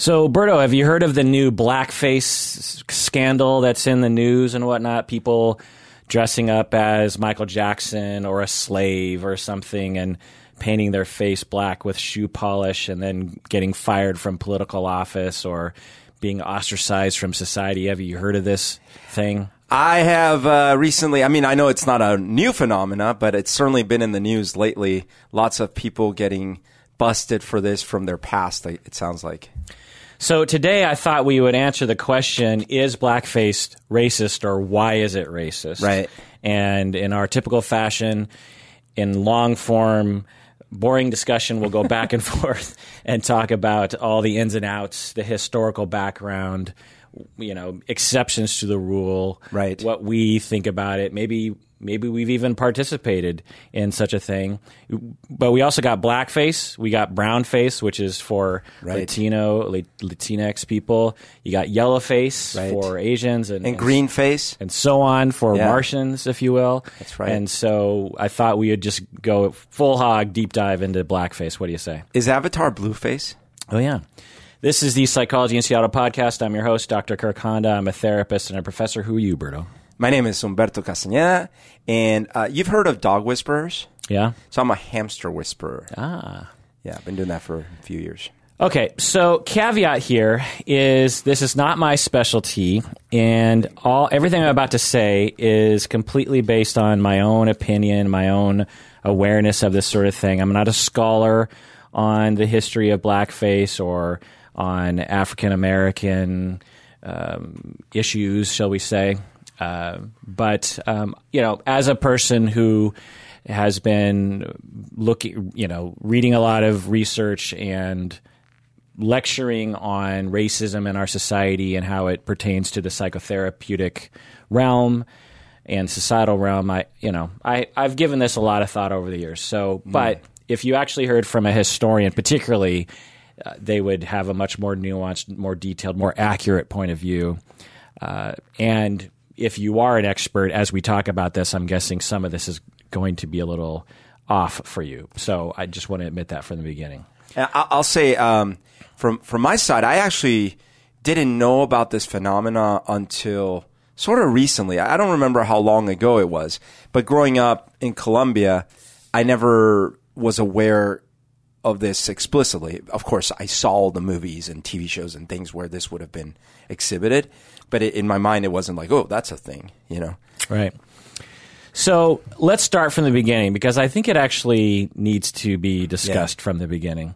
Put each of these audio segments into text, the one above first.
So, Berto, have you heard of the new blackface scandal that's in the news and whatnot? People dressing up as Michael Jackson or a slave or something and painting their face black with shoe polish and then getting fired from political office or being ostracized from society. Have you heard of this thing? I have uh, recently. I mean, I know it's not a new phenomena, but it's certainly been in the news lately. Lots of people getting busted for this from their past. It sounds like. So today I thought we would answer the question is blackface racist or why is it racist? Right. And in our typical fashion, in long form, boring discussion, we'll go back and forth and talk about all the ins and outs, the historical background, you know, exceptions to the rule, right? What we think about it, maybe maybe we've even participated in such a thing. But we also got blackface, we got brownface, which is for right. Latino, Latinx people. You got yellowface right. for Asians, and, and, green face, and so on for yeah. Martians, if you will. That's right. And so I thought we would just go full hog, deep dive into blackface. What do you say? Is Avatar blueface? Oh yeah. This is the Psychology in Seattle podcast. I'm your host, Dr. Kirk Honda. I'm a therapist and a professor. Who are you, Berto? My name is Humberto Castañeda, and uh, you've heard of dog whisperers? Yeah. So I'm a hamster whisperer. Ah. Yeah, I've been doing that for a few years. Okay, so caveat here is this is not my specialty, and all everything I'm about to say is completely based on my own opinion, my own awareness of this sort of thing. I'm not a scholar on the history of blackface or on African American um, issues, shall we say. Uh, but, um, you know, as a person who has been looking, you know, reading a lot of research and lecturing on racism in our society and how it pertains to the psychotherapeutic realm and societal realm, I, you know, I, I've given this a lot of thought over the years. So, but if you actually heard from a historian, particularly uh, they would have a much more nuanced, more detailed, more accurate point of view. Uh, and if you are an expert, as we talk about this, I'm guessing some of this is going to be a little off for you. So I just want to admit that from the beginning. I'll say um, from from my side, I actually didn't know about this phenomena until sort of recently. I don't remember how long ago it was, but growing up in Colombia, I never was aware of this explicitly. Of course, I saw the movies and TV shows and things where this would have been exhibited, but it, in my mind, it wasn't like, oh, that's a thing, you know? Right. So let's start from the beginning because I think it actually needs to be discussed yeah. from the beginning.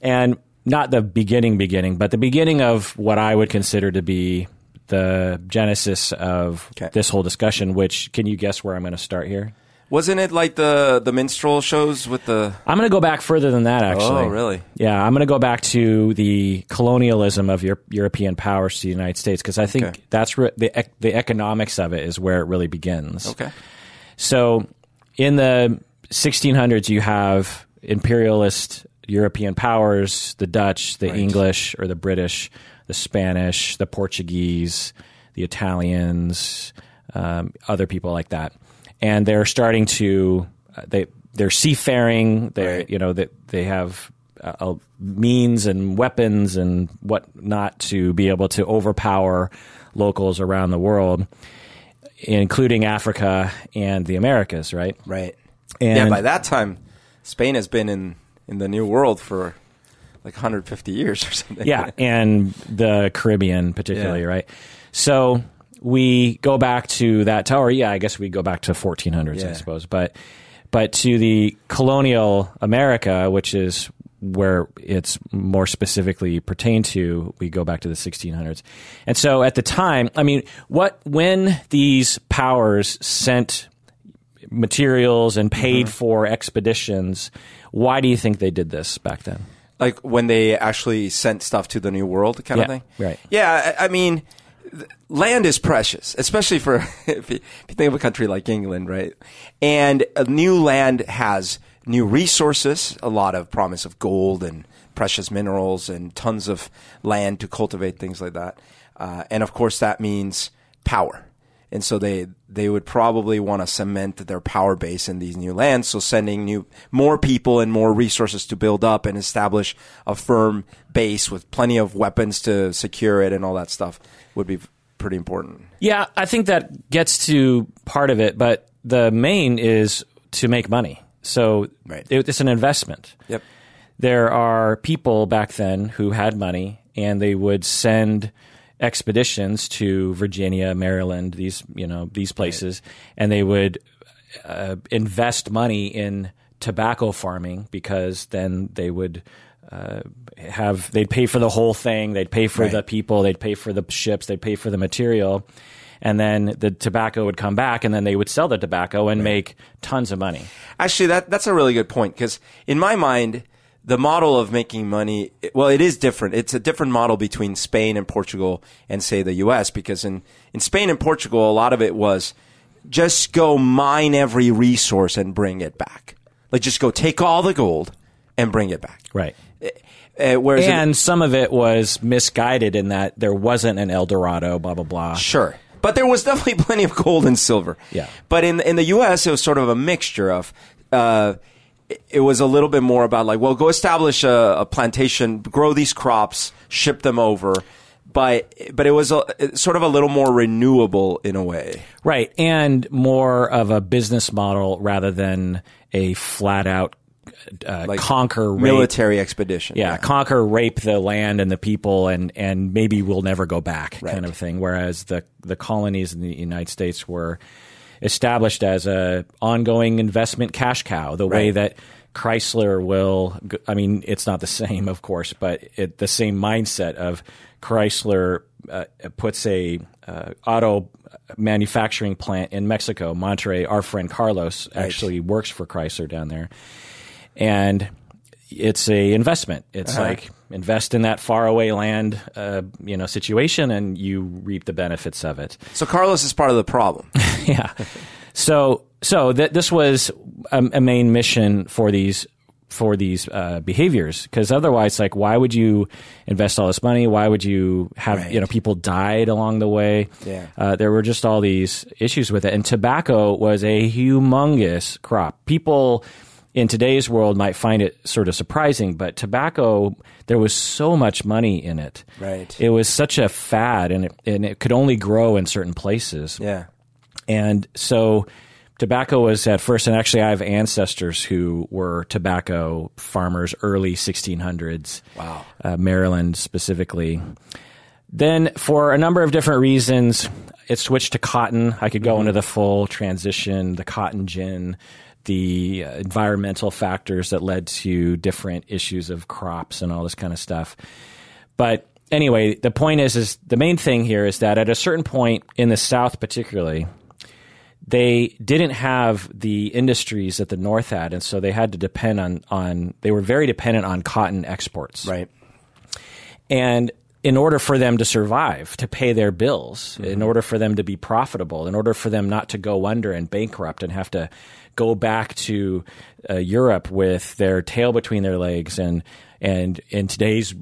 And not the beginning, beginning, but the beginning of what I would consider to be the genesis of okay. this whole discussion, which can you guess where I'm going to start here? Wasn't it like the the minstrel shows with the? I'm going to go back further than that. Actually, oh really? Yeah, I'm going to go back to the colonialism of Euro- European powers to the United States because I think Okay. that's re- the ec- the economics of it is where it really begins. Okay. So, in the 1600s, you have imperialist European powers: the Dutch, the Right. English, or the British, the Spanish, the Portuguese, the Italians, um, other people like that, and they're starting to uh, they they're seafaring. They Right. you know that they, have. Uh, uh, means and weapons and whatnot to be able to overpower locals around the world including Africa and the Americas, right? Right. And yeah. By that time, Spain has been in in the New World for like 150 years or something. yeah, and the Caribbean particularly, Yeah. right? So we go back to that tower. Yeah, I guess we go back to 1400s, I suppose, but but to the colonial America, which is where it's more specifically pertained to, we go back to the 1600s. And so at the time, I mean, what when these powers sent materials and paid Mm-hmm. for expeditions, why do you think they did this back then? like when they actually sent stuff to the New World, kind Yeah, of thing. right. Yeah. I, I mean, land is precious, especially for if you, think of a country like England, right? And a new land has new resources, a lot of promise of gold and precious minerals, and tons of land to cultivate things like that. Uh, and of course, that means power. and so they they would probably want to cement their power base in these new lands. So sending new more people and more resources to build up and establish a firm base with plenty of weapons to secure it and all that stuff would be pretty important. Yeah, I think that gets to part of it, but the main is to make money. So Right. it, it's an investment. Yep. There are people back then who had money and they would send expeditions to Virginia, Maryland, these you know these places, and they would uh, invest money in tobacco farming because then they would uh, have they'd pay for the whole thing, they'd pay for Right. the people, they'd pay for the ships, they'd pay for the material. And then the tobacco would come back, and then they would sell the tobacco and make tons of money. Actually, that that's a really good point because in my mind, the model of making money, well, it is different. It's a different model between Spain and Portugal and say the U.S. Because in in Spain and Portugal, a lot of it was just go mine every resource and bring it back. Like just go take all the gold and bring it back. Right. Uh, whereas and some of it was misguided in that there wasn't an El Dorado, blah blah blah. Sure. But there was definitely plenty of gold and silver. Yeah. But in in the U.S., it was sort of a mixture of. Uh, it- it was a little bit more about like, well, go establish a, a plantation, grow these crops, ship them over, but but it was a, sort of a little more renewable in a way. Right, and more of a business model rather than a flat out uh, Like conquer rape. Military expedition. yeah, conquer, rape the land and the people, and and maybe we'll never go back, kind of thing. Whereas the the colonies in the United States were established as a ongoing investment cash cow, the way that Chrysler will. I mean, it's not the same, of course, but it, the same mindset of Chrysler uh, puts a uh, auto manufacturing plant in Mexico, Monterrey. Our friend Carlos actually works for Chrysler down there, and it's a investment. It's Uh-huh. like invest in that faraway land, uh, you know, situation, and you reap the benefits of it. So Carlos is part of the problem. yeah. So so th- this was a, a main mission for these for these uh, behaviors because otherwise, like, why would you invest all this money? Why would you have Right. you know people died along the way? Yeah. Uh, there were just all these issues with it, and tobacco was a humongous crop. People in today's world might find it sort of surprising, but tobacco there was so much money in it. Right. It was such a fad, and it, and it could only grow in certain places. Yeah. And so tobacco was at first, and actually, I have ancestors who were tobacco farmers, early 1600s. Wow. Uh, Maryland specifically. Then, for a number of different reasons, it switched to cotton. I could go into the full transition, the cotton gin, the environmental factors that led to different issues of crops and all this kind of stuff. But anyway, the point is, is the main thing here is that at a certain point in the South, particularly, they didn't have the industries that the North had, and so they had to depend on on. They were very dependent on cotton exports, Right. and in order for them to survive, to pay their bills, mm-hmm. in order for them to be profitable, in order for them not to go under and bankrupt and have to go back to uh, Europe with their tail between their legs and and in today's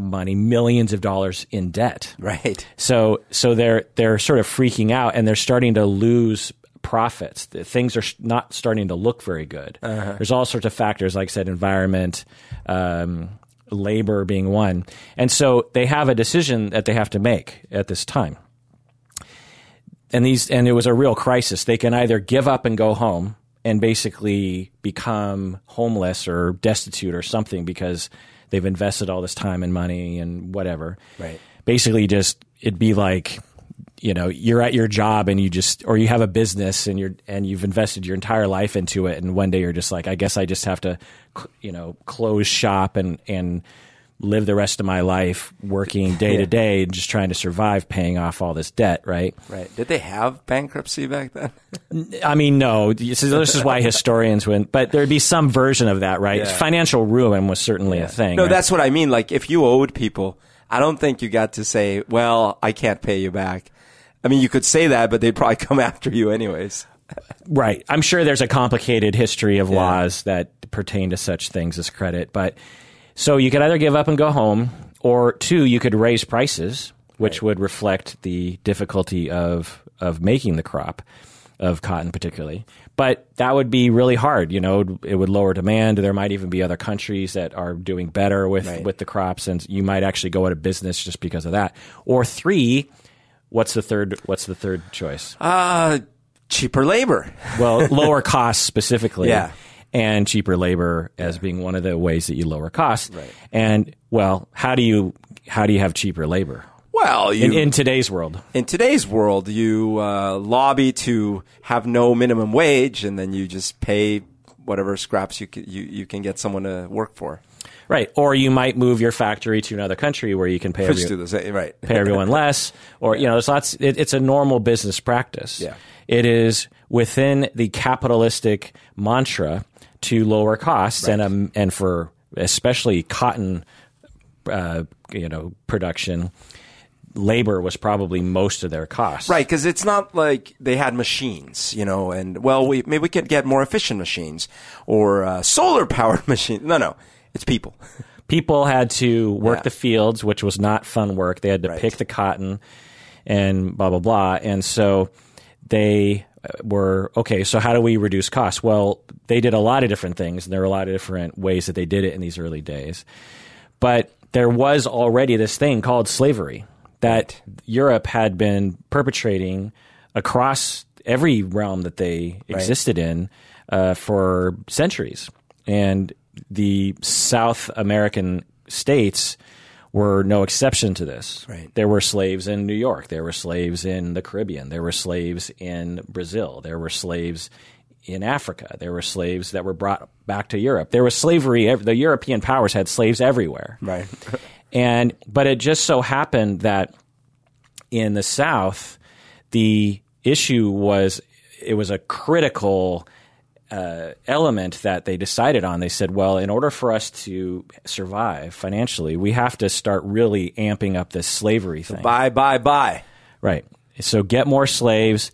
money, millions of dollars in debt. Right. So so they're they're sort of freaking out and they're starting to lose profits. Things are not starting to look very good. There's all sorts of factors, like I said, environment, um, labor being one, and so they have a decision that they have to make at this time. And these and it was a real crisis. They can either give up and go home and basically become homeless or destitute or something because they've invested all this time and money and whatever Right. basically just it'd be like you know you're at your job and you just or you have a business and you're and you've invested your entire life into it and one day you're just like I guess I just have to you know close shop and and live the rest of my life working day to day just trying to survive paying off all this debt right Right. Did they have bankruptcy back then? I mean no this is, this is why historians went but there'd be some version of that right Yeah. financial ruin was certainly a thing No, right? that's what I mean. Like if you owed people, I don't think you got to say, "Well, I can't pay you back." I mean, you could say that, but they'd probably come after you anyways. Right. I'm sure there's a complicated history of laws that pertain to such things as credit. But so you could either give up and go home, or two, you could raise prices which would reflect the difficulty of of making the crop of cotton, particularly. But that would be really hard. You know, it would lower demand. There might even be other countries that are doing better with Right. with the crops, and you might actually go out of business just because of that. Or three, what's the third? What's the third choice? Uh, cheaper labor. Well, lower costs specifically. Yeah. And cheaper labor as being one of the ways that you lower costs. Right. And well, how do you how do you have cheaper labor Well, you, in, in today's world? in today's world, you uh, lobby to have no minimum wage, and then you just pay whatever scraps you can, you, you can get someone to work for. Right. Or you might move your factory to another country where you can pay Which every, the same, right? pay everyone less, or you know, there's lots. It, it's a normal business practice. Yeah. it is within the capitalistic mantra to lower costs and um, and for especially cotton, uh, you know, production. Labor was probably most of their costs. Right, because it's not like they had machines, you know, and well, we maybe we could get more efficient machines or uh, solar powered machines. No, no, it's people. people had to work Yeah. the fields, which was not fun work. They had to Right. pick the cotton and blah blah blah. And so they were okay. So how do we reduce costs? Well, they did a lot of different things, and there were a lot of different ways that they did it in these early days. But there was already this thing called slavery that Europe had been perpetrating across every realm that they existed in uh, for centuries. And the South American states were no exception to this. Right. There were slaves in New York. There were slaves in the Caribbean. There were slaves in Brazil. There were slaves in Africa. There were slaves that were brought back to Europe. There was slavery. The European powers had slaves everywhere. Right. And but it just so happened that in the South, the issue was it was a critical uh, element that they decided on. They said, well, in order for us to survive financially, we have to start really amping up this slavery thing. Buy, buy, bye. Right. So get more slaves,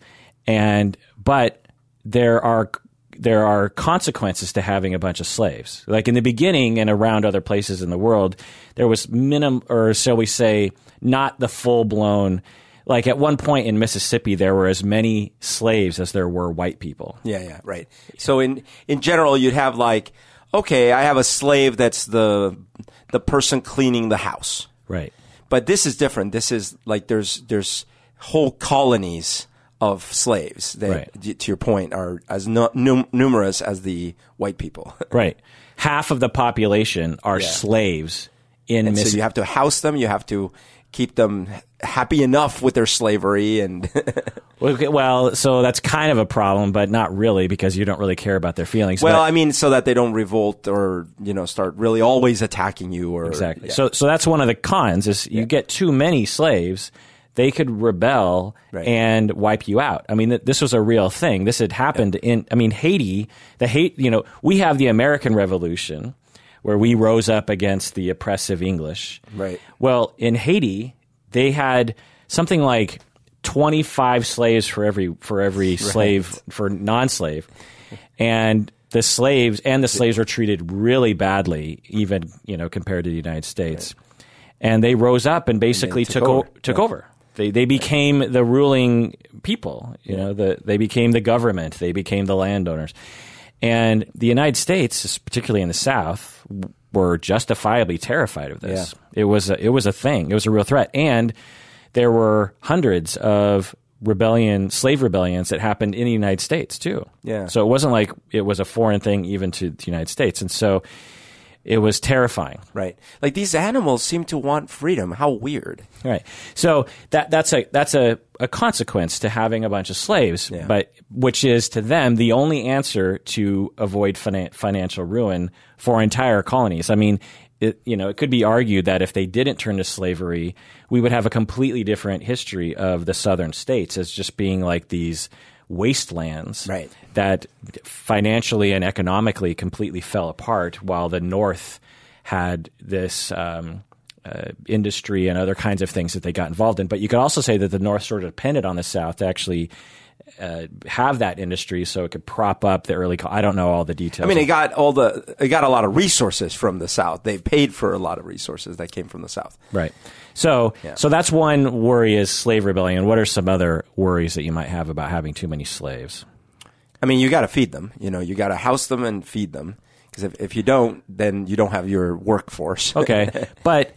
and but there are there are consequences to having a bunch of slaves. Like in the beginning and around other places in the world, there was minimum, or shall we say, not the full blown. Like at one point in Mississippi, there were as many slaves as there were white people. Yeah, yeah, right. So in in general, you'd have like, okay, I have a slave that's the the person cleaning the house. Right. But this is different. This is like there's there's whole colonies of slaves that, Right. to your point, are as nu- num- numerous as the white people. Right. Half of the population are Yeah. slaves in and so Mississippi. you have to house them. You have to keep them happy enough with their slavery, and Okay, well, so that's kind of a problem, but not really because you don't really care about their feelings. well, But- I mean, so that they don't revolt or you know start really always attacking you or exactly. yeah. So, so that's one of the cons is you get too many slaves, they could rebel Right. and wipe you out. I mean, th- this was a real thing. This had happened in. I mean, Haiti. The hate. You know, we have the American Revolution, where we rose up against the oppressive English. Right. Well, in Haiti, they had something like. 25 slaves for every for every slave for non-slave and the slaves and the slaves were treated really badly, even you know compared to the United States. And they rose up and basically took took o- over. took over. They they became the ruling people. You know, the, they became the government. They became the landowners. And the United States, particularly in the South, were justifiably terrified of this. It was a, it was a thing. It was a real threat. And there were hundreds of rebellion, slave rebellions that happened in the United States too. Yeah. So it wasn't like it was a foreign thing even to the United States. And so it was terrifying. right. Like these animals seem to want freedom. How weird. Right. So that that's a that's a, a consequence to having a bunch of slaves, Yeah. but which is to them the only answer to avoid finan- financial ruin for entire colonies. I mean, it, you know, it could be argued that if they didn't turn to slavery, we would have a completely different history of the southern states as just being like these wastelands Right. that financially and economically completely fell apart, while the North had this um, uh, industry and other kinds of things that they got involved in. But you could also say that the North sort of depended on the South to actually uh, have that industry so it could prop up the early. I don't know all the details. I mean, it got all the it got a lot of resources from the South. They paid for a lot of resources that came from the South. Right. So, yeah. so that's one worry is slave rebellion. What are some other worries that you might have about having too many slaves? I mean, you got to feed them. You know, you got to house them and feed them. Because if, if you don't, then you don't have your workforce. okay, but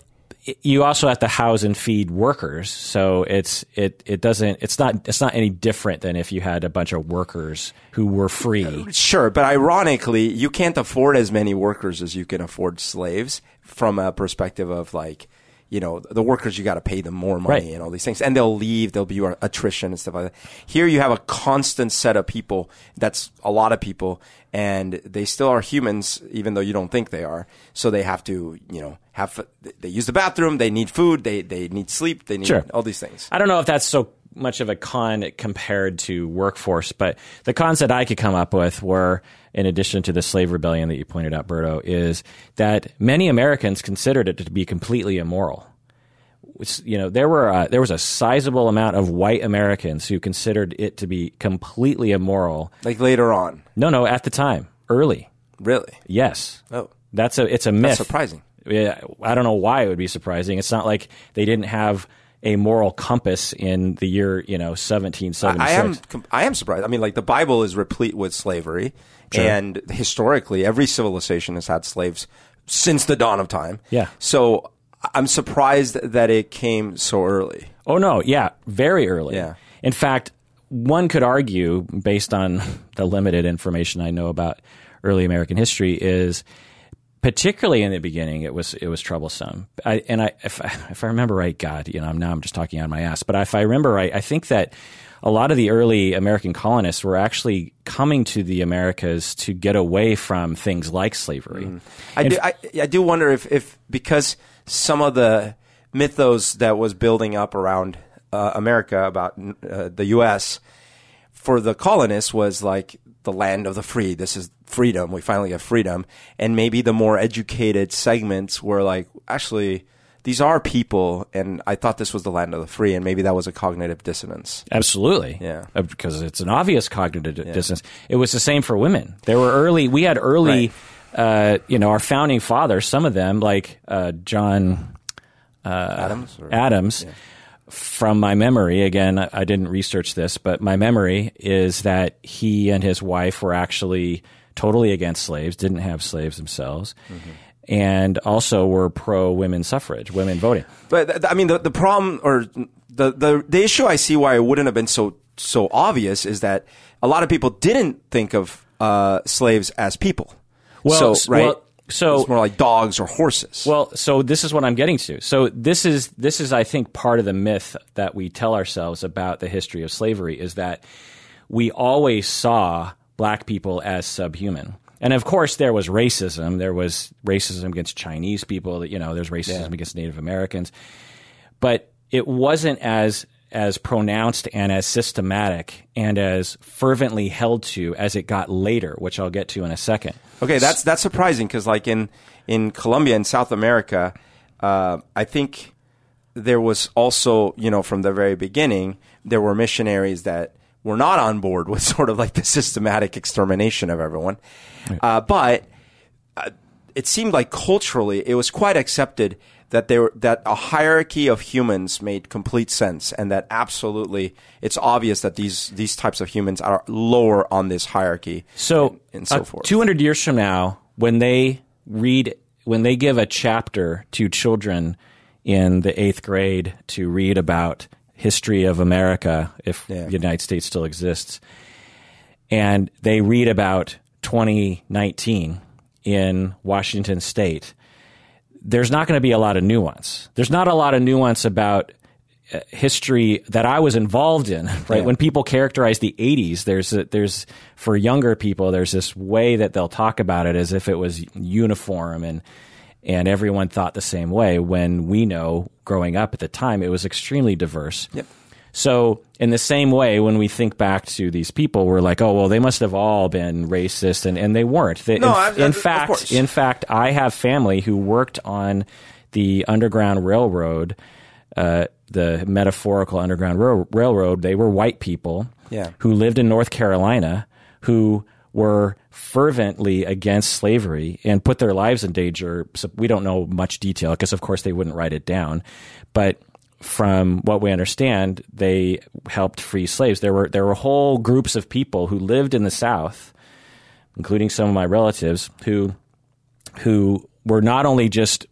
you also have to house and feed workers, so it's it it doesn't it's not it's not any different than if you had a bunch of workers who were free. Sure, but ironically, you can't afford as many workers as you can afford slaves from a perspective of like you know, the workers, you got to pay them more money right. and all these things. And they'll leave, there'll be attrition and stuff like that. Here you have a constant set of people. That's a lot of people. And they still are humans, even though you don't think they are. So they have to, you know, have, they use the bathroom, they need food, they, they need sleep, they need sure. all these things. I don't know if that's so much of a con compared to workforce, but the cons that I could come up with were, in addition to the slave rebellion that you pointed out, Berto, is that many Americans considered it to be completely immoral. you know, there were uh, there was a sizable amount of white Americans who considered it to be completely immoral. Like later on? No, no, at the time, early. Really? Yes. Oh, that's a it's a myth. That's surprising. Yeah, I don't know why it would be surprising. It's not like they didn't have a moral compass in the year you know 1776. I, am I am surprised. I mean, like the Bible is replete with slavery, sure. and historically, every civilization has had slaves since the dawn of time. Yeah. So I'm surprised that it came so early. Oh no, yeah, very early. Yeah. In fact, one could argue, based on the limited information I know about early American history, is particularly in the beginning, it was it was troublesome. I, and I, if I, if I remember right, God, you know, now I'm just talking on my ass. But if I remember right, I think that a lot of the early American colonists were actually coming to the Americas to get away from things like slavery. Mm. I, do, I, I do wonder if, if because some of the mythos that was building up around uh, America about uh, the U.S. for the colonists was like the land of the free. This is freedom. We finally have freedom. And maybe the more educated segments were like, actually, these are people, and I thought this was the land of the free, and maybe that was a cognitive dissonance. Absolutely, yeah, uh, because it's an obvious cognitive yeah. dissonance. It was the same for women. There were early. We had early, right. uh, you know, our founding fathers. Some of them, like uh, John uh, Adams, or? Adams. Yeah from my memory, again, I didn't research this, but my memory is that he and his wife were actually totally against slaves, didn't have slaves themselves. Mm-hmm. And also were pro women suffrage, women voting. But I mean, the, the problem or the, the the issue I see why it wouldn't have been so so obvious is that a lot of people didn't think of uh, slaves as people. Well, so, right. Well, so it's more like dogs or horses. Well, so this is what I'm getting to. So this is this is I think part of the myth that we tell ourselves about the history of slavery is that we always saw black people as subhuman. And of course, there was racism. There was racism against Chinese people. You know, there's racism yeah. against Native Americans, but it wasn't as as pronounced and as systematic and as fervently held to as it got later, which I'll get to in a second. Okay, that's that's surprising because like in in Colombia and South America, uh, I think there was also you know from the very beginning there were missionaries that were not on board with sort of like the systematic extermination of everyone, right. uh, but uh, it seemed like culturally it was quite accepted that there that a hierarchy of humans made complete sense and that absolutely it's obvious that these these types of humans are lower on this hierarchy so and, and so uh, forth 200 years from now when they read when they give a chapter to children in the 8th grade to read about history of America if yeah. the United States still exists and they read about 2019 in Washington state there's not going to be a lot of nuance. There's not a lot of nuance about uh, history that I was involved in, right? Yeah. When people characterize the 80s, there's a, there's for younger people, there's this way that they'll talk about it as if it was uniform and and everyone thought the same way when we know growing up at the time it was extremely diverse. Yep. So, in the same way, when we think back to these people, we're like, oh, well, they must have all been racist, and, and they weren't. They, no, in, I, I, in fact, in fact, I have family who worked on the Underground Railroad uh, the metaphorical Underground Rail- Railroad, they were white people Yeah. who lived in North Carolina who were fervently against slavery and put their lives in danger. So we don't know much detail because, of course, they wouldn't write it down. But from what we understand, they helped free slaves. There were there were whole groups of people who lived in the South, including some of my relatives, who who were not only just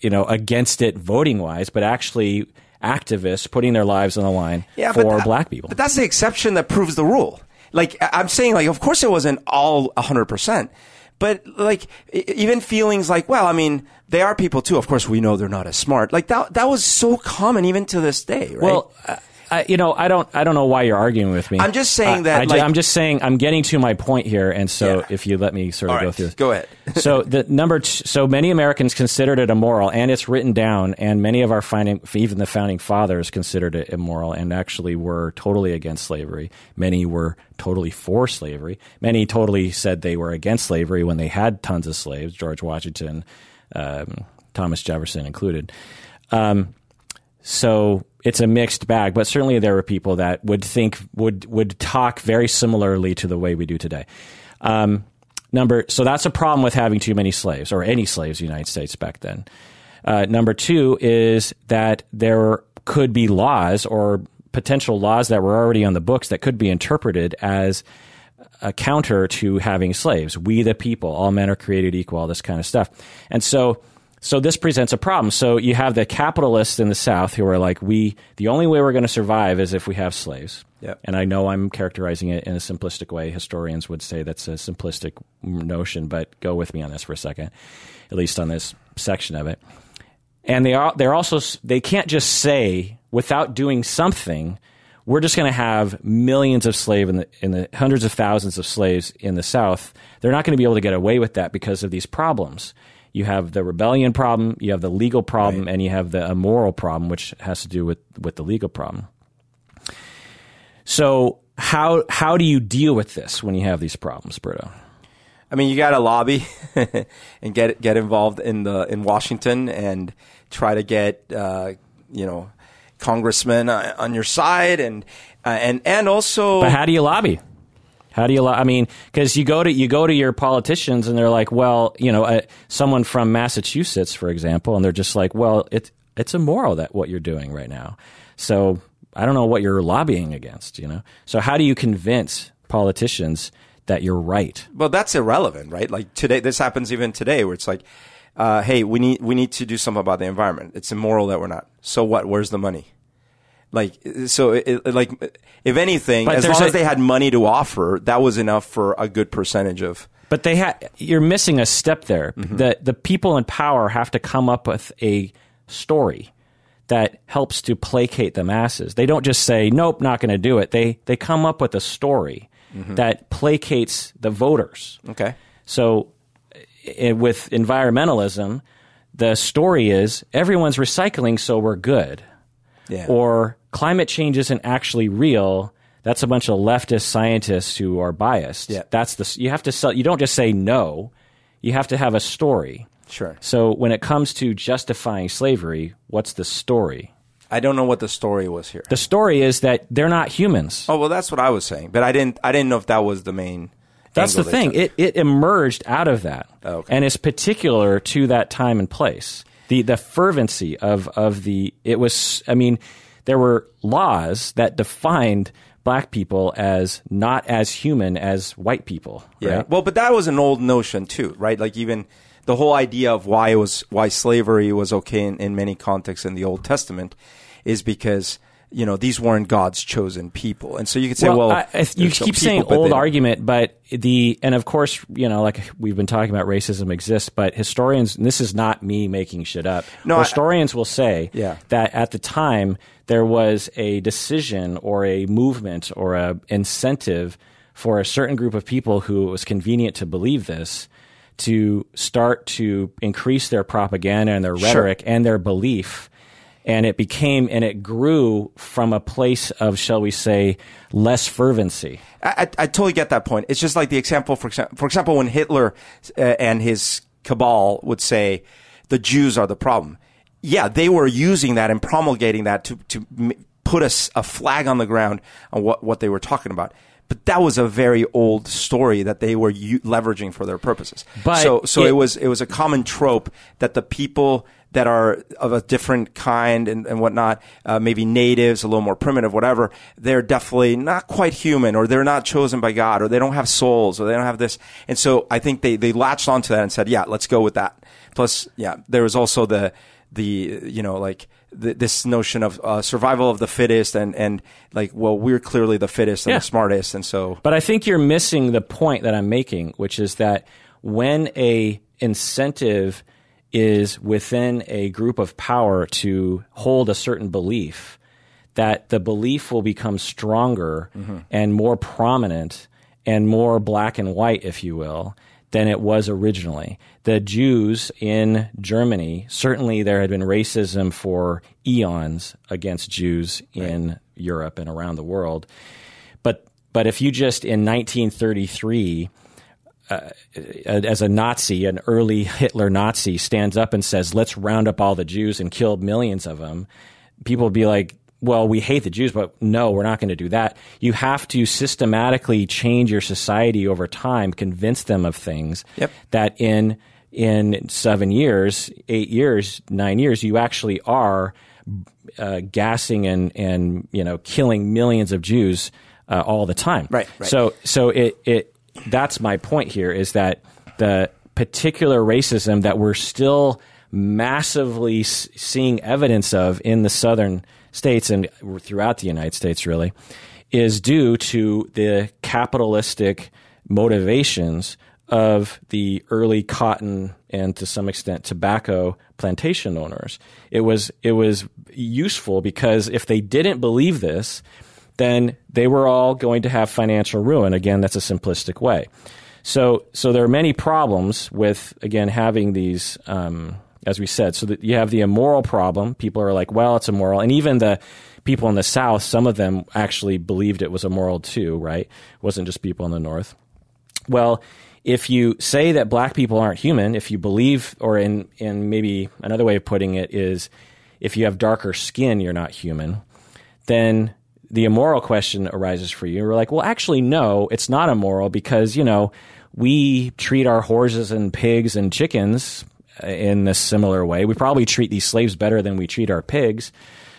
you know against it voting wise, but actually activists putting their lives on the line Yeah, for that- black people. But that's the exception that proves the rule. Like I'm saying, like of course it wasn't all 100, percent but like even feelings like, well, I mean, they are people too. Of course, we know they're not as smart. Like that that was so common even to this day, right? Well, I, you know, I don't, I don't know why you're arguing with me. I'm just saying that, I, like- am just saying I'm getting to my point here, and so Yeah. if you let me sort of go through. this. go ahead. so the number, t- so many Americans considered it immoral, and it's written down, and many of our finding, even the founding fathers considered it immoral, and actually were totally against slavery. Many were totally for slavery. Many totally said they were against slavery when they had tons of slaves. George Washington, um, Thomas Jefferson included. Um, so it's a mixed bag, but certainly there were people that would think would would talk very similarly to the way we do today. Um, number so that's a problem with having too many slaves or any slaves in the United States back then. Uh, number two is that there could be laws or potential laws that were already on the books that could be interpreted as a counter to having slaves. We the people, all men are created equal, all this kind of stuff. And so so this presents a problem. So you have the capitalists in the South who are like, we the only way we're going to survive is if we have slaves. Yep. And I know I'm characterizing it in a simplistic way. Historians would say that's a simplistic notion, but go with me on this for a second, at least on this section of it. And they are they're also they can't just say without doing something we're just going to have millions of slave in the in the hundreds of thousands of slaves in the South. They're not going to be able to get away with that because of these problems. You have the rebellion problem, you have the legal problem, and you have the immoral problem, which has to do with with the legal problem. So how how do you deal with this when you have these problems, Berto? I mean, you got to lobby and get get involved in the in Washington and try to get uh, you know congressmen uh, on your side and uh, and and also But how do you lobby? How do you? I mean, because you go to you go to your politicians and they're like, well, you know, uh, someone from Massachusetts, for example, and they're just like, well, it's it's immoral that what you're doing right now. So I don't know what you're lobbying against. You know, so how do you convince politicians that you're right? well that's irrelevant, right? Like today, this happens even today, where it's like, uh, hey, we need we need to do something about the environment. It's immoral that we're not. So what? Where's the money? Like so, it, it- like if anything, But as long a- as they had money to offer, that was enough for a good percentage of. But they had you're missing a step there. Mm-hmm. The the people in power have to come up with a story that helps to placate the masses. They don't just say, "Nope, not going to do it." They they come up with a story mm-hmm. that placates the voters. Okay. So i with environmentalism, the story is everyone's recycling, so we're good. Yeah. Or climate change isn't actually real. That's a bunch of leftist scientists who are biased. Yeah. That's the you have to sell. You don't just say no. You have to have a story. Sure. So when it comes to justifying slavery, what's the story? I don't know what the story was here. The story is that they're not humans. Oh well, that's what I was saying, but I didn't. I didn't know if that was the main. That's the thing. took. It it emerged out of that, Oh, okay. and it's particular to that time and place. The the fervency of of the it was. I mean, there were laws that defined black people as not as human as white people. Yeah. right? Well, but that was an old notion too, right? Like even the whole idea of why it was why slavery was okay in, in many contexts in the Old Testament is because you know these weren't God's chosen people, and so you could say, well, I- I- you keep saying people, old argument, but the and of course, you know, like we've been talking about, racism exists, but historians, and this is not me making shit up. No, I- historians will say Yeah. that at the time there was a decision or a movement or a incentive for a certain group of people who it was convenient to believe this to start to increase their propaganda and their rhetoric and their belief and it became and it grew from a place of shall we say less fervency I, I, I totally get that point. It's just like the example, for example, for example, when Hitler uh, and his cabal would say the Jews are the problem. yeah, they were using that and promulgating that to to m- put a flag on the ground on what what they were talking about. But that was a very old story that they were u- leveraging for their purposes. But so so it- it was it was a common trope that the people that are of a different kind and, and whatnot, uh, maybe natives, a little more primitive, whatever, they're definitely not quite human or they're not chosen by God or they don't have souls or they don't have this. And so I think they, they latched onto that and said, yeah, let's go with that. Plus, yeah, there was also the, the, you know, like, the, this notion of uh, survival of the fittest and, and like, well, we're clearly the fittest and Yeah. the smartest. And so, But I think you're missing the point that I'm making, which is that when a incentive is within a group of power to hold a certain belief, that the belief will become stronger and more prominent and more black and white, if you will, than it was originally. The Jews in Germany, certainly there had been racism for eons against Jews in Europe and around the world. But but if you just in 1933 uh, as a Nazi, an early Hitler Nazi stands up and says, "Let's round up all the Jews and kill millions of them," people would be like, "Well, we hate the Jews, but no, we're not going to do that." You have to systematically change your society over time, convince them of things Yep. that in in seven years, eight years, nine years, you actually are uh, gassing and and you know killing millions of Jews uh, all the time. Right, right. So so it it that's my point here is that the particular racism that we're still massively seeing evidence of in the southern states and throughout the United States really is due to the capitalistic motivations of the early cotton and to some extent tobacco plantation owners. It was it was useful because if they didn't believe this, then they were all going to have financial ruin. Again, that's a simplistic way. So so there are many problems with again having these um, as we said. So that you have the immoral problem. People are like, well, it's immoral, and even the people in the South, some of them actually believed it was immoral too. Right? It wasn't just people in the North. Well, if you say that black people aren't human, if you believe, or in, in maybe another way of putting it is, if you have darker skin, you're not human, then the immoral question arises for you. We're like, well, actually, no, it's not immoral because, you know, we treat our horses and pigs and chickens uh, in a similar way. We probably treat these slaves better than we treat our pigs.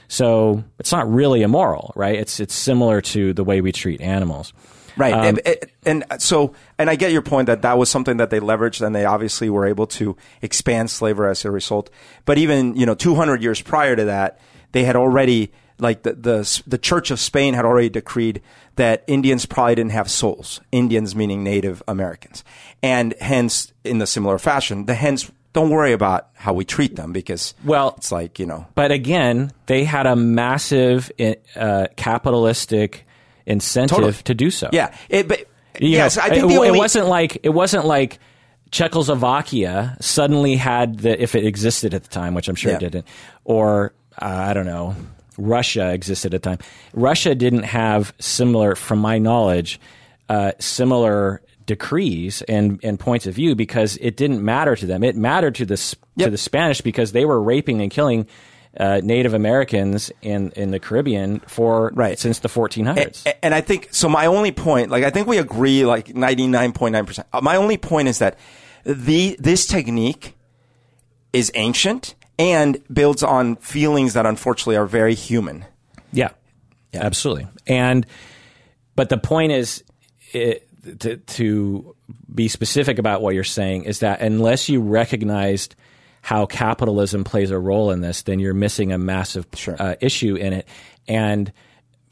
So it's not really immoral, right? It's, it's similar to the way we treat animals. Right. Um, and, and, and so, and I get your point that that was something that they leveraged and they obviously were able to expand slavery as a result. But even, you know, 200 years prior to that, they had already, like the, the, the Church of Spain had already decreed that Indians probably didn't have souls. Indians meaning Native Americans. And hence, in the similar fashion, the hence, don't worry about how we treat them because, Well, it's like, you know, But again, they had a massive uh, capitalistic incentive Totally. to do so. yeah. It, but, yes, know, I think it, the it wasn't like it wasn't like Czechoslovakia suddenly had the if it existed at the time, which I'm sure it didn't, or uh, I don't know, Russia existed at the time. Russia didn't have similar, from my knowledge, uh, similar decrees and, and points of view because it didn't matter to them. It mattered to the S- to the Spanish because they were raping and killing. Uh, Native Americans in, in the Caribbean for Right. since the 1400s. A- And I think so. My only point, like I think we agree, like ninety nine point nine percent. My only point is that the this technique is ancient and builds on feelings that unfortunately are very human. Yeah, yeah. absolutely. And but the point is it, to, to be specific about what you're saying is that unless you recognized how capitalism plays a role in this, then you're missing a massive Sure. uh, issue in it, and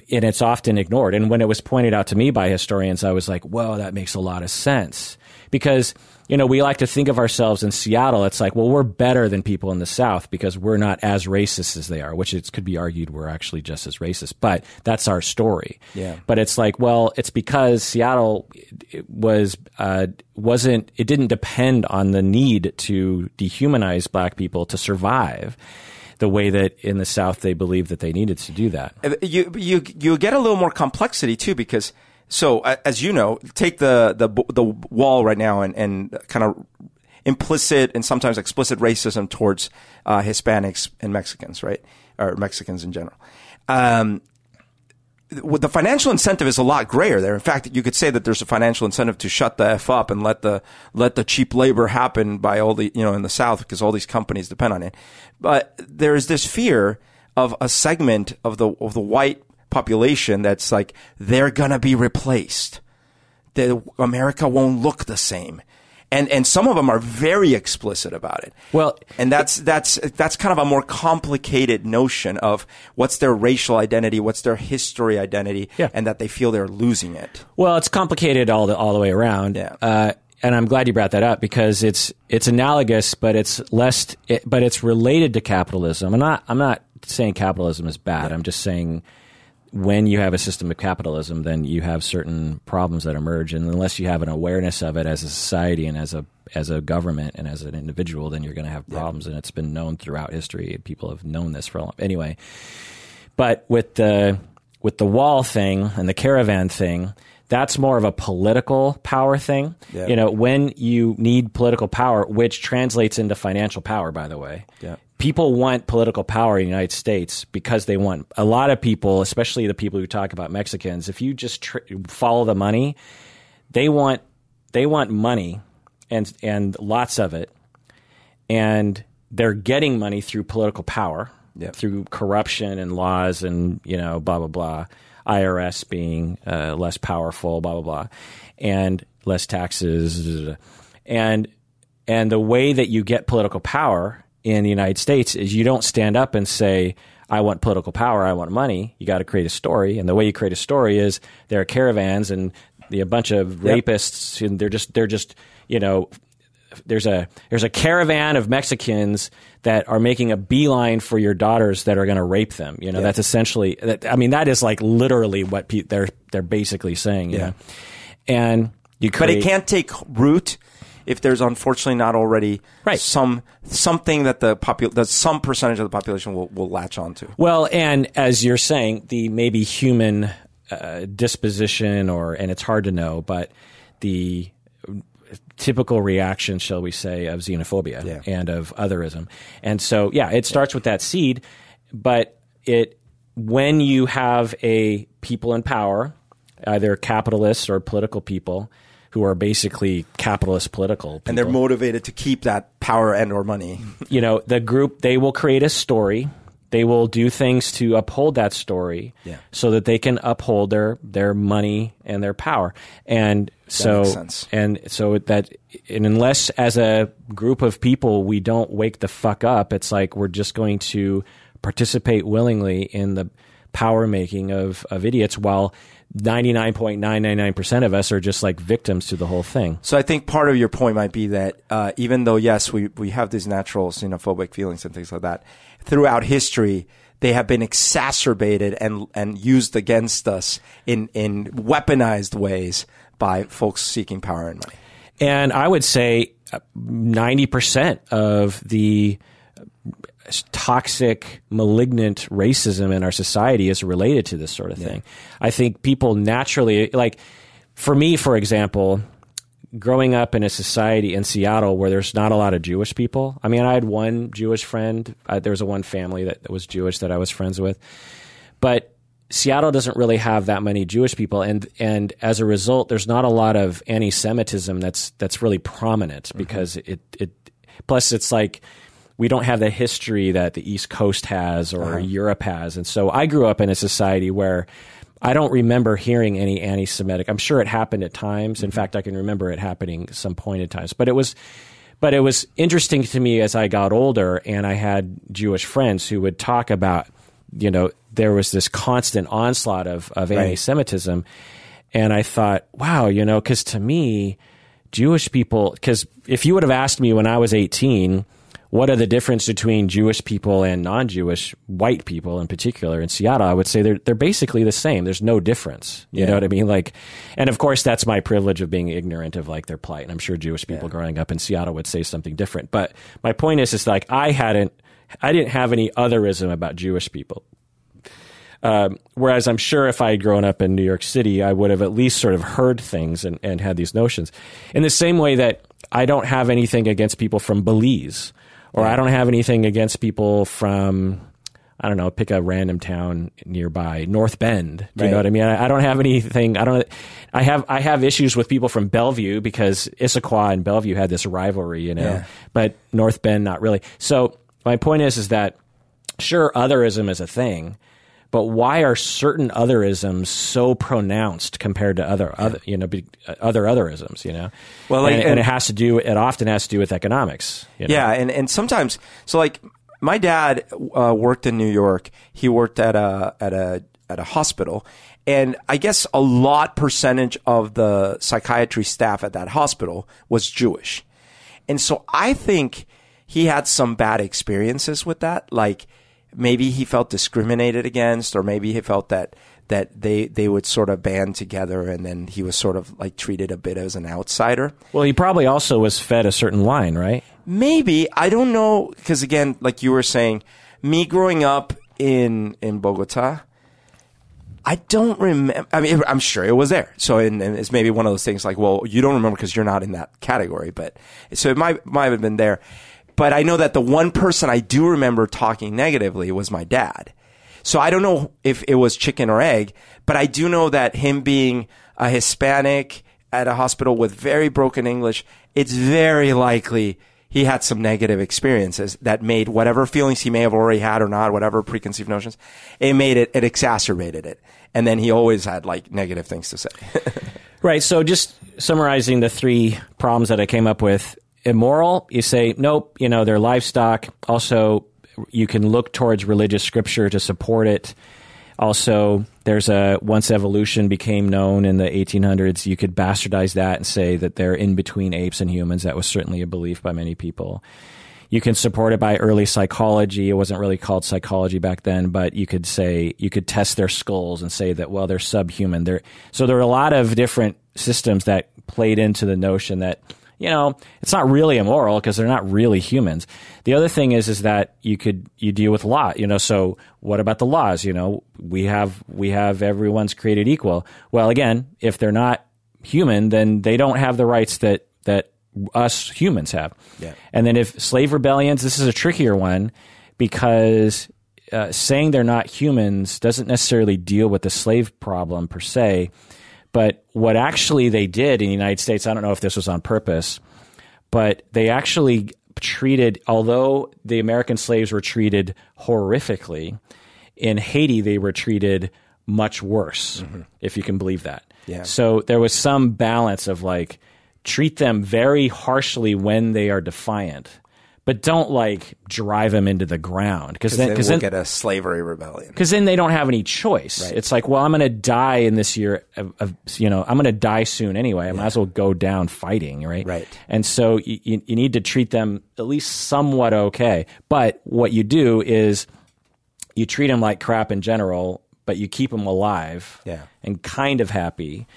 and it's often ignored. And when it was pointed out to me by historians, I was like, "Whoa, that makes a lot of sense." Because you know we like to think of ourselves in Seattle. It's like, well, we're better than people in the South because we're not as racist as they are. Which it could be argued we're actually just as racist, but that's our story. Yeah. But it's like, well, it's because Seattle it was uh, wasn't it didn't depend on the need to dehumanize black people to survive the way that in the South they believed that they needed to do that. You you you get a little more complexity too because so as you know, take the the the wall right now and and kind of implicit and sometimes explicit racism towards uh, Hispanics and Mexicans, right, or Mexicans in general. Um, the financial incentive is a lot grayer there. In fact, you could say that there's a financial incentive to shut the f up and let the let the cheap labor happen by all the you know in the South because all these companies depend on it. But there is this fear of a segment of the of the white population that's like they're gonna be replaced. That America won't look the same and and some of them are very explicit about it. Well, and that's that's that's kind of a more complicated notion of what's their racial identity, what's their history identity, yeah. and that they feel they're losing it. Well, it's complicated all the all the way around. Yeah. Uh, and I'm glad you brought that up because it's it's analogous, but it's less, it, but it's related to capitalism. I'm not I'm not saying capitalism is bad. Yeah. I'm just saying when you have a system of capitalism, then you have certain problems that emerge, and unless you have an awareness of it as a society and as a as a government and as an individual, then you're going to have problems. Yeah. And it's been known throughout history. People have known this for a long. Anyway, but with the with the wall thing and the caravan thing, that's more of a political power thing. Yeah. You know, when you need political power, which translates into financial power, by the way. Yeah people want political power in the United States because they want a lot of people, especially the people who talk about Mexicans. If you just tr- follow the money, they want they want money and and lots of it, and they're getting money through political power, yep. through corruption and laws and you know blah blah blah. IRS being uh, less powerful, blah blah blah, and less taxes, and and the way that you get political power in the United States is you don't stand up and say, I want political power, I want money. You got to create a story, and the way you create a story is there are caravans and a bunch of yep. rapists, and they're just they're just you know there's a there's a caravan of Mexicans that are making a beeline for your daughters that are going to rape them. You know, that's essentially. That, I mean, that is like literally what pe- they're they're basically saying. You yeah. know, and you create, but it can't take root if there's unfortunately not already right. some something that the popul- that some percentage of the population will, will latch onto. Well, and as you're saying, the maybe human uh, disposition, or and it's hard to know, but the typical reaction, shall we say, of xenophobia yeah. and of otherism, and so yeah, it starts yeah. with that seed, but it when you have a people in power, either capitalists or political people who are basically capitalist political people. and they're motivated to keep that power and or money you know the group they will create a story they will do things to uphold that story yeah. so that they can uphold their their money and their power and so and so that and unless as a group of people we don't wake the fuck up it's like we're just going to participate willingly in the power making of of idiots while 99.999% of us are just like victims to the whole thing. So I think part of your point might be that uh, even though, yes, we, we have these natural xenophobic feelings and things like that, throughout history, they have been exacerbated and, and used against us in, in weaponized ways by folks seeking power and money. And I would say 90% uh, of the toxic, malignant racism in our society is related to this sort of thing. I think people naturally, like for me, for example, growing up in a society in Seattle where there's not a lot of Jewish people. I mean, I had one Jewish friend. Uh, there was a one family that, that was Jewish that I was friends with, but Seattle doesn't really have that many Jewish people, and and as a result, there's not a lot of anti-Semitism that's that's really prominent mm-hmm. because it it plus it's like we don't have the history that the East Coast has or uh-huh. Europe has. And so I grew up in a society where I don't remember hearing any anti Semitic. I'm sure it happened at times. In mm-hmm. fact, I can remember it happening some point in times. But it was but it was interesting to me as I got older and I had Jewish friends who would talk about, you know, there was this constant onslaught of, of right. anti Semitism. And I thought, wow, you know, because to me, Jewish people, because if you would have asked me when I was 18, what are the difference between Jewish people and non-Jewish white people in particular in Seattle? I would say they're they're basically the same. There's no difference. You yeah. know what I mean? Like, and of course that's my privilege of being ignorant of like their plight. And I'm sure Jewish people yeah. growing up in Seattle would say something different. But my point is, is like I hadn't, I didn't have any otherism about Jewish people. Um, whereas I'm sure if I had grown up in New York City, I would have at least sort of heard things and, and had these notions. In the same way that I don't have anything against people from Belize, or I don't have anything against people from I don't know, pick a random town nearby, North Bend. Do you Right. know what I mean? I, I don't have anything. I don't. I have I have issues with people from Bellevue because Issaquah and Bellevue had this rivalry, you know. Yeah. But North Bend, not really. So my point is, is that sure, otherism is a thing, but why are certain otherisms so pronounced compared to other other you know uh, other otherisms? You know. Well, like- and, and and- it has to do. It often has to do with economics. you know? Yeah, and and sometimes so like my dad uh, worked in New York. He worked at a at a at a hospital, and I guess a lot percentage of the psychiatry staff at that hospital was Jewish, and so I think he had some bad experiences with that. Like maybe he felt discriminated against, or maybe he felt that that they they would sort of band together, and then he was sort of like treated a bit as an outsider. Well, he probably also was fed a certain line, right? Maybe I don't know because again, like you were saying, me growing up in in Bogota, I don't remember. I mean, I'm sure it was there. So and, and it's maybe one of those things like, well, you don't remember because you're not in that category. But so it might might have been there. But I know that the one person I do remember talking negatively was my dad. So I don't know if it was chicken or egg, but I do know that him being a Hispanic at a hospital with very broken English, it's very likely he had some negative experiences that made whatever feelings he may have already had or not, whatever preconceived notions, it made it, it exacerbated it. And then he always had like negative things to say. Right. So just summarizing the three problems that I came up with immoral, you say, nope, you know, they're livestock. Also, you can look towards religious scripture to support it. Also, there's a once evolution became known in the 1800s, you could bastardize that and say that they're in between apes and humans. That was certainly a belief by many people. You can support it by early psychology. It wasn't really called psychology back then, but you could say you could test their skulls and say that well they're subhuman. They're, so there are a lot of different systems that played into the notion that you know it's not really immoral because they're not really humans. The other thing is is that you could you deal with law. You know, so what about the laws? You know, we have we have everyone's created equal. Well, again, if they're not human, then they don't have the rights that that us humans have. Yeah. And then if slave rebellions, this is a trickier one because uh, saying they're not humans doesn't necessarily deal with the slave problem per se. But what actually they did in the United States, I don't know if this was on purpose, but they actually treated, although the American slaves were treated horrifically, in Haiti they were treated much worse, mm-hmm. if you can believe that. Yeah. So there was some balance of like treat them very harshly when they are defiant, but don't like drive them into the ground because then because we'll then get a slavery rebellion. because then they don't have any choice. Right. It's like, well, I'm going to die in this year. Of, of, you know, I'm going to die soon anyway. I might as well go down fighting, right? Right. And so you, you, you need to treat them at least somewhat okay. But what you do is you treat them like crap in general, but you keep them alive Yeah. and kind of happy.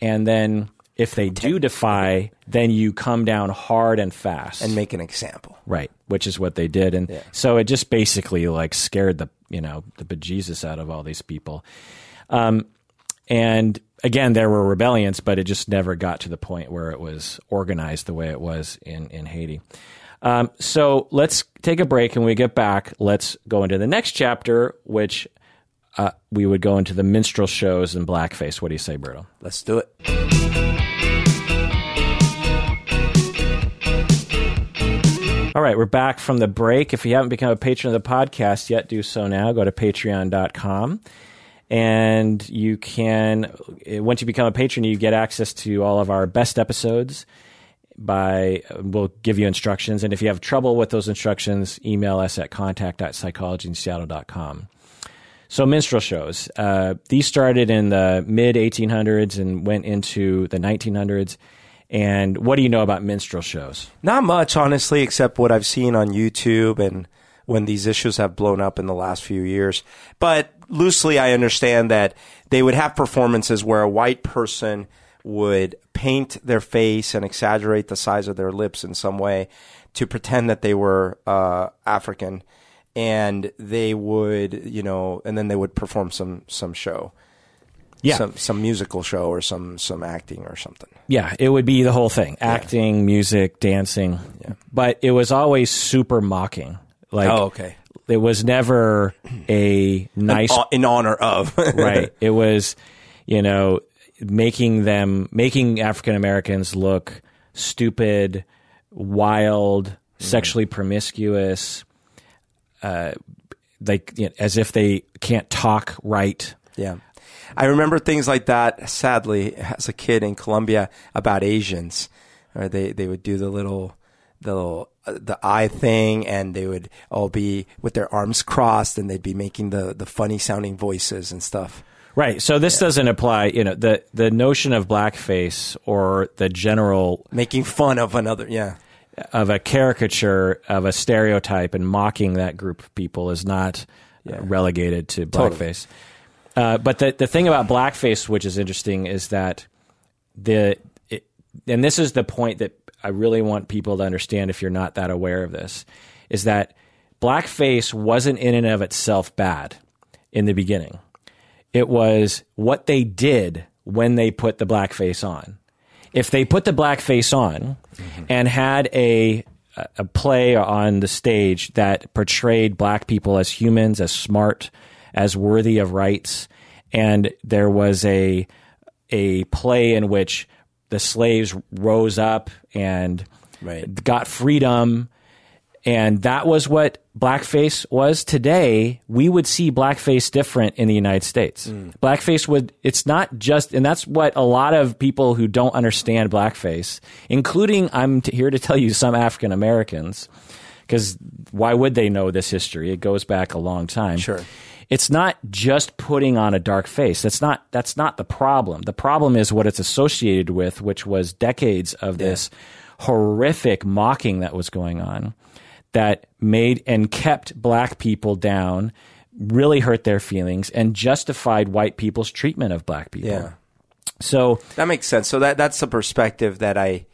And then if they do defy, then you come down hard and fast and make an example. Right, which is what they did, and so it just basically like scared the you know the bejesus out of all these people. Um, and again, there were rebellions, but it just never got to the point where it was organized the way it was in in Haiti. Um, so let's take a break, and when we get back, let's go into the next chapter, which uh, we would go into the minstrel shows and blackface. What do you say, Berto? Let's do it. All right, we're back from the break. If you haven't become a patron of the podcast yet, do so now. Go to patreon.com. And you can, once you become a patron, you get access to all of our best episodes. By we'll give you instructions, and if you have trouble with those instructions, email us at contact@psychologyinseattle.com. So minstrel shows. Uh, these started in the mid 1800s and went into the 1900s. And what do you know about minstrel shows? Not much, honestly, except what I've seen on YouTube and when these issues have blown up in the last few years. But loosely, I understand that they would have performances where a white person would paint their face and exaggerate the size of their lips in some way to pretend that they were uh, African, and they would, you know, and then they would perform some some show. Yeah. some some musical show or some some acting or something. Yeah, it would be the whole thing: acting, music, dancing. Yeah. But it was always super mocking. Like, Oh, okay. it was never a nice in honor of right. It was, you know, making them making African Americans look stupid, wild, sexually promiscuous, uh, like you know, as if they can't talk right. Yeah. I remember things like that, sadly, as a kid in Colombia about Asians. Or they, they would do the little, the little, uh, the eye thing and they would all be with their arms crossed and they'd be making the, the funny sounding voices and stuff. Right. So this doesn't apply. You know, the the notion of blackface or the general Making fun of another. Yeah. of a caricature of a stereotype and mocking that group of people is not uh, relegated to Totally. Uh, but the the thing about blackface, which is interesting, is that the it, and this is the point that I really want people to understand if you're not that aware of this, is that blackface wasn't in and of itself bad in the beginning. It was what they did when they put the blackface on. If they put the blackface on and had a a play on the stage that portrayed black people as humans, as smart, as worthy of rights, and there was a a play in which the slaves rose up and Right. got freedom. And that was what blackface was. Today we would see blackface different in the united states. Hmm. Blackface would it's not just and that's what a lot of people who don't understand blackface including i'm t- here to tell you some african americans because why would they know this history? It goes back a long time. Sure. It's not just putting on a dark face that's not that's not the problem the problem is what it's associated with which was decades of this horrific mocking that was going on that made and kept black people down really hurt their feelings and justified white people's treatment of black people Yeah. so That makes sense. So that that's a perspective that I,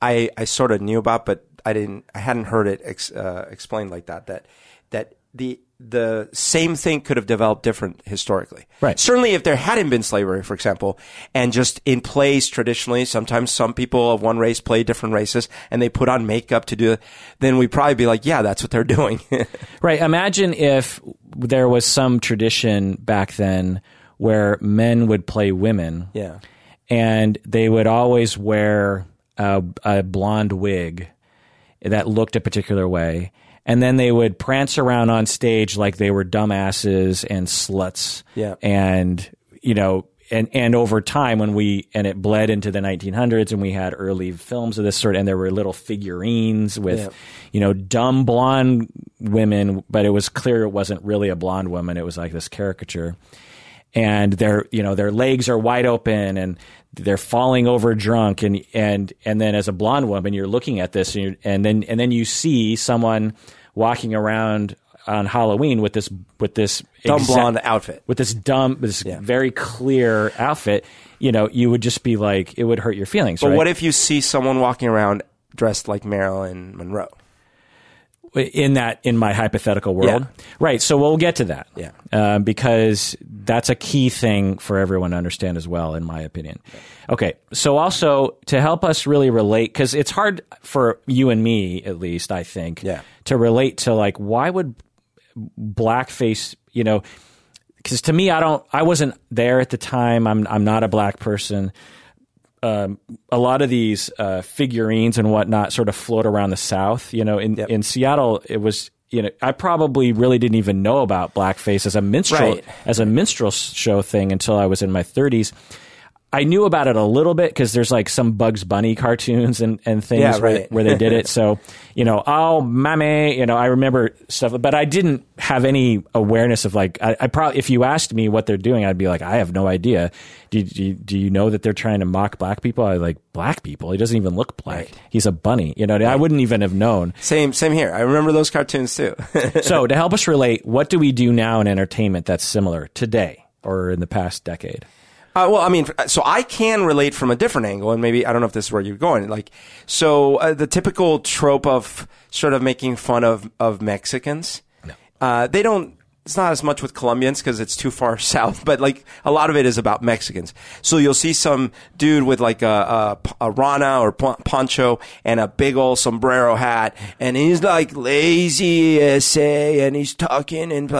I, I sort of knew about, but I didn't. I hadn't heard it ex, uh, explained like that. That that the the same thing could have developed different historically. Right. Certainly, if there hadn't been slavery, for example, and just in plays traditionally, sometimes some people of one race play different races, and they put on makeup to do it. Then we'd probably be like, yeah, that's what they're doing. Right. Imagine if there was some tradition back then where men would play women. yeah. And they would always wear a, a blonde wig that looked a particular way. And then they would prance around on stage like they were dumbasses and sluts. Yeah. And, you know, and, and over time when we, and it bled into the 1900s and we had early films of this sort and there were little figurines with, Yeah. you know, dumb blonde women, but it was clear it wasn't really a blonde woman. It was like this caricature. And their, you know, their legs are wide open and they're falling over drunk. And, and, and then as a blonde woman, you're looking at this and, you're, and then, and then you see someone walking around on Halloween with this, with this Dumb exact- blonde outfit. with this dumb, this Yeah. very clear outfit, you know, you would just be like, it would hurt your feelings. But right? what if you see someone walking around dressed like Marilyn Monroe? In that in my hypothetical world. Right so we'll get to that. Yeah. uh, because that's a key thing for everyone to understand as well in my opinion. Okay so also to help us really relate because it's hard for you and me at least i think Yeah. to relate to like why would blackface you know because to me i don't i wasn't there at the time. I'm i'm not a black person um, a lot of these uh, figurines and whatnot sort of float around the South. You know, in Yep. in Seattle, it was. You know, I probably really didn't even know about blackface as a minstrel Right. as a minstrel show thing until I was in my 30s. I knew about it a little bit because there's like some Bugs Bunny cartoons and, and things Yeah, where, right. where they did it. So, you know, oh, mommy, you know, I remember stuff, but I didn't have any awareness of like, I, I probably, if you asked me what they're doing, I'd be like, I have no idea. Do, do, you- do you know that they're trying to mock black people? I like, black people? He doesn't even look black. Right. He's a bunny. You know, I wouldn't even have known. Same, same here. I remember those cartoons too. so, to help us relate, what do we do now in entertainment that's similar today or in the past decade? Uh, well, I mean, so I can relate from a different angle, and maybe I don't know if this is where you're going. Like, so uh, the typical trope of sort of making fun of of Mexicans, uh, they don't it's not as much with Colombians because it's too far south, but like a lot of it is about Mexicans. So you'll see some dude with like a, a, a ruana or poncho and a big old sombrero hat, and he's like lazy essay, and he's talking and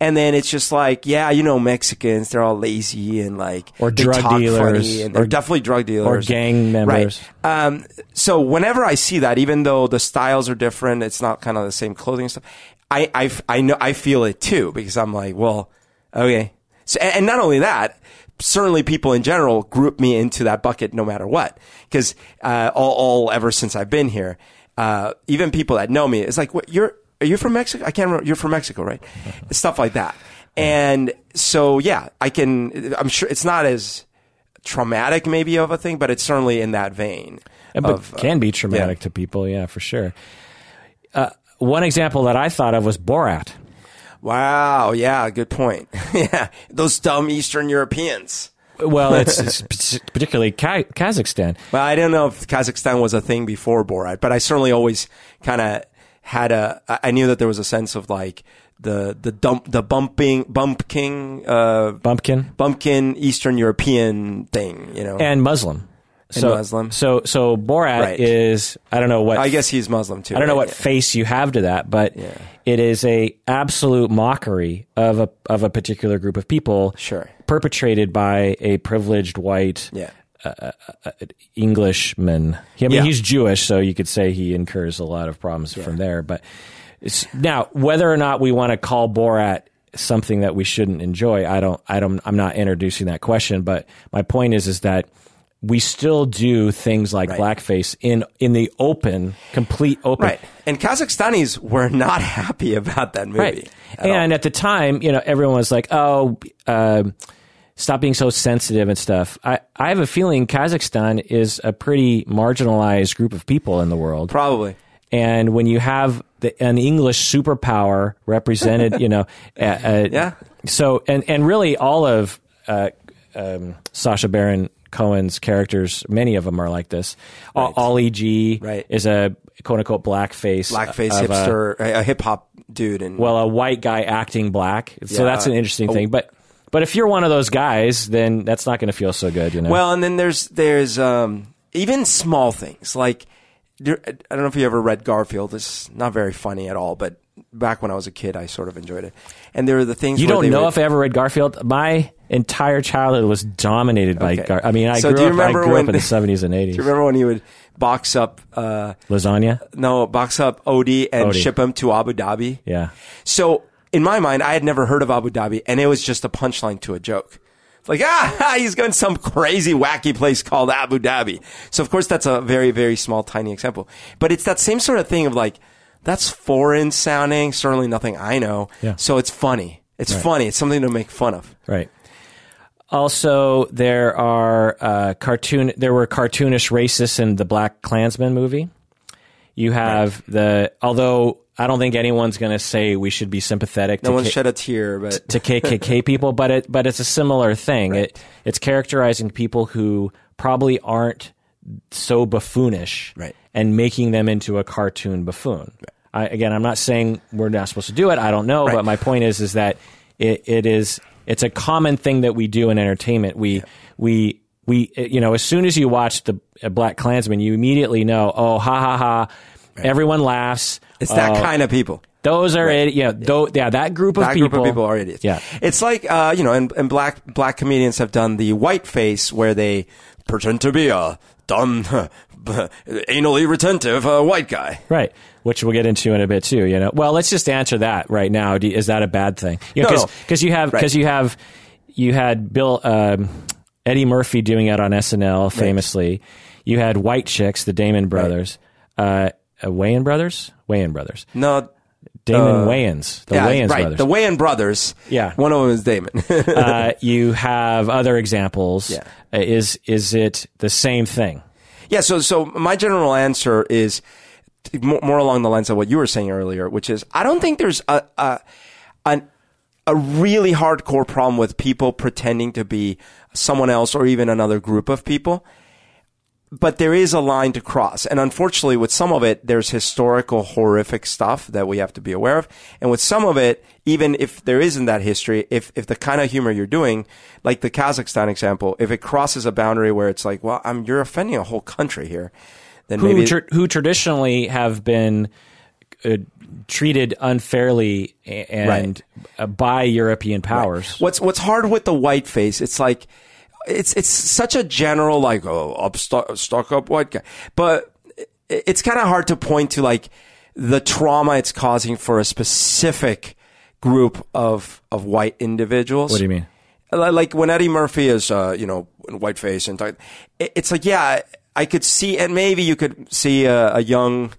and then it's just like, yeah, you know, Mexicans, they're all lazy and like or drug dealers, and they're or, definitely drug dealers or gang members. Right. Um, so whenever I see that, even though the styles are different, it's not kind of the same clothing and stuff I, I, I know, I feel it too because I'm like, well, okay. So, and not only that, certainly people in general group me into that bucket no matter what. Cause, uh, all, all ever since I've been here, uh, even people that know me, it's like, what, you're, are you from Mexico? I can't remember. You're from Mexico, right? Stuff like that. And so, yeah, I can, I'm sure it's not as traumatic maybe of a thing, but it's certainly in that vein. But of, can be traumatic yeah. to people. Yeah, for sure. Uh, one example that I thought of was Borat. Wow. Yeah. Good point. yeah. Those dumb Eastern Europeans. Well, it's, it's particularly Kazakhstan. Well, I don't know if Kazakhstan was a thing before Borat, but I certainly always kind of had a. I knew that there was a sense of like the the dump the bumping bumpkin uh, bumpkin bumpkin Eastern European thing, you know, and Muslim so, Muslim. So so Borat right. is I don't know what I guess he's Muslim too. I don't know what yeah. face you have to that, but yeah. it is a absolute mockery of a of a particular group of people. Sure. Perpetrated by a privileged white yeah. Uh, uh, uh, Englishman. I mean, yeah. he's Jewish, so you could say he incurs a lot of problems from there. But now, whether or not we want to call Borat something that we shouldn't enjoy, I don't. I don't. I'm not introducing that question. But my point is, is that we still do things like right. blackface in in the open, complete open. Right. And Kazakhstanis were not happy about that movie. Right. At and all. at the time, you know, everyone was like, "Oh, uh, stop being so sensitive and stuff." I I have a feeling Kazakhstan is a pretty marginalized group of people in the world. Probably. And when you have the, an English superpower represented, you know, uh, yeah. So and and really all of uh, um, Sacha Baron Cohen's characters, many of them are like this. Right. Ali G right. is a quote unquote blackface, blackface hipster, a, a hip hop dude, and well, a white guy acting black. Yeah. So that's an interesting thing. But but if you're one of those guys, then that's not going to feel so good, you know. Well, and then there's there's um, even small things like I don't know if you ever read Garfield. It's not very funny at all, but back when I was a kid, I sort of enjoyed it. And there are the things you don't know would, if I ever read Garfield. My entire childhood was dominated by. Okay. Gar- I mean, I so grew, up, I grew when, up in the seventies and eighties. Do you remember when he would box up uh, lasagna? No, box up Odie and Odie. ship him to Abu Dhabi. Yeah. So in my mind, I had never heard of Abu Dhabi, and it was just a punchline to a joke. Like, ah, he's going to some crazy, wacky place called Abu Dhabi. So, of course, that's a very, very small, tiny example. But it's that same sort of thing of like, that's foreign sounding, certainly nothing I know. Yeah. So it's funny. It's right. funny. It's something to make fun of. Right. Also, there are uh, cartoon. There were cartoonish racists in the Black Klansman movie. You have right. the although I don't think anyone's going to say we should be sympathetic. No to one K- shed a tear, but to KKK people, but it but it's a similar thing. Right. It it's characterizing people who probably aren't so buffoonish, right. and making them into a cartoon buffoon. Right. I, again, I'm not saying we're not supposed to do it. I don't know, but my point is, is that it, it is it's a common thing that we do in entertainment. We yeah. we we you know as soon as you watch the Black Klansman, you immediately know, oh ha ha ha, right. everyone laughs. It's that uh, kind of people. Those are right. yeah, yeah. yeah, that group of that people. group of people are idiots. Yeah, it's like uh, you know, and, and black black comedians have done the white face where they pretend to be a dumb, anally retentive uh, white guy. Right which we'll get into in a bit too. You know, well, let's just answer that right now. Is that a bad thing? You know, because no, no. you have because right. you have you had Bill um, Eddie Murphy doing it on SNL famously. Right. You had White Chicks, the Damon brothers, right. uh, uh, Wayans brothers, Wayans brothers. No, Damon uh, Wayans, the yeah, Wayans right, brothers. The Wayans brothers. Yeah. One of them is Damon. uh, you have other examples. Yeah. Uh, is is it the same thing? Yeah. So so my general answer is more along the lines of what you were saying earlier, which is I don't think there's a, a an a really hardcore problem with people pretending to be someone else or even another group of people. But there is a line to cross. And unfortunately, with some of it, there's historical horrific stuff that we have to be aware of. And with some of it, even if there isn't that history, if, if the kind of humor you're doing, like the Kazakhstan example, if it crosses a boundary where it's like, well, I'm, you're offending a whole country here, then who, maybe. tr- who traditionally have been uh, treated unfairly and uh, by European powers. What's what's hard with the white face? It's like it's it's such a general like oh up stuck, stuck up white guy, but it- it's kind of hard to point to like the trauma it's causing for a specific group of of white individuals. What do you mean? Like when Eddie Murphy is, uh, you know, in whiteface and talk- it's like, yeah, I could see, and maybe you could see a, a young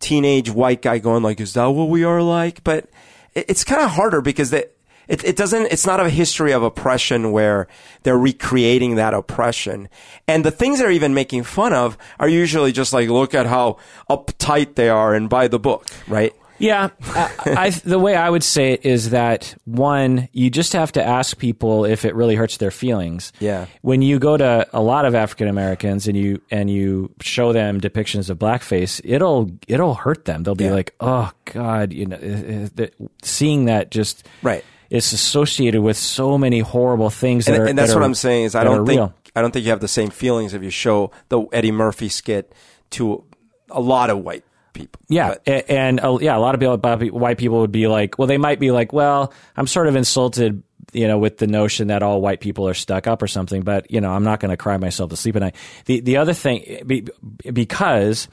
teenage white guy going like, "Is that what we are like?" But it, it's kind of harder because that it, it doesn't. It's not a history of oppression where they're recreating that oppression, and the things they're even making fun of are usually just like, "Look at how uptight they are," and by the book, right? Yeah, I, I, the way I would say it is that one, you just have to ask people if it really hurts their feelings. Yeah. When you go to a lot of African Americans and you and you show them depictions of blackface, it'll it'll hurt them. They'll be Yeah. like, "Oh God," you know, uh, uh, that- seeing that just Right. Is associated with so many horrible things. That and, are, and that's that what are- I'm saying is I don't think real. I don't think you have the same feelings if you show the Eddie Murphy skit to a lot of white people. Yeah, But- and uh, yeah, a lot of people, white people would be like, well, they might be like, well, I'm sort of insulted, you know, with the notion that all white people are stuck up or something, but you know, I'm not going to cry myself to sleep at night. The the other thing, be, because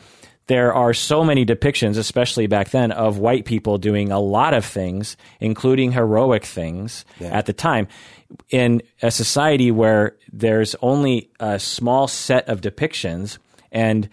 there are so many depictions, especially back then, of white people doing a lot of things, including heroic things Yeah. at the time. In a society where there's only a small set of depictions and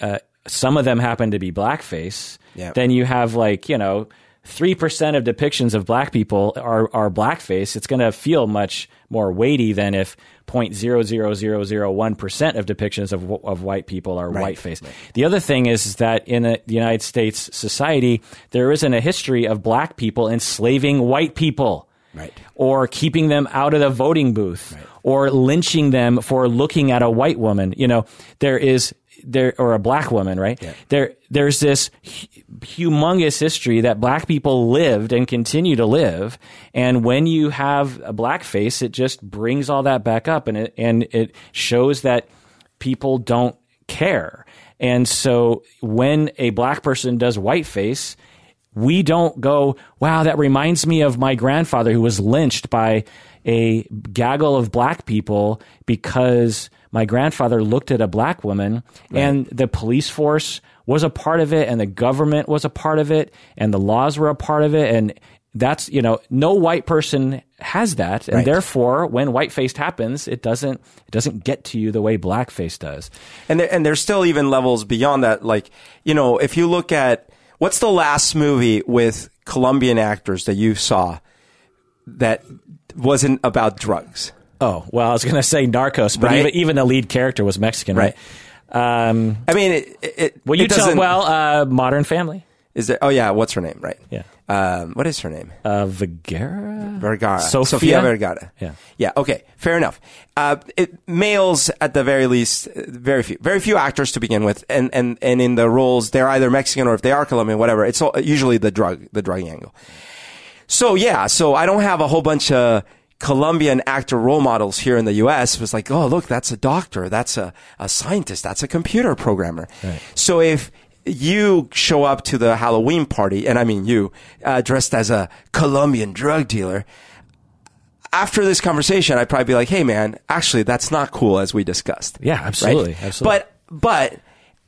uh, some of them happen to be blackface, Yeah. then you have like, you know, 3% of depictions of black people are, are blackface. It's going to feel much more weighty than if 0.00001% of depictions of, of white people are whiteface. The other thing is, is that in a, the United States society, there isn't a history of black people enslaving white people Right. or keeping them out of the voting booth or lynching them for looking at a white woman. You know, there is there or a black woman, right? There there's this humongous history that black people lived and continue to live. And when you have a black face, it just brings all that back up and it and it shows that people don't care. And so when a black person does whiteface, we don't go, wow, that reminds me of my grandfather who was lynched by a gaggle of black people because my grandfather looked at a black woman and the police force was a part of it and the government was a part of it and the laws were a part of it. And that's, you know, no white person has that. And Right. therefore, when white-faced happens, it doesn't, it doesn't get to you the way black blackface does. And there, and there's still even levels beyond that. Like, you know, if you look at what's the last movie with Colombian actors that you saw that wasn't about drugs? Oh, well, I was going to say Narcos, but Right. even, even the lead character was Mexican, right? Um, I mean, it, it, well, you it tell, well, uh, Modern Family. is there? Oh yeah, what's her name? Right. Yeah. Um, what is her name? Uh, Vergara? Vergara. Sofia? Sofia Vergara. Yeah. Yeah. Okay. Fair enough. Uh, it, males, at the very least, very few, very few actors to begin with, and and and in the roles, they're either Mexican or if they are Colombian, whatever. It's all, usually the drug, the drug angle. So yeah. So I don't have a whole bunch of Colombian actor role models here in the U.S. Was like, oh look, that's a doctor, that's a a scientist, that's a computer programmer. So if you show up to the Halloween party, and I mean you, uh, dressed as a Colombian drug dealer, after this conversation, I'd probably be like, "Hey, man, actually, that's not cool as we discussed." Yeah, absolutely, Right? absolutely. But but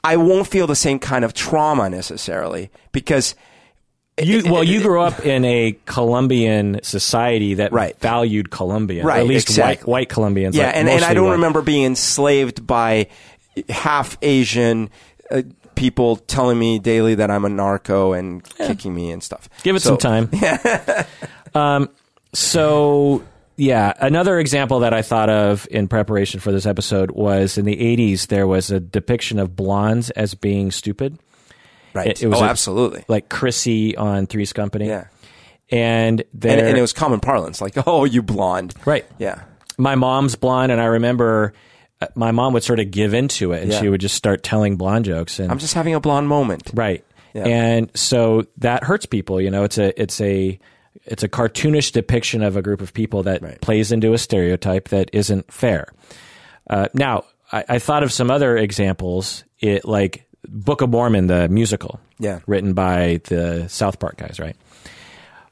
I won't feel the same kind of trauma necessarily because You, well, you grew up in a Colombian society that Right. valued Colombians, Right, at least exactly. white, white Colombians. yeah, like and, and I don't white. remember being enslaved by half Asian. Uh, people telling me daily that I'm a narco and kicking me and stuff. Give it So- some time. um, so, yeah, another example that I thought of in preparation for this episode was in the 80s, there was a depiction of blondes as being stupid. Right. It- it was oh, a- absolutely. Like Chrissy on Three's Company. Yeah. And, there, And, and it was common parlance, like, "Oh, you blonde." right. Yeah. my mom's blonde, and I remember uh, my mom would sort of give into it, and Yeah. she would just start telling blonde jokes. And I'm just having a blonde moment. Right. Yeah. And so that hurts people. You know, it's a it's a it's a cartoonish depiction of a group of people that Right. plays into a stereotype that isn't fair. Uh, now, I, I thought of some other examples. It like Book of Mormon, the musical, Yeah. written by the South Park guys, right?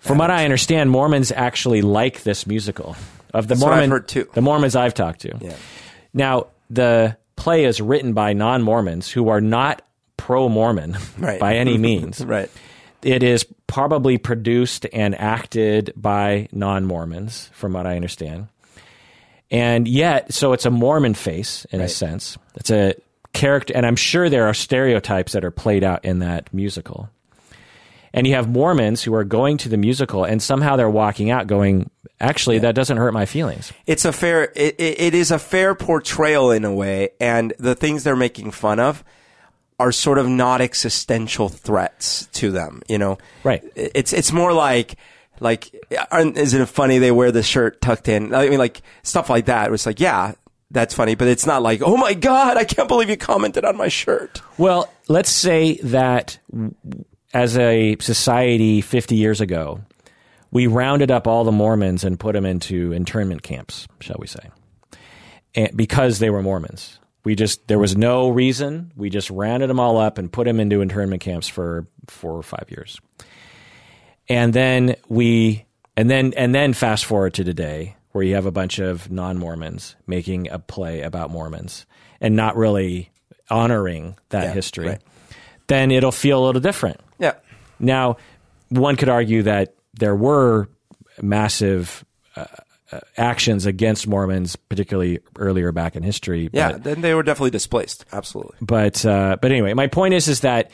From what I understand, Mormons actually like this musical. Of the That's what I've Mormon, heard, too. the Mormons I've talked to, Yeah. now, the play is written by non Mormons who are not pro Mormon Right. by any means. Right. It is probably produced and acted by non Mormons, from what I understand. And yet, so it's a Mormon face in a sense. It's a character, and I'm sure there are stereotypes that are played out in that musical. And you have Mormons who are going to the musical, and somehow they're walking out going, actually, that doesn't hurt my feelings. it's a fair it, it, it is a fair portrayal in a way and the things they're making fun of are sort of not existential threats to them you know Right. it's it's more like like isn't it funny they wear the shirt tucked in i mean like stuff like that it's like yeah that's funny but it's not like oh my god i can't believe you commented on my shirt Well, let's say that as a society 50 years ago, we rounded up all the Mormons and put them into internment camps, shall we say, and because they were Mormons. We just there was no reason. We just rounded them all up and put them into internment camps for four or five years. And then we and then and then fast forward to today where you have a bunch of non-Mormons making a play about Mormons and not really honoring that Yeah, history. right. Then it'll feel a little different. yeah Now, one could argue that there were massive uh, uh, actions against Mormons, particularly earlier back in history. yeah but, then they were definitely displaced absolutely but uh, but anyway, my point is is that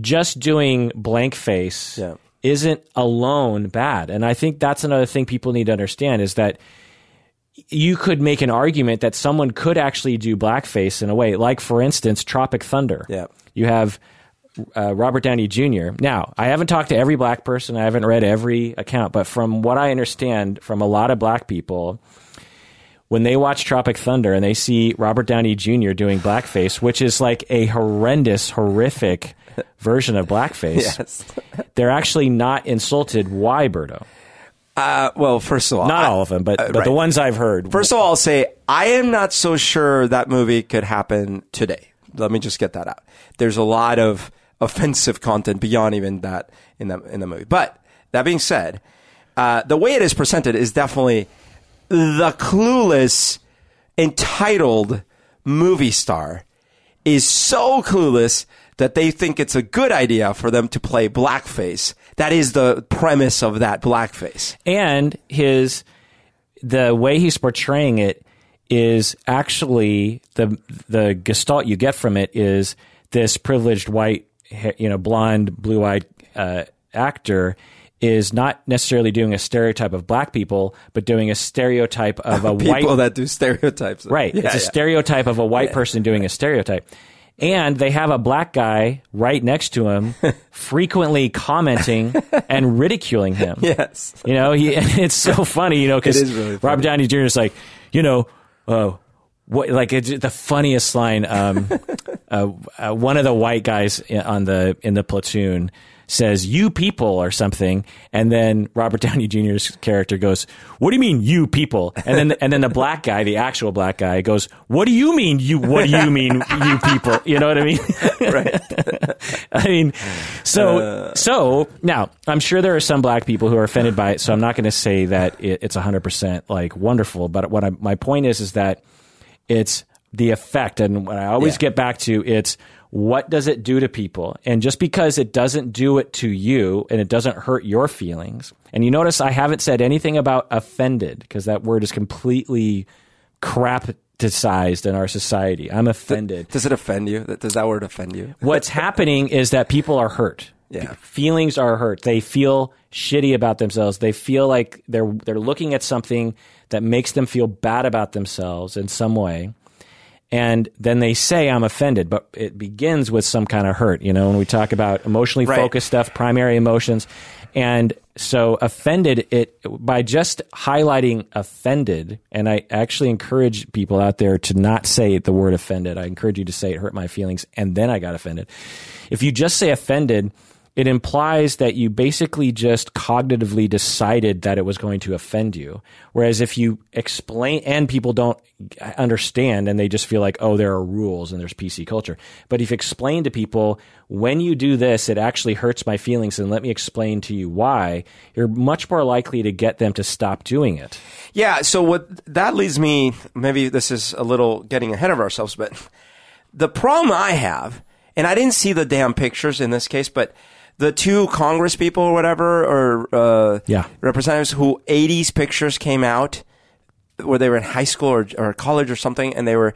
just doing blank face Yeah. isn't alone bad, and I think that's another thing people need to understand is that you could make an argument that someone could actually do blackface in a way, like for instance, Tropic Thunder. Yeah. you have uh, Robert Downey Jr. Now, I haven't talked to every black person, I haven't read every account, but from what I understand from a lot of black people, when they watch Tropic Thunder and they see Robert Downey Jr. doing blackface, which is like a horrendous, horrific version of blackface, yes they're actually not insulted. Why, Berto? Uh, well first of all Not I- all of them, but, but the ones I've heard. First of all, I'll say I am not so sure that movie could happen today. Let me just get that out. There's a lot of offensive content beyond even that in the in the movie. But that being said, uh, the way it is presented is definitely the clueless, entitled movie star is so clueless that they think it's a good idea for them to play blackface. That is the premise of that blackface. and his the way he's portraying it is actually the the gestalt you get from it is this privileged white you know blonde blue eyed uh, actor is not necessarily doing a stereotype of black people but doing a stereotype of a People white that do stereotypes. right Yeah, it's a stereotype of a white person doing a stereotype and they have a black guy right next to him frequently commenting and ridiculing him Yes. you know, he, it's so funny, you know, because It really. Robert Downey Jr. is like, you know, uh, what like it's the funniest line. Um, uh, uh, one of the white guys in- on the in the platoon says "you people" or something, and then Robert Downey Jr.'s character goes, "What do you mean, you people?" And then and then the black guy, the actual black guy, goes, "What do you mean, you? What do you mean, you people?" You know what I mean? Right. I mean, so Uh. so now I'm sure there are some black people who are offended by it. So I'm not going to say that it, it's 100 percent like wonderful. But what I, my point is is that it's the effect, and what I always Yeah. get back to it's what does it do to people, and just because it doesn't do it to you and it doesn't hurt your feelings, and you notice I haven't said anything about offended because that word is completely crapticized in our society. I'm offended Does it offend you? Does that word offend you? what's happening is that people are hurt. Yeah. Feelings are hurt. They feel shitty about themselves. They feel like they're they're looking at something that makes them feel bad about themselves in some way. And then they say I'm offended, but it begins with some kind of hurt, you know, when we talk about emotionally Right. focused stuff, primary emotions. And so offended it by just highlighting offended and i actually encourage people out there to not say the word offended i encourage you to say it hurt my feelings and then i got offended if you just say offended it implies that you basically just cognitively decided that it was going to offend you. Whereas if you explain, and people don't understand and they just feel like, oh, there are rules and there's PC culture. But if you explain to people, when you do this, it actually hurts my feelings and let me explain to you why, you're much more likely to get them to stop doing it. Yeah. So what that leads me, maybe this is a little getting ahead of ourselves, but the problem I have, and I didn't see the damn pictures in this case, but the two Congress people or whatever, or uh, Yeah. representatives who 80s pictures came out where they were in high school or, or college or something, and they were.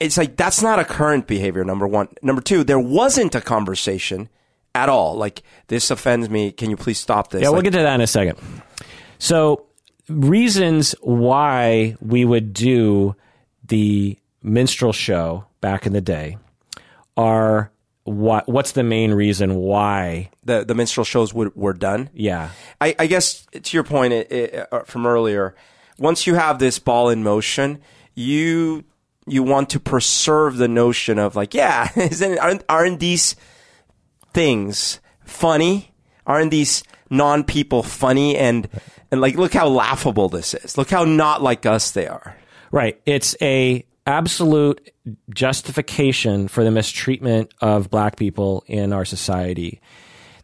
It's like that's not a current behavior. Number one. Number two, there wasn't a conversation at all. Like this offends me. Can you please stop this? Yeah, we'll Like, get to that in a second. So, reasons why we would do the minstrel show back in the day are what what's the main reason why? the the minstrel shows would, were done. Yeah. I, I guess to your point it, it, uh, from earlier, once you have this ball in motion, you you want to preserve the notion of like, yeah, isn't aren't, aren't these things funny? Aren't these non people funny? And and like, look how laughable this is. Look how not like us they are. Right. It's a absolute justification for the mistreatment of black people in our society.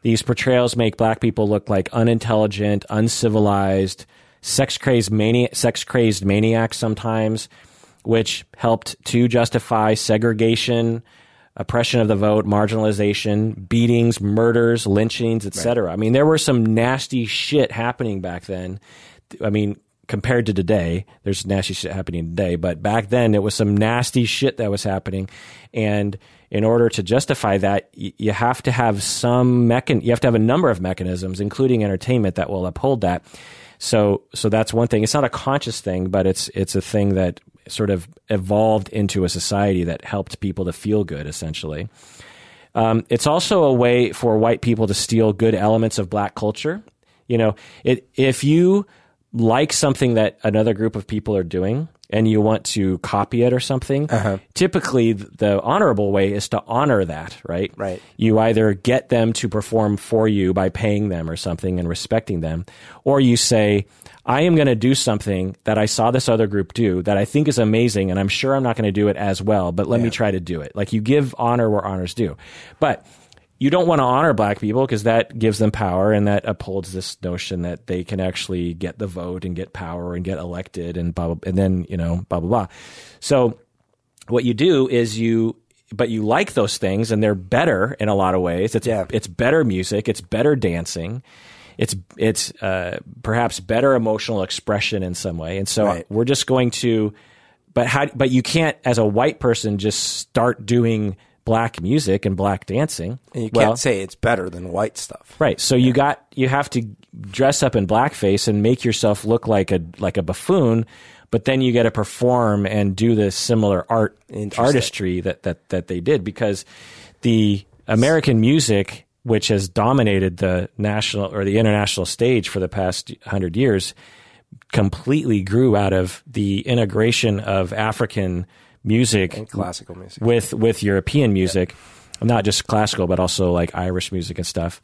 These portrayals make black people look like unintelligent, uncivilized, sex crazed mani- sex crazed maniacs sometimes, which helped to justify segregation, oppression of the vote, marginalization, beatings, murders, lynchings, etc. I mean, there were some nasty shit happening back then. I mean, compared to today, there's nasty shit happening today, but back then it was some nasty shit that was happening. And in order to justify that, you have to have some mechan- you have to have a number of mechanisms, including entertainment, that will uphold that. So, so that's one thing. It's not a conscious thing, but it's it's a thing that sort of evolved into a society that helped people to feel good, essentially. Um, it's also a way for white people to steal good elements of black culture. You know, it, if you like something that another group of people are doing and you want to copy it or something, uh-huh. typically the honorable way is to honor that, right? Right. You either get them to perform for you by paying them or something and respecting them, or you say, I am going to do something that I saw this other group do that I think is amazing, and I'm sure I'm not going to do it as well, but let me try to do it. Like you give honor where honor's due. But you don't want to honor black people because that gives them power and that upholds this notion that they can actually get the vote and get power and get elected and blah, blah and then you know blah blah blah. So what you do is you but you like those things and they're better in a lot of ways. It's Yeah. it's better music, it's better dancing. It's it's uh, perhaps better emotional expression in some way. And so Right. we're just going to but how but you can't as a white person just start doing black music and black dancing. And you Well, can't say it's better than white stuff. Right. So you got you have to dress up in blackface and make yourself look like a like a buffoon, but then you got to perform and do the similar art artistry that that that they did because the American music which has dominated the national or the international stage for the past 100 years completely grew out of the integration of African music Classical music. with with European music, not just classical, but also like Irish music and stuff.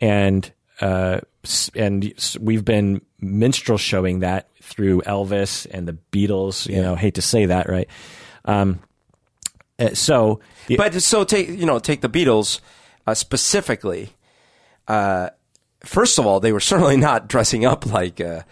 And uh, and we've been minstrel showing that through Elvis and the Beatles. You know, hate to say that, right? Um, uh, so the- But so take you know take the Beatles uh, specifically. Uh, first of all, they were certainly not dressing up like uh,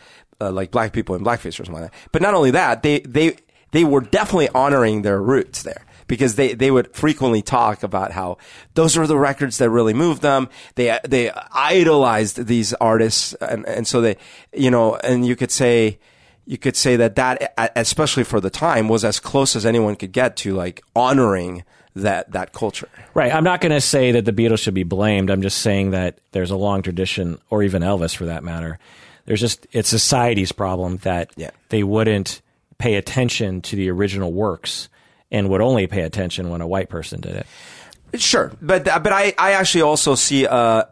uh, like black people in blackface or something like that. But not only that, they they they were definitely honoring their roots there because they, they would frequently talk about how those were the records that really moved them. They they idolized these artists, and and so they you know, and you could say you could say that that especially for the time was as close as anyone could get to like honoring that that culture. Right. I'm not going to say that the Beatles should be blamed. I'm just saying that there's a long tradition, or even Elvis for that matter. There's just, it's society's problem that Yeah. they wouldn't pay attention to the original works and would only pay attention when a white person did it. Sure, but but I, I actually also see uh,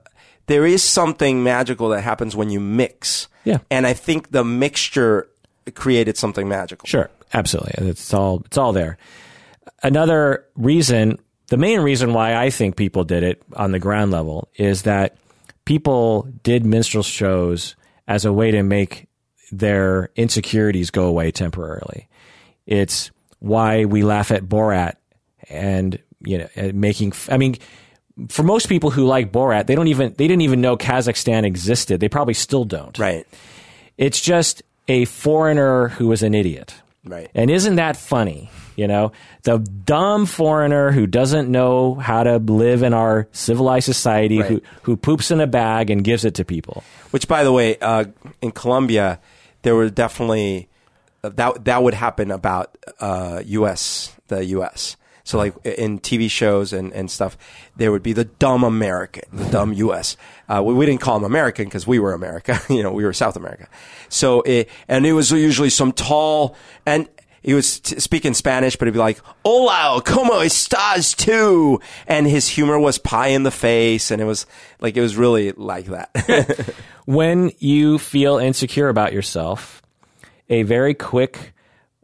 there is something magical that happens when you mix. Yeah. And I think the mixture created something magical. Sure, absolutely. It's all it's all there. Another reason, the main reason why I think people did it on the ground level is that people did minstrel shows as a way to make their insecurities go away temporarily. It's why we laugh at Borat and you know making. I mean, for most people who like Borat, they don't even they didn't even know Kazakhstan existed. They probably still don't. Right. It's just a foreigner who is an idiot. Right. And isn't that funny? You know, the dumb foreigner who doesn't know how to live in our civilized society, who, who poops in a bag and gives it to people. Which, by the way, uh, in Colombia, there were definitely uh, that that would happen about uh, U.S. the U.S. So, like in TV shows and, and stuff, there would be the dumb American, the dumb U.S. Uh, we, we didn't call him American because we were America. you know, we were South America. So, it, and it was usually some tall and. He was t- speaking Spanish, but he'd be like, "Hola, cómo estás tú?" And his humor was pie in the face, and it was like it was really like that. When you feel insecure about yourself, a very quick,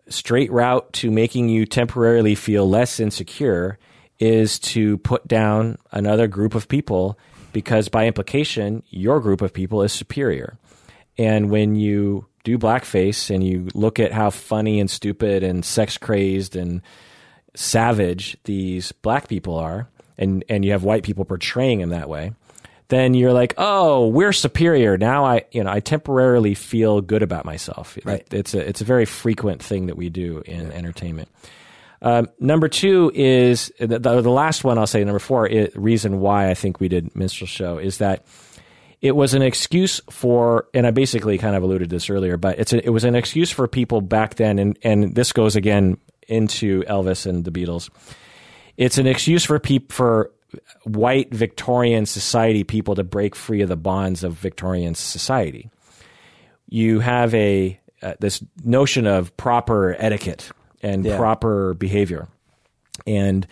straight route to making you temporarily feel less insecure is to put down another group of people because by implication, your group of people is superior. And when you do blackface and you look at how funny and stupid and sex crazed and savage these black people are, and, and you have white people portraying them that way, then you're like, oh, we're superior. Now I, you know, I temporarily feel good about myself. Right. It's a, it's a very frequent thing that we do in entertainment. Um, number two is the, the, the last one I'll say. Number four, i reason why I think we did minstrel show is that it was an excuse for, and I basically kind of alluded to this earlier, but it's a, it was an excuse for people back then, and and this goes again into Elvis and the Beatles. It's an excuse for peop, for white Victorian society people to break free of the bonds of Victorian society. You have a uh, this notion of proper etiquette and Yeah. proper behavior, and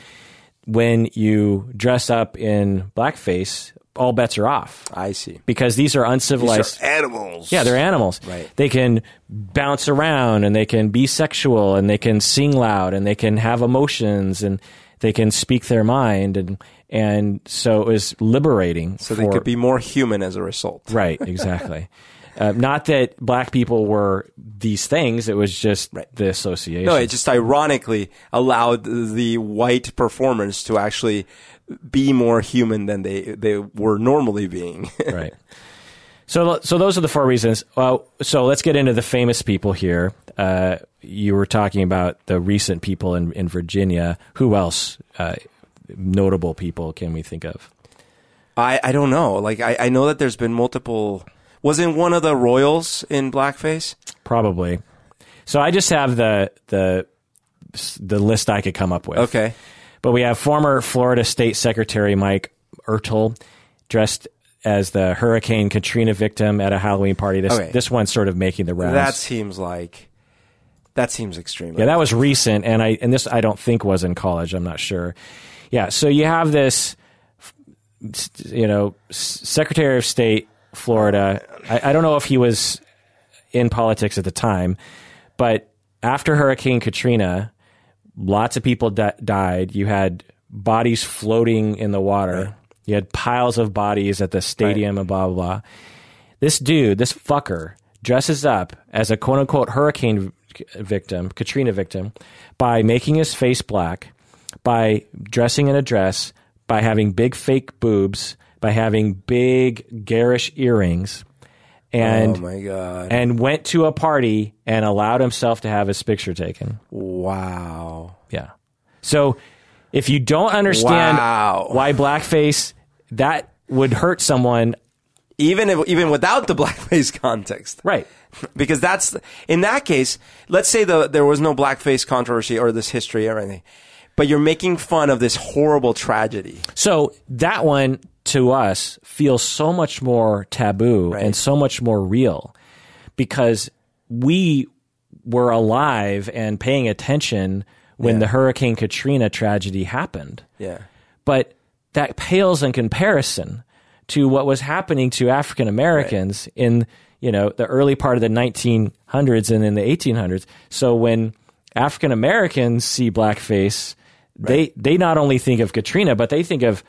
when you dress up in blackface, all bets are off I see. because these are uncivilized. animals. yeah, they're animals. Right. They can bounce around and they can be sexual and they can sing loud and they can have emotions and they can speak their mind and and so it was liberating. So for, they could be more human as a result. right. Exactly. uh, not that black people were these things. It was just Right. the association. No, it just ironically allowed the white performers to actually be more human than they they were normally being. right. So, so those are the four reasons. Well, so let's get into the famous people here. Uh, you were talking about the recent people in, in Virginia. Who else? Uh, notable people can we think of? I, I don't know. Like I, I know that there's been multiple. Wasn't one of the royals in blackface? Probably. So I just have the the the list I could come up with. Okay. But we have former Florida State Secretary Mike Ertel dressed as the Hurricane Katrina victim at a Halloween party. This Okay. this one's sort of making the rounds. That seems like that seems extreme. Yeah, that was recent, and I and this I don't think was in college. I'm not sure. Yeah, so you have this, you know, Secretary of State, Florida. I, I don't know if he was in politics at the time, but after Hurricane Katrina, lots of people di- died. You had bodies floating in the water. You had piles of bodies at the stadium and blah blah blah. This dude, this fucker, dresses up as a quote unquote hurricane victim, Katrina victim, by making his face black, by dressing in a dress, by having big fake boobs, by having big garish earrings, and oh my god! and went to a party and allowed himself to have his picture taken. wow. Yeah. So if you don't understand Wow. why blackface that would hurt someone, Even if, even without the blackface context, right? because that's in that case. Let's say the there was no blackface controversy or this history or anything, but you're making fun of this horrible tragedy. So that one to us feels so much more taboo Right. and so much more real because we were alive and paying attention when Yeah. the Hurricane Katrina tragedy happened. Yeah. But that pales in comparison to what was happening to African Americans in you know the early part of the 1900s and in the 1800s. So when African Americans see blackface, they they not only think of Katrina, but they think of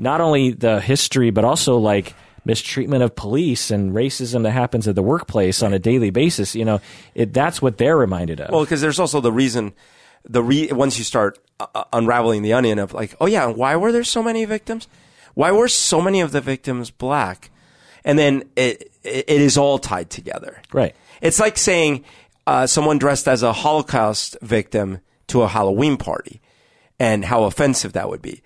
not only the history, but also like mistreatment of police and racism that happens at the workplace on a daily basis. You know, it, that's what they're reminded of. Well, because there's also the reason, the re, once you start uh, uh, unraveling the onion of like, oh yeah, why were there so many victims? Why were so many of the victims black? And then it it, it is all tied together. right. It's like saying uh, someone dressed as a Holocaust victim to a Halloween party, and how offensive that would be.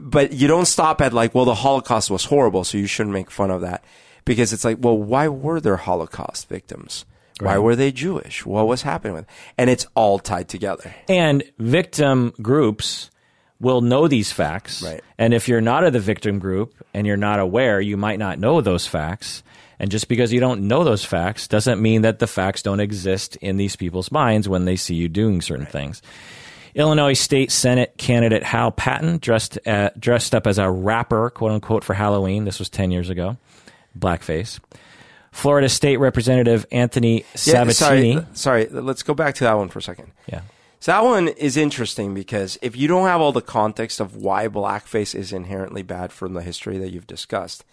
But you don't stop at like, well, the Holocaust was horrible, so you shouldn't make fun of that, because it's like, well, why were there Holocaust victims? Why were they Jewish? What was happening with? And it's all tied together. And victim groups will know these facts. Right. And if you're not of the victim group and you're not aware, you might not know those facts. And just because you don't know those facts doesn't mean that the facts don't exist in these people's minds when they see you doing certain things. Illinois State Senate candidate Hal Patton dressed uh, dressed up as a rapper, quote unquote, for Halloween. This was ten years ago, blackface. Florida State Representative Anthony Yeah, Sabatini. sorry, sorry. Let's go back to that one for a second. Yeah. So that one is interesting because if you don't have all the context of why blackface is inherently bad from the history that you've discussed,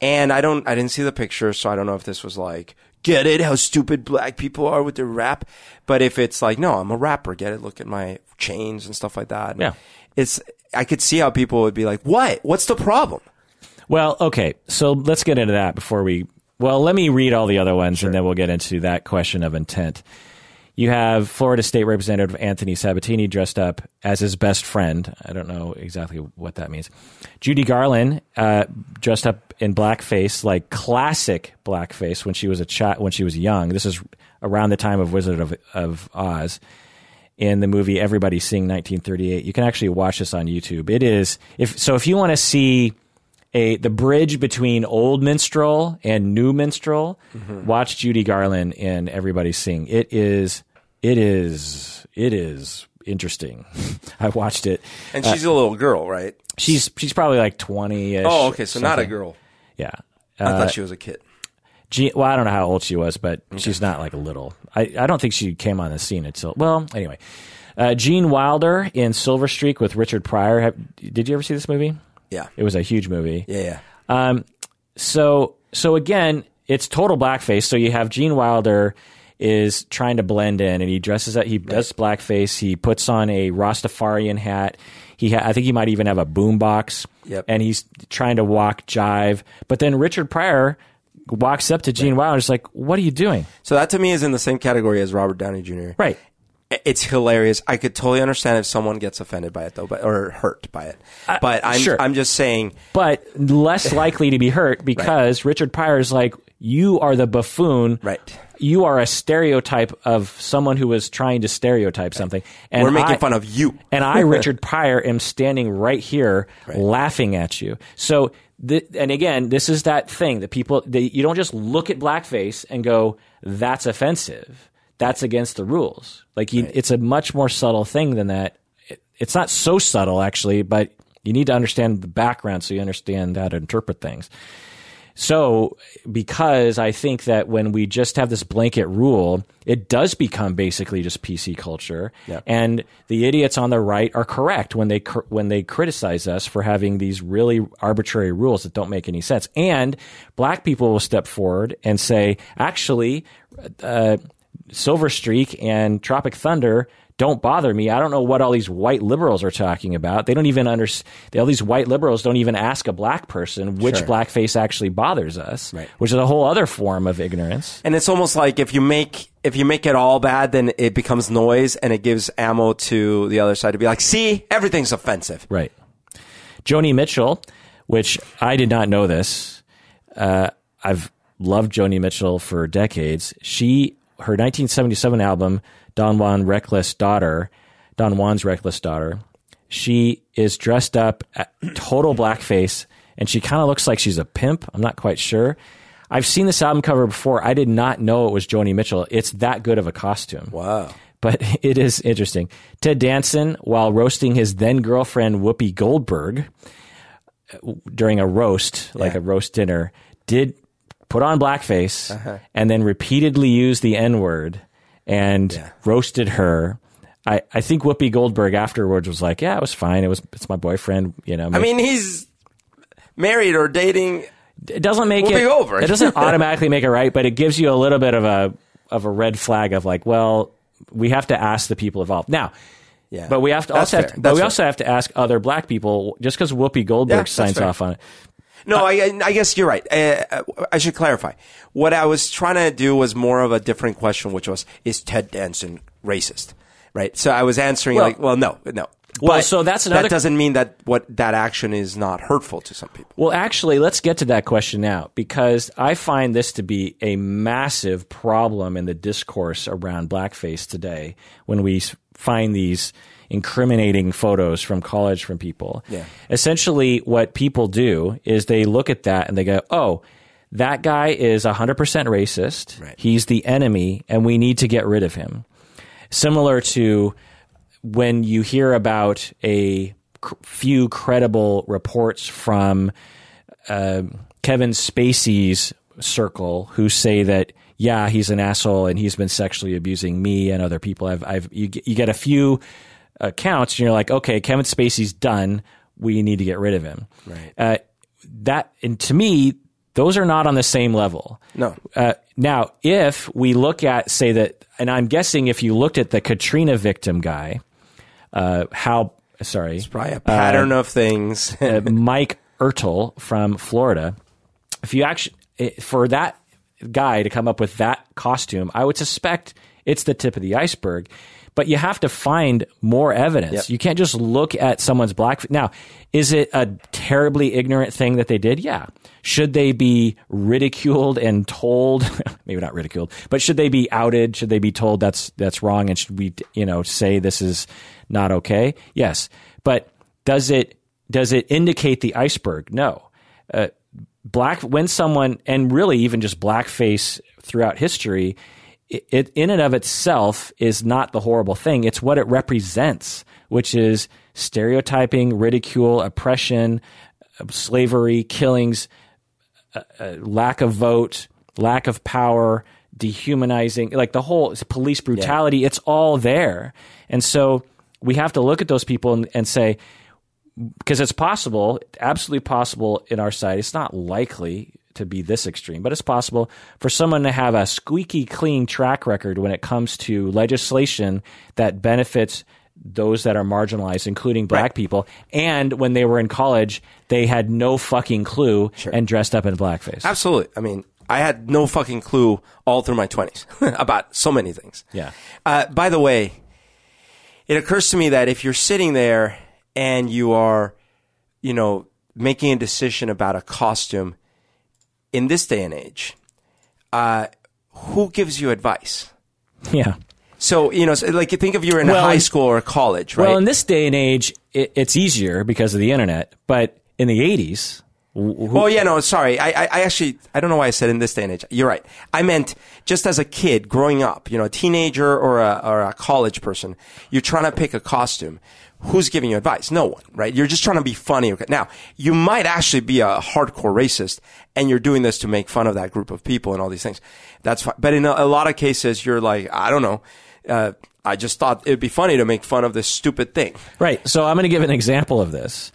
and I don't, I didn't see the picture, so I don't know if this was like, get it, how stupid black people are with their rap. But if it's like, no, I'm a rapper, get it, look at my chains and stuff like that. Yeah. It's, I could see how people would be like, what? What's the problem? Well, okay. So let's get into that before we. Well, let me read all the other ones and then we'll get into that question of intent. You have Florida State Representative Anthony Sabatini dressed up as his best friend. I don't know exactly what that means. Judy Garland uh, dressed up in blackface, like classic blackface when she was a child, when she was young. This is around the time of Wizard of, of Oz in the movie Everybody Sing 1938. You can actually watch this on YouTube. It is if so if you want to see a the bridge between old minstrel and new minstrel, watch Judy Garland in Everybody Sing. It is it is it is interesting. I watched it. And she's a little girl, right? She's she's probably like 20 Oh, okay. So not a girl. Yeah. I Uh, thought she was a kid. Jean, well, I don't know how old she was, but she's not like a little. I, I don't think she came on the scene until. Well, anyway, uh, Gene Wilder in Silver Streak with Richard Pryor. Have, did you ever see this movie? Yeah. It was a huge movie. Yeah. Yeah. Um, so so again, it's total blackface. So you have Gene Wilder is trying to blend in, and he dresses up. He does blackface. He puts on a Rastafarian hat. He ha- I think he might even have a boombox. Yep. And he's trying to walk jive. But then Richard Pryor walks up to Gene Wilder and is like, "What are you doing?" So that to me is in the same category as Robert Downey Jr. Right. It's hilarious. I could totally understand if someone gets offended by it though, but or hurt by it. Uh, but I'm sure. I'm just saying But less likely to be hurt because Richard Pryor is like, "You are the buffoon." Right. You are a stereotype of someone who is trying to stereotype something. And we're making I- fun of you. and I, Richard Pryor, am standing right here laughing at you. So, th- and again, this is that thing that people, they, you don't just look at blackface and go, that's offensive. That's against the rules. Like, you, it's a much more subtle thing than that. It, it's not so subtle, actually, but you need to understand the background so you understand how to interpret things. So, because I think that when we just have this blanket rule, it does become basically just PC culture, and the idiots on the right are correct when they cr- when they criticize us for having these really arbitrary rules that don't make any sense. And black people will step forward and say, actually, uh, Silver Streak and Tropic Thunder don't bother me. I don't know what all these white liberals are talking about. They don't even understand. All these white liberals don't even ask a black person which Sure. blackface actually bothers us, Right. which is a whole other form of ignorance. And it's almost like if you make if you make it all bad, then it becomes noise, and it gives ammo to the other side to be like, "See, everything's offensive." Right. Joni Mitchell, which I did not know this. Uh, I've loved Joni Mitchell for decades. She her 1977 album Don Juan Reckless Daughter, Don Juan's Reckless Daughter. She is dressed up at total blackface, and she kind of looks like she's a pimp. I'm not quite sure. I've seen this album cover before. I did not know it was Joni Mitchell. It's that good of a costume Wow. but it is interesting. Ted Danson, while roasting his then girlfriend Whoopi Goldberg, during a roast, like Yeah. a roast dinner, did put on blackface uh-huh. and then repeatedly used the N word and Yeah. roasted her. I, I think Whoopi Goldberg afterwards was like, "Yeah, it was fine. It was it's my boyfriend." You know, I mean, he's married or dating. it doesn't make Whoopi it Goldberg. it doesn't automatically make it right, but it gives you a little bit of a of a red flag of like, well, we have to ask the people involved now. Yeah, But we have to That's also have to, but we fair. also have to ask other black people just because Whoopi Goldberg Yeah, signs off on it. No, I, I guess you're right. Uh, I should clarify. What I was trying to do was more of a different question, which was, is Ted Danson racist? Right. So I was answering Well- like, well, no, no. Well, But so that's another- That doesn't mean that what that action is not hurtful to some people. Well, actually, let's get to that question now because I find this to be a massive problem in the discourse around blackface today when we find these incriminating photos from college from people. Yeah. Essentially, what people do is they look at that and they go, oh, that guy is 100% racist. Right. He's the enemy, and we need to get rid of him. Similar to when you hear about a few credible reports from uh, Kevin Spacey's circle who say that yeah he's an asshole and he's been sexually abusing me and other people. I've, I've you, you get a few accounts and you're like okay Kevin Spacey's done. We need to get rid of him. Right. Uh, that and to me those are not on the same level. No. Uh, now, if we look at, say that, and I'm guessing if you looked at the Katrina victim guy, uh, how, sorry, it's Probably a pattern of things. uh, Mike Ertel from Florida, if you actually, for that guy to come up with that costume, I would suspect it's the tip of the iceberg. But you have to find more evidence. Yep. You can't just look at someone's black. Now, is it a terribly ignorant thing that they did? Yeah. Should they be ridiculed and told? maybe not ridiculed, but should they be outed? Should they be told that's that's wrong? And should we, you know, say this is not okay? Yes. But does it does it indicate the iceberg? No. Uh, black when someone and really even just blackface throughout history it, it in and of itself is not the horrible thing. It's what it represents which is stereotyping ridicule oppression uh, slavery killings uh, uh, lack of vote lack of power dehumanizing like the whole police brutality it's all there. And so we have to look at those people and, and say because it's possible, absolutely possible in our side. It's not likely to be this extreme, but it's possible for someone to have a squeaky clean track record when it comes to legislation that benefits those that are marginalized, including black Right. people. And when they were in college, they had no fucking clue and dressed up in blackface. Absolutely. I mean, I had no fucking clue all through my 20s about so many things. Yeah. Uh, by the way, it occurs to me that if you're sitting there and you are, you know, making a decision about a costume in this day and age, uh, who gives you advice? Yeah. So, you know, so, like you think of you're in Well, high school or college, right? Well, in this day and age, it, it's easier because of the internet. But in the 80s, Oh yeah, no, sorry. I, I, I actually, I don't know why I said in this day and age. You're right. I meant just as a kid growing up, you know, a teenager or a, or a college person, you're trying to pick a costume. Who's giving you advice? No one, right? You're just trying to be funny. Now, you might actually be a hardcore racist and you're doing this to make fun of that group of people and all these things. That's fine. But in a, a lot of cases, you're like, I don't know. Uh, I just thought it'd be funny to make fun of this stupid thing. Right. So I'm going to give an example of this.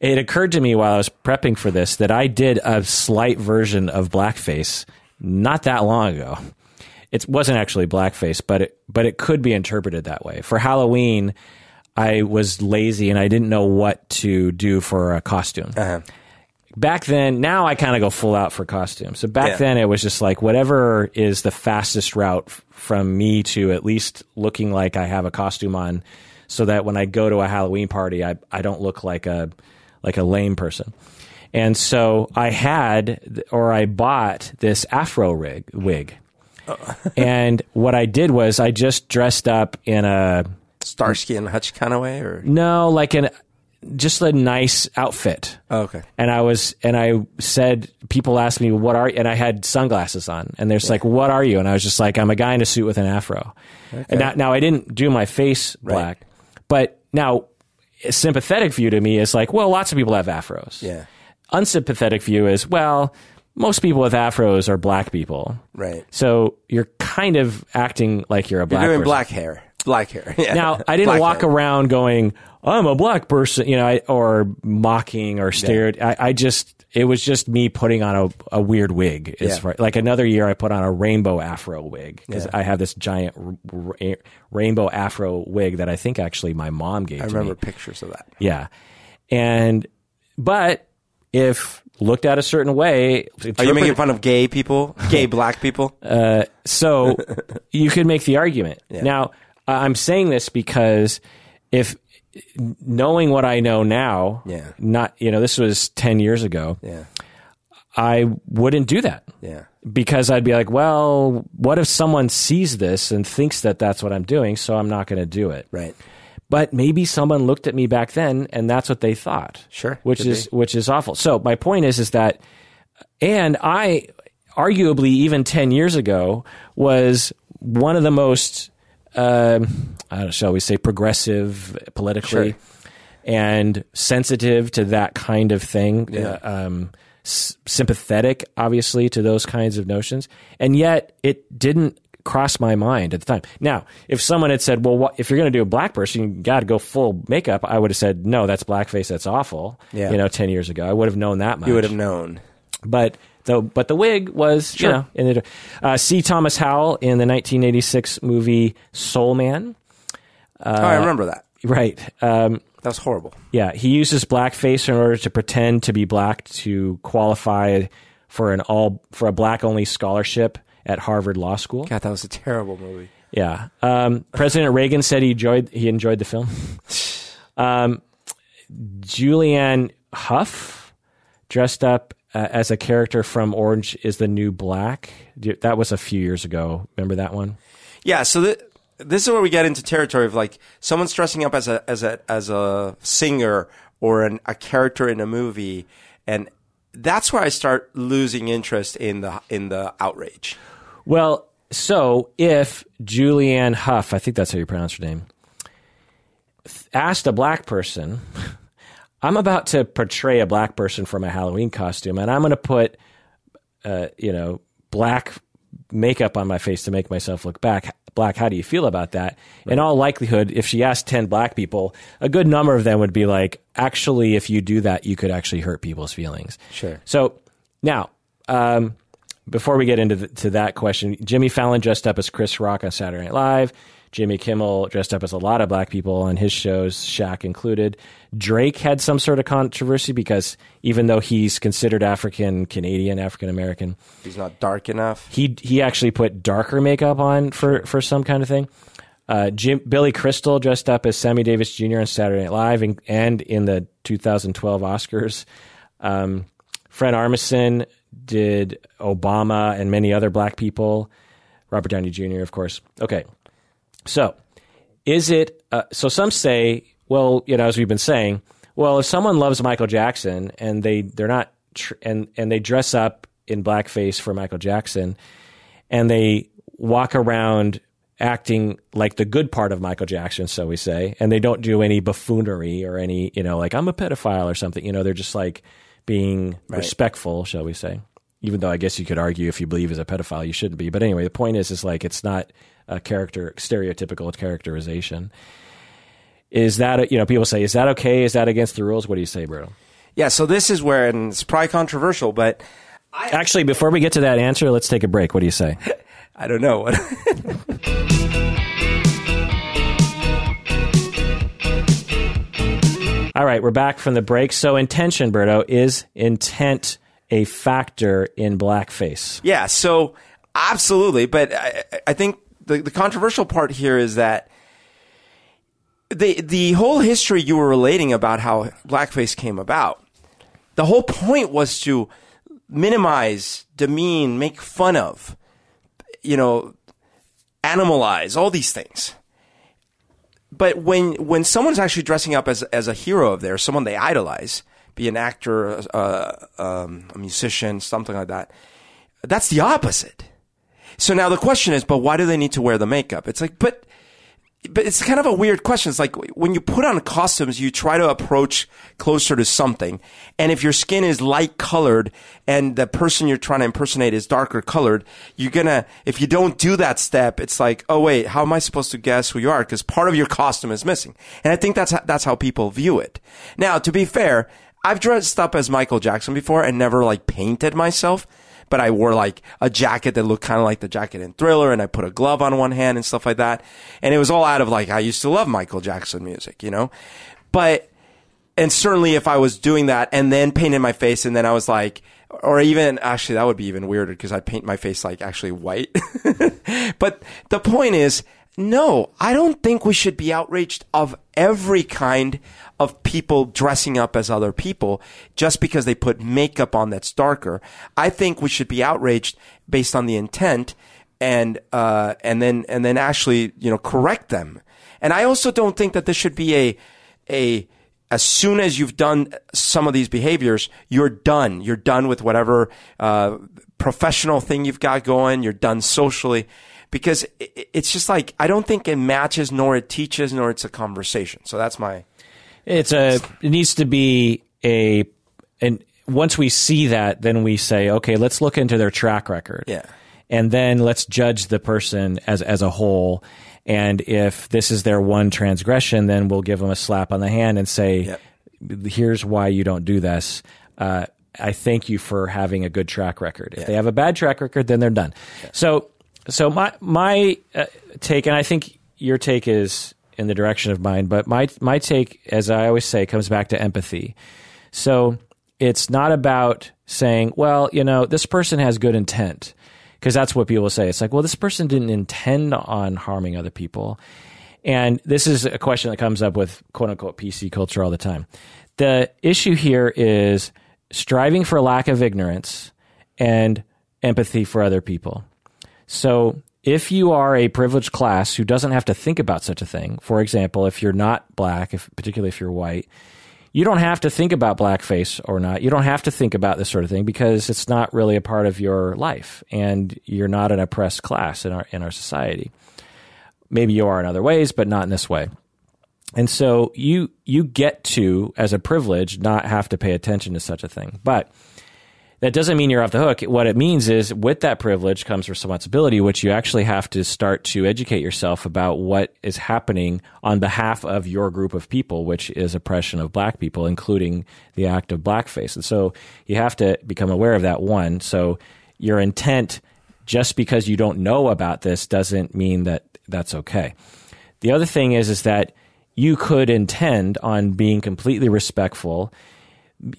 It occurred to me while I was prepping for this that I did a slight version of blackface not that long ago. It wasn't actually blackface, but it but it could be interpreted that way. For Halloween, I was lazy and I didn't know what to do for a costume. Uh-huh. Back then, now I kind of go full out for costumes. So back Yeah. then, it was just like whatever is the fastest route f- from me to at least looking like I have a costume on, so that when I go to a Halloween party, I I don't look like a like a lame person. And so I had or I bought this Afro rig wig. and what I did was I just dressed up in a Starsky and Hutch kind of way or? no, like an just a nice outfit. Oh, okay. And I was, and I said, people asked me, what are, and I had sunglasses on, and they're just like, what are you? And I was just like, I'm a guy in a suit with an afro. And now, now I didn't do my face black, but now a sympathetic view to me is like, well, lots of people have afros. Yeah. Unsympathetic view is, well, most people with afros are black people. Right. So you're kind of acting like you're a black person. You're doing person. black hair. Black hair. Yeah. Now, I didn't Black walk hair. around going, I'm a black person, you know, I, or mocking or stared. I, I just, it was just me putting on a, a weird wig. As Yeah. far, like another year, I put on a rainbow afro wig because I have this giant r- r- rainbow afro wig that I think actually my mom gave me. I remember me. pictures of that. Yeah. And, but if looked at a certain way, Are you making fun of gay people? Gay black people? Uh, so you could make the argument. Now, I- I'm saying this because if knowing what I know now, Yeah. not you know, this was ten years ago, yeah. I wouldn't do that Yeah. because I'd be like, well, what if someone sees this and thinks that that's what I'm doing? So I'm not going to do it. Right. But maybe someone looked at me back then and that's what they thought. Sure, Which is which is awful. So my point is is that and I arguably even 10 years ago was one of the most um, know, shall we say progressive politically Sure. and sensitive to that kind of thing. Yeah. Uh, um, s- sympathetic, obviously, to those kinds of notions, and yet it didn't cross my mind at the time. Now, if someone had said, "Well, what, if you're going to do a black person, you got to go full makeup," I would have said, "No, that's blackface. That's awful." Yeah. You know, ten years ago, I would have known that much. You would have known. But the but the wig was you know in the, uh, C. Thomas Howell in the 1986 movie Soul Man. oh, I remember that. Right. Um, That was horrible. yeah, he uses blackface in order to pretend to be black to qualify for an all for a black only scholarship at Harvard Law School. God, that was a terrible movie. Yeah, um, President Reagan said he enjoyed he enjoyed the film. Um, Julianne Hough dressed up uh, as a character from Orange is the New Black. That was a few years ago. Remember that one? Yeah, so th- this is where we get into territory of like someone's dressing up as a as a as a singer or an, a character in a movie, and that's where I start losing interest in the in the outrage. Well, so if Julianne Hough, I think that's how you pronounce her name, th- asked a black person, I'm about to portray a black person from a Halloween costume, and I'm going to put, uh, you know, black makeup on my face to make myself look back black. How do you feel about that? In all likelihood, if she asked 10 black people, a good number of them would be like, actually, if you do that, you could actually hurt people's feelings. Sure. So now, um, before we get into the, to that question, Jimmy Fallon dressed up as Chris Rock on Saturday Night Live. Jimmy Kimmel dressed up as a lot of black people on his shows, Shaq included. Drake had some sort of controversy because even though he's considered African Canadian, African American, He's not dark enough. he he actually put darker makeup on for for some kind of thing. Uh, Jim, Billy Crystal dressed up as Sammy Davis Jr. on Saturday Night Live and, and in the 2012 Oscars. Um, Fred Armisen did Obama and many other black people. Robert Downey Jr. of course. Okay, so is it? Uh, so some say, well, you know, as we've been saying, well, if someone loves Michael Jackson and they they're not tr- and and they dress up in blackface for Michael Jackson, and they walk around acting like the good part of Michael Jackson, so we say, and they don't do any buffoonery or any, you know, like I'm a pedophile or something. You know, they're just like being respectful, shall we say? Even though I guess you could argue if you believe he's a pedophile, you shouldn't be. But anyway, the point is, is like it's not a character stereotypical characterization. Is that you know people say is that okay? Is that against the rules? What do you say, bro? Yeah, so this is where, and it's probably controversial, but Actually, before we get to that answer, let's take a break. What do you say? I don't know. All right, we're back from the break. So, intention, Berto, is intent a factor in blackface? Yeah, so absolutely, but I, I think the, the controversial part here is that the the whole history you were relating about how blackface came about, the whole point was to minimize, demean, make fun of, you know, animalize all these things. But when when someone's actually dressing up as as a hero of theirs, someone they idolize, be an actor, uh, um, a musician, something like that, that's the opposite. So now the question is, but why do they need to wear the makeup? It's like, but but it's kind of a weird question. It's like when you put on costumes, you try to approach closer to something. And if your skin is light colored and the person you're trying to impersonate is darker colored, you're gonna, if you don't do that step, it's like, oh wait, how am I supposed to guess who you are? Because part of your costume is missing. And I think that's, that's how people view it. Now, to be fair, I've dressed up as Michael Jackson before and never like painted myself but I wore like a jacket that looked kind of like the jacket in Thriller and I put a glove on one hand and stuff like that. And it was all out of like, I used to love Michael Jackson music, you know? But, and certainly if I was doing that and then painted my face and then I was like, or even actually that would be even weirder because I'd paint my face like actually white. but the point is, no, I don't think we should be outraged of every kind of people dressing up as other people just because they put makeup on that's darker. I think we should be outraged based on the intent and uh, and then and then actually you know correct them. And I also don't think that this should be a a as soon as you've done some of these behaviors, you're done. You're done with whatever uh, professional thing you've got going. You're done socially because it's just like I don't think it matches, nor it teaches, nor it's a conversation. So that's my it's a. It needs to be a. And once we see that, then we say, okay, let's look into their track record. Yeah. And then let's judge the person as as a whole. And if this is their one transgression, then we'll give them a slap on the hand and say, yep. "Here's why you don't do this." Uh, I thank you for having a good track record. If yeah. they have a bad track record, then they're done. Yeah. So, so my my uh, take, and I think your take is in the direction of mine. But my my take, as I always say, comes back to empathy. So it's not about saying, well, you know, this person has good intent, because that's what people say. It's like, well, this person didn't intend on harming other people. And this is a question that comes up with quote unquote PC culture all the time. The issue here is striving for lack of ignorance and empathy for other people. So if you are a privileged class who doesn't have to think about such a thing, for example, if you're not black, if, particularly if you're white, you don't have to think about blackface or not. You don't have to think about this sort of thing because it's not really a part of your life, and you're not an oppressed class in our in our society. Maybe you are in other ways, but not in this way. And so you you get to, as a privilege, not have to pay attention to such a thing, but that doesn't mean you're off the hook. What it means is with that privilege comes responsibility, which you actually have to start to educate yourself about what is happening on behalf of your group of people, which is oppression of black people, including the act of blackface. And so you have to become aware of that one. So your intent, just because you don't know about this, doesn't mean that that's okay. The other thing is, is that you could intend on being completely respectful.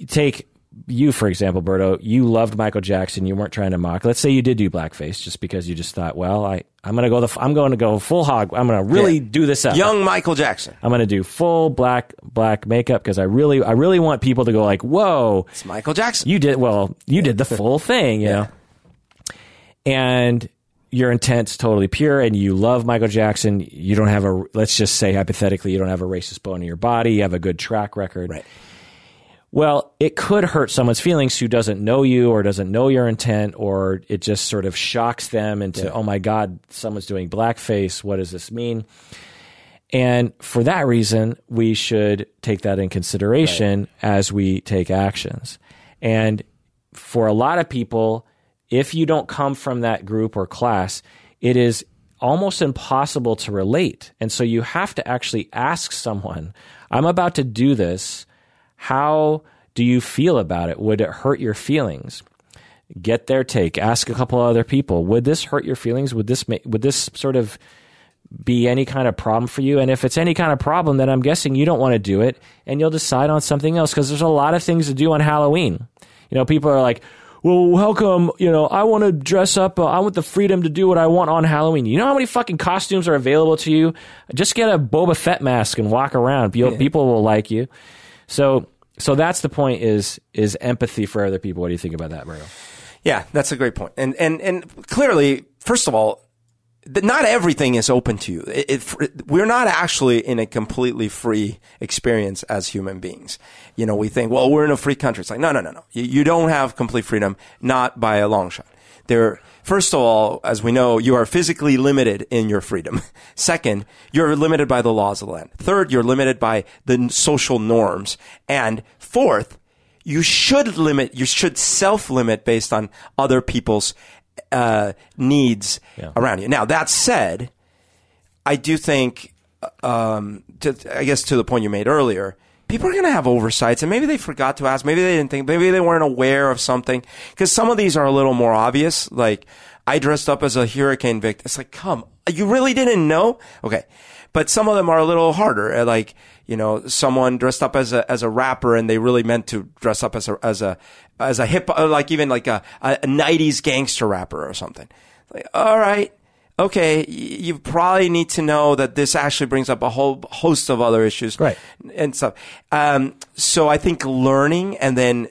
Take you, for example, Berto, you loved Michael Jackson. You weren't trying to mock. Let's say you did do blackface just because you just thought, well, I, I'm going to go the, I'm going to go full hog. I'm going to really yeah. do this up. Young Michael Jackson. I'm going to do full black, black makeup because I really, I really want people to go like, whoa. It's Michael Jackson. You did, well, you did the full thing, you yeah. know? And your intent's totally pure and you love Michael Jackson. You don't have a, let's just say hypothetically, you don't have a racist bone in your body. You have a good track record. Right well, it could hurt someone's feelings who doesn't know you or doesn't know your intent, or it just sort of shocks them into, yeah. oh my God, someone's doing blackface. What does this mean? And for that reason, we should take that in consideration right. as we take actions. And for a lot of people, if you don't come from that group or class, it is almost impossible to relate. And so you have to actually ask someone, I'm about to do this how do you feel about it? Would it hurt your feelings? Get their take. Ask a couple other people. Would this hurt your feelings? Would this make, would this sort of be any kind of problem for you? And if it's any kind of problem, then I'm guessing you don't want to do it and you'll decide on something else because there's a lot of things to do on Halloween. You know, people are like, well, how come, you know, I want to dress up. Uh, I want the freedom to do what I want on Halloween. You know how many fucking costumes are available to you? Just get a Boba Fett mask and walk around. People, yeah. people will like you. So so that's the point is is empathy for other people. What do you think about that, Mario? Yeah, that's a great point. And and and clearly, first of all, not everything is open to you. We're not actually in a completely free experience as human beings. You know, we think, well, we're in a free country. It's like, no, no, no, no. You don't have complete freedom, not by a long shot. There, first of all, as we know, you are physically limited in your freedom. Second, you're limited by the laws of the land. Third, you're limited by the social norms. And fourth, you should limit, you should self limit based on other people's uh, needs Yeah. around you. Now, that said, I do think, um, to, I guess to the point you made earlier, people are going to have oversights, and maybe they forgot to ask, maybe they didn't think, maybe they weren't aware of something, because some of these are a little more obvious. Like, I dressed up as a hurricane victim. It's like, come, you really didn't know? Okay, but some of them are a little harder. Like, you know, someone dressed up as a as a rapper, and they really meant to dress up as a as a as a hip, like even like a, a '90s gangster rapper or something. Like, all right okay, you probably need to know that this actually brings up a whole host of other issues, Right. And stuff. Um, so I think learning and then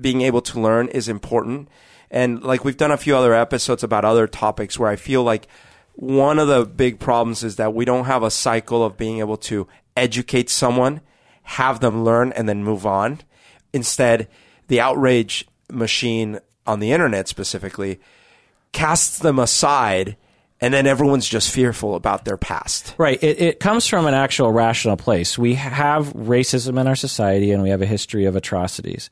being able to learn is important. And like we've done a few other episodes about other topics where I feel like one of the big problems is that we don't have a cycle of being able to educate someone, have them learn, and then move on. Instead, the outrage machine on the internet specifically casts them aside and then everyone's just fearful about their past. Right. It, it comes from an actual rational place. We have racism in our society and we have a history of atrocities.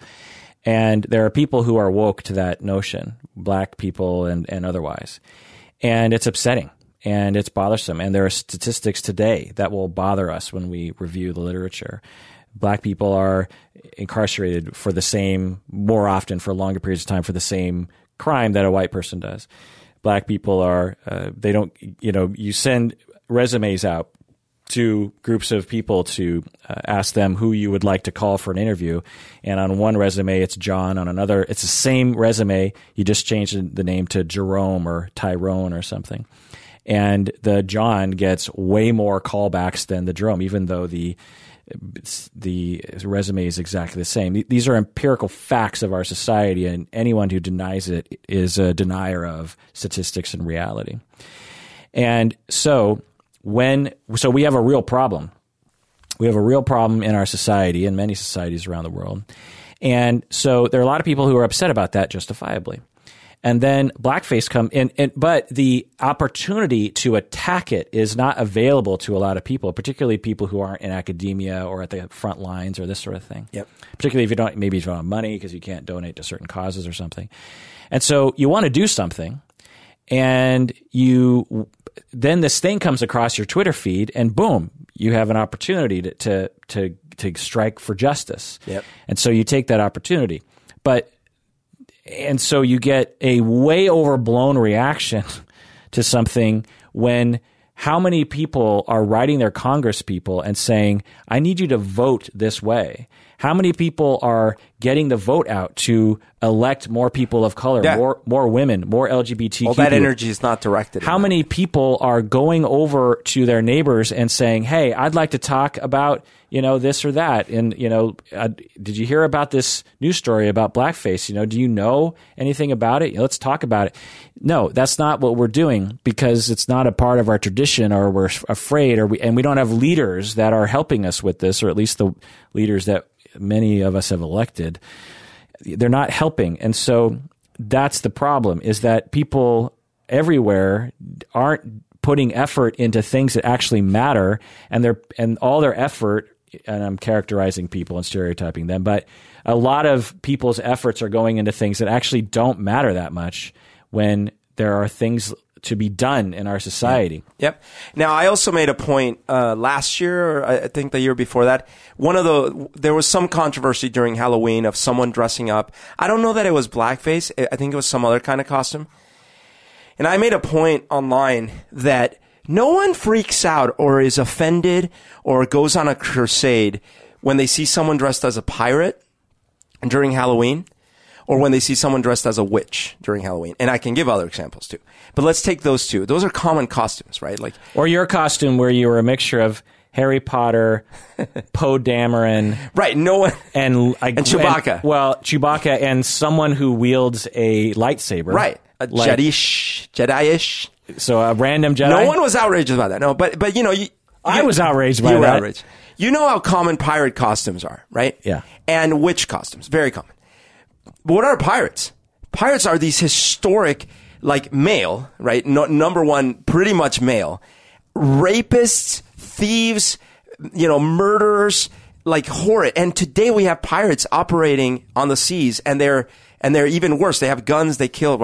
And there are people who are woke to that notion, black people and, and otherwise. And it's upsetting and it's bothersome. And there are statistics today that will bother us when we review the literature. Black people are incarcerated for the same, more often for longer periods of time for the same crime that a white person does black people are uh, they don't you know you send resumes out to groups of people to uh, ask them who you would like to call for an interview. And on one resume it's john. On another it's the same resume. You just change the- name to jerome or tyrone or something. And the john gets way more callbacks than the jerome even though the the resume is exactly the same. These are empirical facts of our society, and anyone who denies it is a denier of statistics and reality. And so, when so we have a real problem. We have a real problem in our society and many societies around the world. And so there are a lot of people who are upset about that justifiably. And then blackface come in, and, but the opportunity to attack it is not available to a lot of people, particularly people who aren't in academia or at the front lines or this sort of thing. Yep. Particularly if you don't, maybe you don't have money because you can't donate to certain causes or something. And so you want to do something, and you then this thing comes across your Twitter feed, and boom, you have an opportunity to to to, to strike for justice. Yep. And so you take that opportunity, but and so you get a way overblown reaction to something when how many people are writing their congress people and saying i need you to vote this way how many people are getting the vote out to elect more people of color Yeah. more more women more lgbtq All that energy is not directed. How in that. many people are going over to their neighbors and saying, "Hey, I'd like to talk about you know this or that," and you know, uh, did you hear about this news story about blackface? You know, do you know anything about it? Let's talk about it. No, that's not what we're doing because it's not a part of our tradition, or we're afraid, or we and we don't have leaders that are helping us with this, or at least the leaders that many of us have elected they're not helping. And so that's the problem is that people everywhere aren't putting effort into things that actually matter and they're and all their effort and I'm characterizing people and stereotyping them but a lot of people's efforts are going into things that actually don't matter that much when there are things to be done in our society Yep. Now, I also made a point uh, last year, or I think the year before that. One of the there was some controversy during Halloween of someone dressing up. I don't know that it was blackface. I think it was some other kind of costume. And I made a point online that no one freaks out or is offended or goes on a crusade when they see someone dressed as a pirate during Halloween or when they see someone dressed as a witch during Halloween. And I can give other examples too. But let's take those two. Those are common costumes, right? Like or your costume where you were a mixture of Harry Potter, Poe Dameron, Right. No one. and like And Chewbacca. and- well, Chewbacca and someone who wields a lightsaber. Right. A Like- Jedi-ish. Jedi-ish. So a random Jedi. No one was outraged about that. No, but but you know, you, I you- was outraged by you that. outraged. You know how common pirate costumes are, right? Yeah. And witch costumes, very common. What are pirates? Pirates are these historic, like male, right? No, number one, pretty much male, rapists, thieves, you know, murderers, like horrid. And today we have pirates operating on the seas, and they're and they're even worse. They have guns. They kill.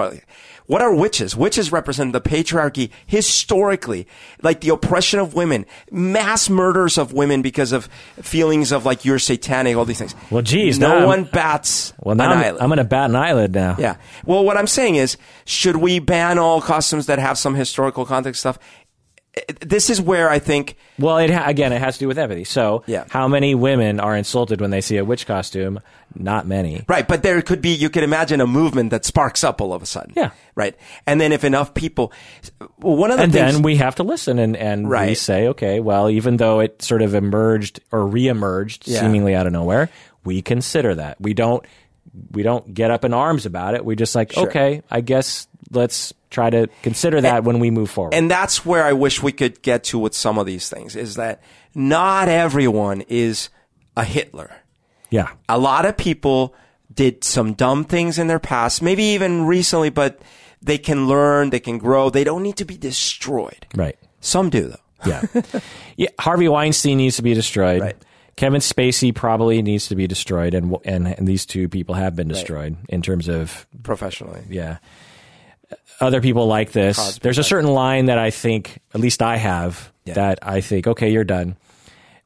What are witches? Witches represent the patriarchy historically, like the oppression of women, mass murders of women because of feelings of like you're satanic, all these things. Well, geez, no now I'm- one bats Well, now an I'm, eyelid. I'm going to bat an eyelid now. Yeah. Well, what I'm saying is, should we ban all costumes that have some historical context stuff? This is where I think Well, it ha- again, it has to do with empathy. So, Yeah. how many women are insulted when they see a witch costume? Not many. Right, but there could be, you could imagine a movement that sparks up all of a sudden. Yeah. Right. And then if enough people, one of the And things, then we have to listen and, and we say, okay, well, even though it sort of emerged or reemerged Yeah. seemingly out of nowhere, we consider that. We don't we don't get up in arms about it. We just like, Sure. okay, I guess let's try to consider that when we move forward. and that's where I wish we could get to with some of these things is that not everyone is a Hitler. yeah. A lot of people did some dumb things in their past, maybe even recently, but they can learn, they can grow. They don't need to be destroyed. Right. Some do though. Yeah. yeah. Harvey Weinstein needs to be destroyed. Right. Kevin Spacey probably needs to be destroyed, and and, and these two people have been destroyed in terms of Professionally. yeah. Other people like this. There's a certain line that I think, at least I have, Yeah. that I think, okay, you're done.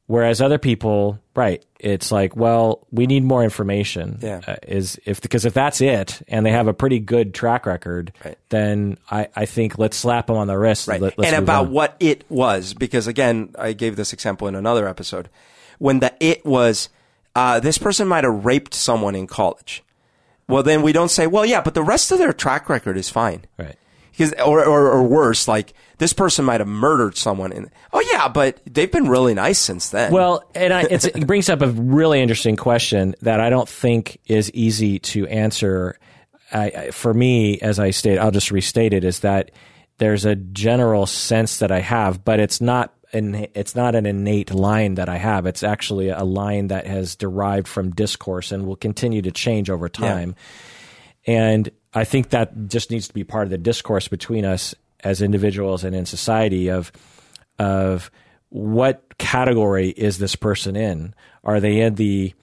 Whereas other people, right? It's like, well, we need more information. Yeah. Uh, is if because if that's it, and they have a pretty good track record, Right. then I, I think let's slap them on the wrist. Right. Let, and about on. what it was, because again, I gave this example in another episode. When the it was, uh, this person might have raped someone in college. Well, then we don't say, well, yeah, but the rest of their track record is fine. right. Because, or, or, or worse, like this person might have murdered someone. And, oh yeah, but they've been really nice since then. Well, and I, it's, it brings up a really interesting question that I don't think is easy to answer. I, I, for me, as I state, I'll just restate it: is that there's a general sense that I have, but it's not an it's not an innate line that I have. It's actually a line that has derived from discourse and will continue to change over time. And I think that just needs to be part of the discourse between us as individuals and in society of of what category is this person in? Are they in the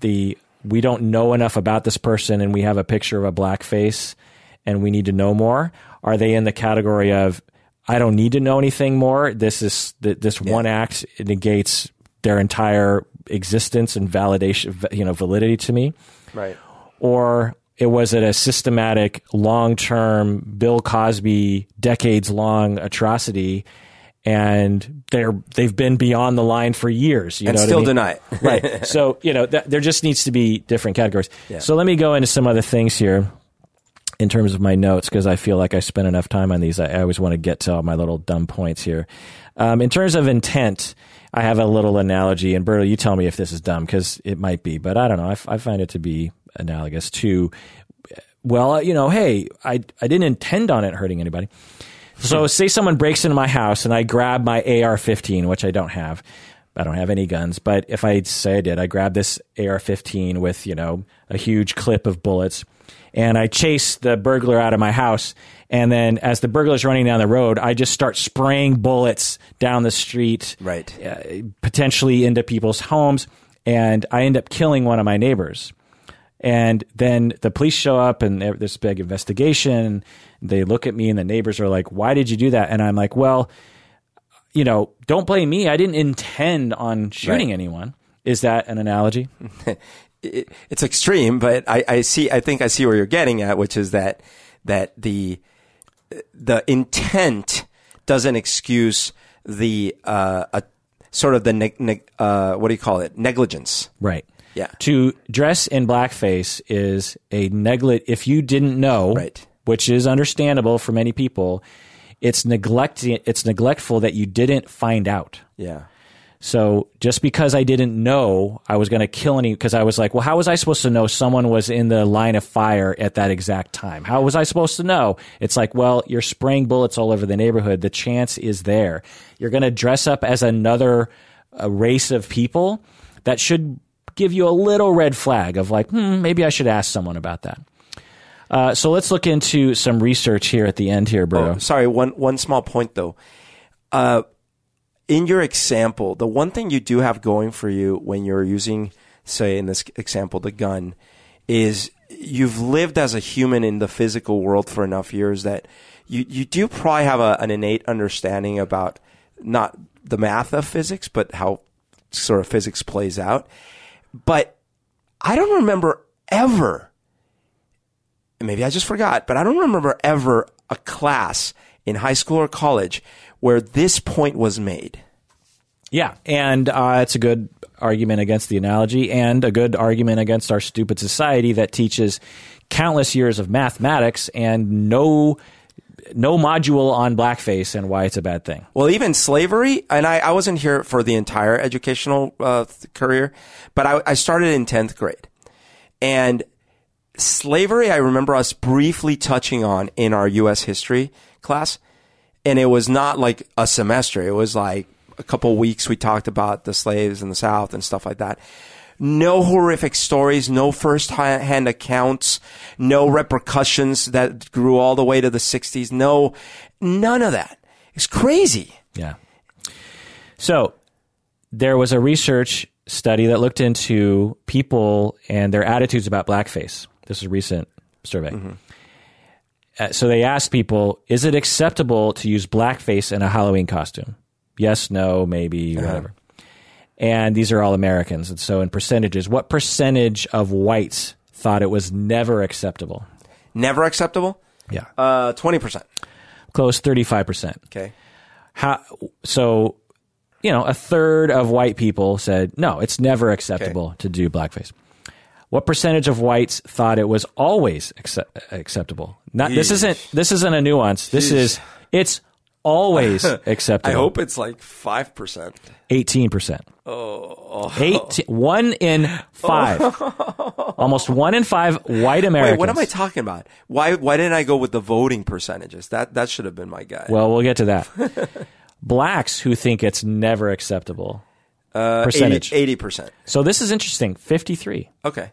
the we don't know enough about this person and we have a picture of a black face and we need to know more? Are they in the category of I don't need to know anything more? This is th- this one act negates their entire existence and validation, you know, validity to me right. or it was it a systematic, long term Bill Cosby, decades long atrocity, and they're they've been beyond the line for years. You And know still I mean? deny it. right. So you know that, there just needs to be different categories. So let me go into some other things here in terms of my notes because I feel like I spent enough time on these. I, I always want to get to all my little dumb points here. Um, in terms of intent, I have a little analogy, and Berto, you tell me if this is dumb because it might be, but I don't know. I, f- I find it to be analogous to, well, you know, hey, I I didn't intend on it hurting anybody. So say someone breaks into my house and I grab my AR-15, which I don't have. I don't have any guns, but if I say I did, I grab this AR-15 with, you know, a huge clip of bullets and I chase the burglar out of my house. And then as the burglar's running down the road, I just start spraying bullets down the street, Right. uh, potentially into people's homes. And I end up killing one of my neighbors. And then the police show up and there- there's a big investigation. They look at me and the neighbors are like, why did you do that? And I'm like, well, you know, don't blame me. I didn't intend on shooting Right. anyone. Is that an analogy? it, it's extreme, but I, I see. I think I see where you're getting at, which is that that the the intent doesn't excuse the uh, a, sort of the neg, neg, uh, what do you call it negligence. Right. Yeah. To dress in blackface is a negligent. If you didn't know, Right. which is understandable for many people, it's neglecting. It's neglectful that you didn't find out. Yeah. So just because I didn't know I was going to kill any, because I was like, well, how was I supposed to know someone was in the line of fire at that exact time? How was I supposed to know? It's like, well, you're spraying bullets all over the neighborhood. The chance is there. You're going to dress up as another uh, race of people. That should give you a little red flag of like, hmm, maybe I should ask someone about that. Uh, so let's look into some research here at the end here, bro. Oh, sorry, one one small point though. Uh, in your example, the one thing you do have going for you when you're using, say, in this example, the gun, is you've lived as a human in the physical world for enough years that you, you do probably have a, an innate understanding about not the math of physics, but how sort of physics plays out. But I don't remember ever, maybe I just forgot, but I don't remember ever a class in high school or college where this point was made. Yeah, and uh, it's a good argument against the analogy, and a good argument against our stupid society that teaches countless years of mathematics and no no module on blackface and why it's a bad thing. Well, even slavery, and I, I wasn't here for the entire educational uh, career, but I, I started in 10th grade. And slavery, I remember us briefly touching on in our U.S. history class. And it was not like a semester. It was like a couple weeks we talked about the slaves in the South and stuff like that. No horrific stories, no first hand accounts, no repercussions that grew all the way to the 60s. No, none of that. It's crazy. Yeah. So there was a research study that looked into people and their attitudes about blackface. This is a recent survey. Mm-hmm. Uh, so they asked people, is it acceptable to use blackface in a Halloween costume? Yes, no, maybe, uh-huh. whatever. And these are all Americans. And so in percentages, what percentage of whites thought it was never acceptable? Never acceptable? Yeah. Uh, 20%. Close, 35%. Okay. How, so, you know, a third of white people said, no, it's never acceptable okay. to do blackface. What percentage of whites thought it was always accept- acceptable? Not, this isn't, this isn't a nuance. This Jeez. is, it's always acceptable. I hope it's like 5%. 18%. Oh. Eight, one in five. Almost one in five white Americans. Wait, what am I talking about? Why, why didn't I go with the voting percentages? That, that should have been my guy. Well, we'll get to that. Blacks who think it's never acceptable. Uh, percentage. 80, percent So this is interesting. 53. Okay.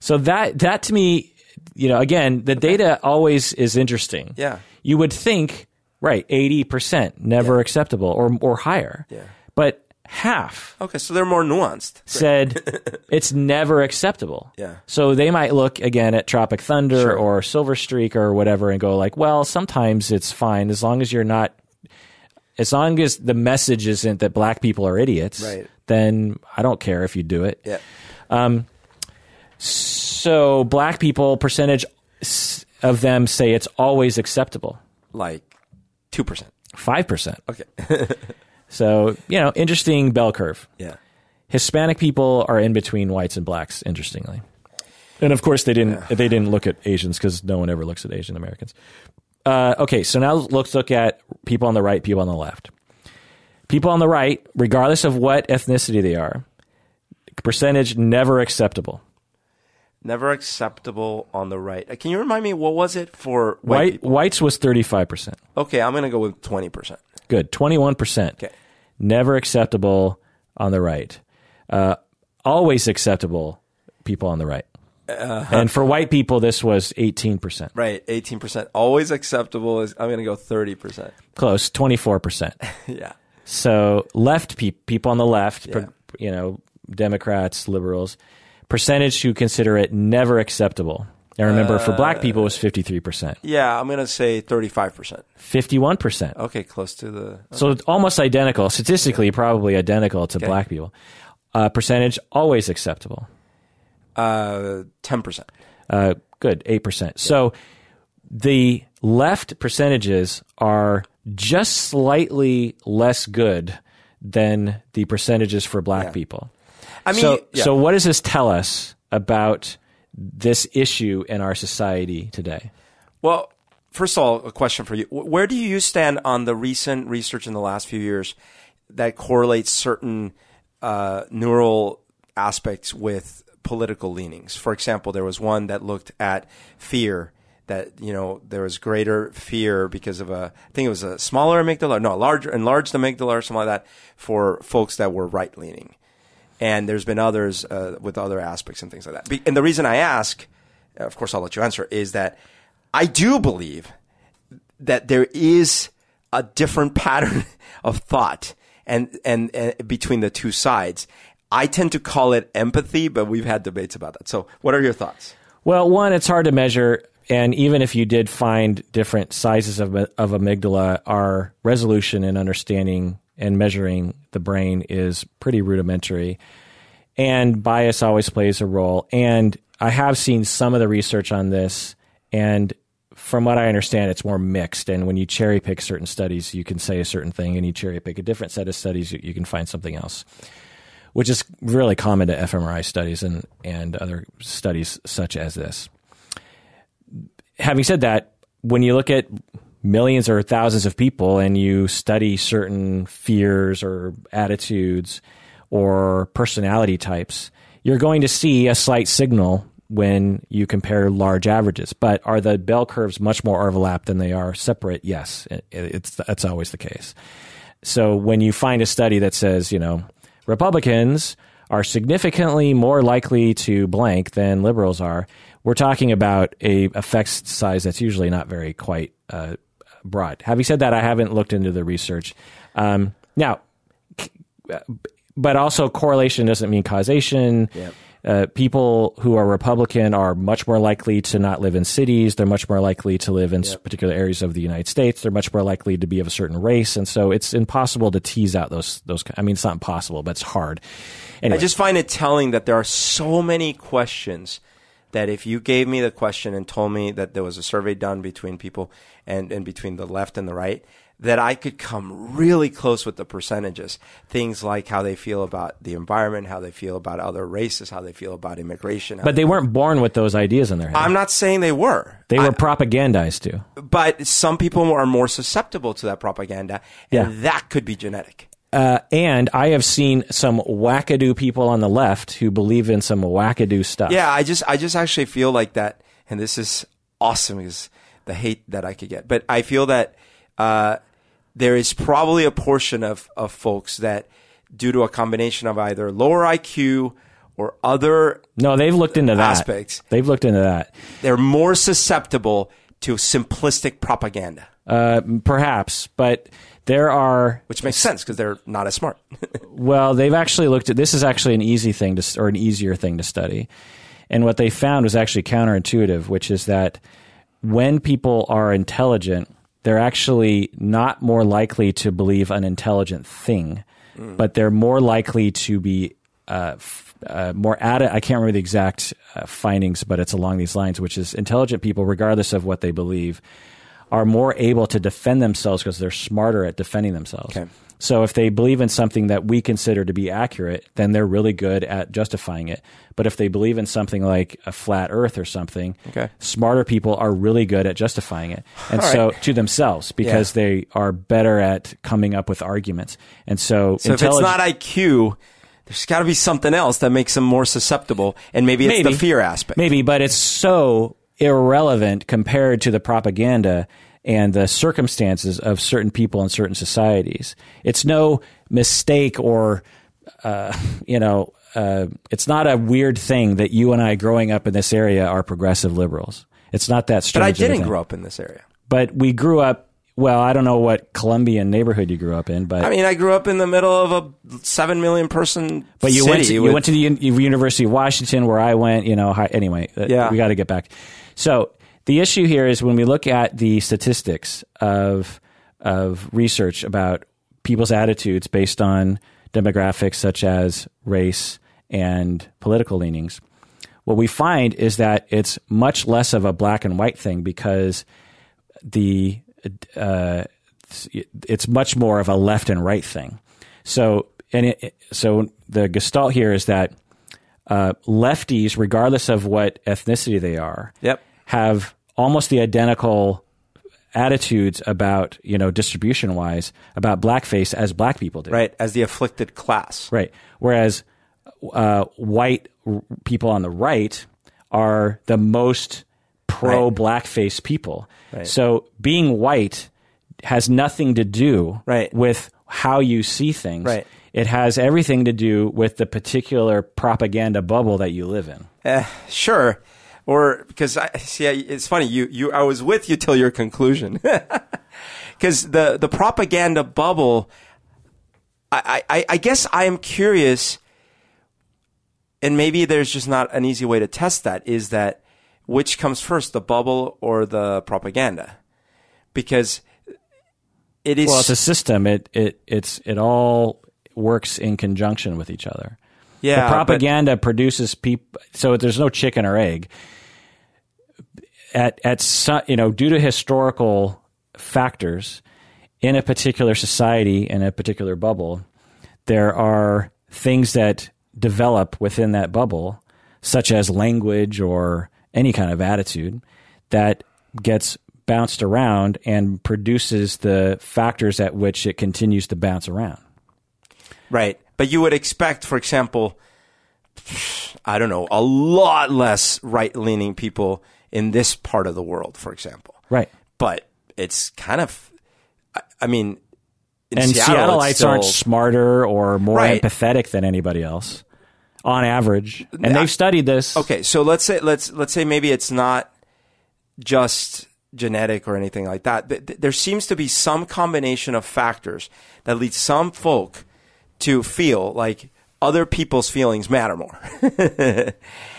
So that, that to me, you know, again, the okay. data always is interesting. Yeah. You would think Right, eighty percent never yeah. acceptable or or higher. Yeah, but half. Okay, so they're more nuanced. Said it's never acceptable. Yeah. So they might look again at Tropic Thunder sure. or Silver Streak or whatever and go like, well, sometimes it's fine as long as you're not. As long as the message isn't that black people are idiots, right. then I don't care if you do it. Yeah. Um, so black people percentage of them say it's always acceptable. Like Two percent. Five percent. Okay. so you know, interesting bell curve. Yeah. Hispanic people are in between whites and blacks. Interestingly, and of course they didn't yeah. they didn't look at Asians because no one ever looks at Asian Americans. Uh, okay, so now let's look at people on the right, people on the left. People on the right, regardless of what ethnicity they are, percentage never acceptable. Never acceptable on the right. Uh, can you remind me what was it for white? white whites was thirty five percent. Okay, I'm gonna go with twenty percent. Good, twenty one percent. Okay, never acceptable on the right. Uh, always acceptable people on the right. Uh, and for white people, this was eighteen percent. Right, eighteen percent. Always acceptable is I'm gonna go thirty percent. Close, twenty four percent. Yeah. So left pe- people on the left, yeah. you know, Democrats, liberals percentage who consider it never acceptable. And remember, uh, for black people, it was 53%. Yeah, I'm going to say 35%. 51%. Okay, close to the. Okay. So almost identical, statistically, probably identical to okay. black people. Uh, percentage, always acceptable. Uh, 10%. Uh, good, 8%. Yeah. So the left percentages are just slightly less good than the percentages for black yeah. people. I mean, so, yeah. so what does this tell us about this issue in our society today? Well, first of all, a question for you: Where do you stand on the recent research in the last few years that correlates certain uh, neural aspects with political leanings. For example, there was one that looked at fear. That you know there was greater fear because of a I think it was a smaller amygdala, no, a larger enlarged amygdala or something like that for folks that were right leaning, and there's been others uh, with other aspects and things like that. And the reason I ask, of course, I'll let you answer, is that I do believe that there is a different pattern of thought and, and, and between the two sides. I tend to call it empathy, but we've had debates about that. So, what are your thoughts? Well, one, it's hard to measure. And even if you did find different sizes of, of amygdala, our resolution and understanding and measuring the brain is pretty rudimentary. And bias always plays a role. And I have seen some of the research on this, and from what I understand, it's more mixed. And when you cherry pick certain studies, you can say a certain thing, and you cherry pick a different set of studies, you, you can find something else, which is really common to fMRI studies and, and other studies such as this. Having said that, when you look at millions or thousands of people and you study certain fears or attitudes or personality types, you're going to see a slight signal when you compare large averages. But are the bell curves much more overlapped than they are separate? Yes, it, it's that's always the case. So when you find a study that says, you know, Republicans are significantly more likely to blank than liberals are, we're talking about a effect size that's usually not very quite uh, broad. Having said that, I haven't looked into the research. Um, now, but also correlation doesn't mean causation. Yep. Uh, people who are Republican are much more likely to not live in cities. They're much more likely to live in Yep. particular areas of the United States. They're much more likely to be of a certain race, and so it's impossible to tease out those those. I mean, it's not impossible, but it's hard. Anyway, I just find it telling that there are so many questions that if you gave me the question and told me that there was a survey done between people and, and between the left and the right, that I could come really close with the percentages. Things like how they feel about the environment, how they feel about other races, how they feel about immigration. but they weren't born with those ideas in their head. I'm not saying they were. they were propagandized to. but some people are more susceptible to that propaganda, and Yeah. that could be genetic. Uh, and I have seen some wackadoo people on the left who believe in some wackadoo stuff. Yeah, I just I just actually feel like that, and this is awesome because the hate that I could get. But I feel that uh, there is probably a portion of of folks that, due to a combination of either lower IQ or other, No, they've looked into that. Aspects. They've looked into that. they're more susceptible to simplistic propaganda, Uh, perhaps, but there are which makes sense because they're not as smart. Well, they've actually looked at this is actually an easy thing to or an easier thing to study. And what they found was actually counterintuitive, which is that when people are intelligent, they're actually not more likely to believe an intelligent thing, but they're more likely to be uh, f- uh, more at it. I can't remember the exact uh, findings, but it's along these lines, which is intelligent people, regardless of what they believe, are more able to defend themselves because they're smarter at defending themselves. Okay. So if they believe in something that we consider to be accurate, then they're really good at justifying it. But if they believe in something like a flat earth or something, Okay. smarter people are really good at justifying it. And All so right. to themselves because they are better at coming up with arguments. And so, So if it's not IQ, there's got to be something else that makes them more susceptible, and maybe it's Maybe. the fear aspect. Maybe, but it's so irrelevant compared to the propaganda and the circumstances of certain people in certain societies. It's no mistake or, uh, you know, uh, it's not a weird thing that you and I growing up in this area are progressive liberals. It's not that strange. But I didn't grow up in this area. But we grew up. Well, I don't know what Colombian neighborhood you grew up in, but I mean, I grew up in the middle of a seven million person But you city went to, you with- went to the University of Washington, where I went. You know, anyway. uh, Yeah. we got to get back. So the issue here is when we look at the statistics of of research about people's attitudes based on demographics such as race and political leanings. What we find is that it's much less of a black and white thing because the uh, it's much more of a left and right thing. So and it, so the gestalt here is that uh, lefties, regardless of what ethnicity they are, Yep. have almost the identical attitudes about you know distribution wise about blackface as black people do. Right, as the afflicted class. Right. Whereas uh, white r- people on the right are the most pro blackface people. Right. So being white has nothing to do Right. with how you see things. Right. It has everything to do with the particular propaganda bubble that you live in. Eh, sure. Or because I see, it's funny. You, you, I was with you till your conclusion. Because the the propaganda bubble, I, I, I guess I am curious, and maybe there's just not an easy way to test that. Is that which comes first, the bubble or the propaganda? Because it is Well, it's a system. It it it's it all works in conjunction with each other. Yeah, the but- propaganda produces people. So there's no chicken or egg. At at you know due to historical factors in a particular society in a particular bubble, there are things that develop within that bubble, such as language or any kind of attitude, that gets bounced around and produces the factors at which it continues to bounce around. Right. But you would expect, for example, I don't know, a lot less right leaning people in this part of the world, for example. Right. But it's kind of, I, I mean, in and Seattle, Seattleites aren't smarter or more Right. empathetic than anybody else, on average. And they've studied this. Okay, so let's say let's let's say maybe it's not just genetic or anything like that. There seems to be some combination of factors that lead some folk to feel like other people's feelings matter more,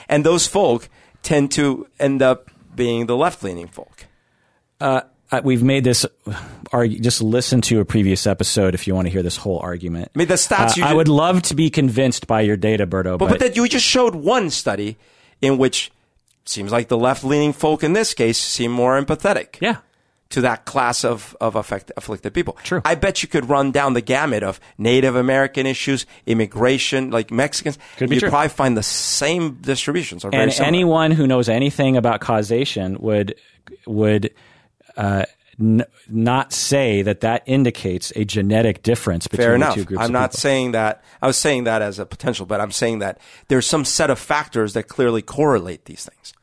and those folk tend to end up being the left-leaning folk. Uh, we've made this. Argue, just listen to a previous episode if you want to hear this whole argument. I mean, the stats Uh, you I would love to be convinced by your data, Berto, but, But, but that you just showed one study in which seems like the left-leaning folk in this case seem more empathetic. yeah, to that class of, of affect, afflicted people. True. I bet you could run down the gamut of Native American issues, immigration, like Mexicans. Could be You'd true. probably find the same distributions very and anyone who knows anything about causation would would uh, n- not say that that indicates a genetic difference between Fair the two groups. I'm not people. saying that. I was saying that as a potential, but I'm saying that there's some set of factors that clearly correlate these things.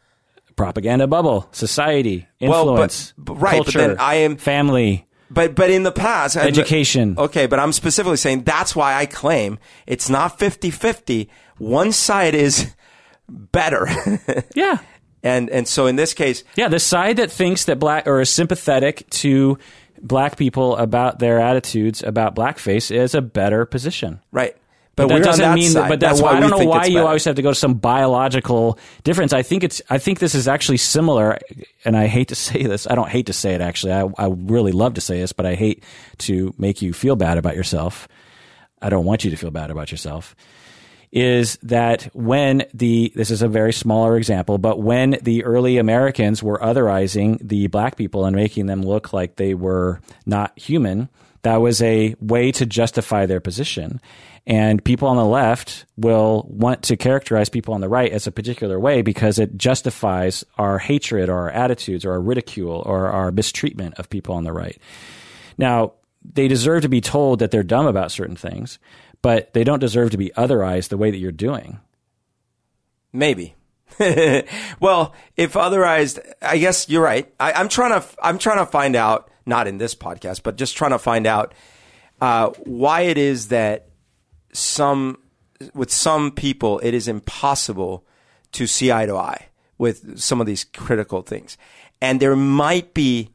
Propaganda bubble, society, Well, but- influence, but- right, but culture, then I am- family. But but in the past, Education. okay, but I'm specifically saying that's why I claim it's not 50-50. One side is better. Yeah. and and so in this case, Yeah, the side that thinks that black or is sympathetic to black people about their attitudes about blackface is a better position. Right. But, But that doesn't mean side. that. But That's that, why I don't know why you better. always have to go to some biological difference. I think it's. I think this is actually similar, and I hate to say this. I don't hate to say it. Actually, I, I really love to say this, but I hate to make you feel bad about yourself. I don't want you to feel bad about yourself. Is that when the this is a very smaller example, but when the early Americans were otherizing the black people and making them look like they were not human, that was a way to justify their position. And people on the left will want to characterize people on the right as a particular way because it justifies our hatred or our attitudes or our ridicule or our mistreatment of people on the right. Now, they deserve to be told that they're dumb about certain things, but they don't deserve to be otherized the way that you're doing. Maybe. well, if otherized, I guess you're right. I, I'm trying to I'm trying to find out, not in this podcast, but just trying to find out uh, why it is that some with some people it is impossible to see eye to eye with some of these critical things, and there might be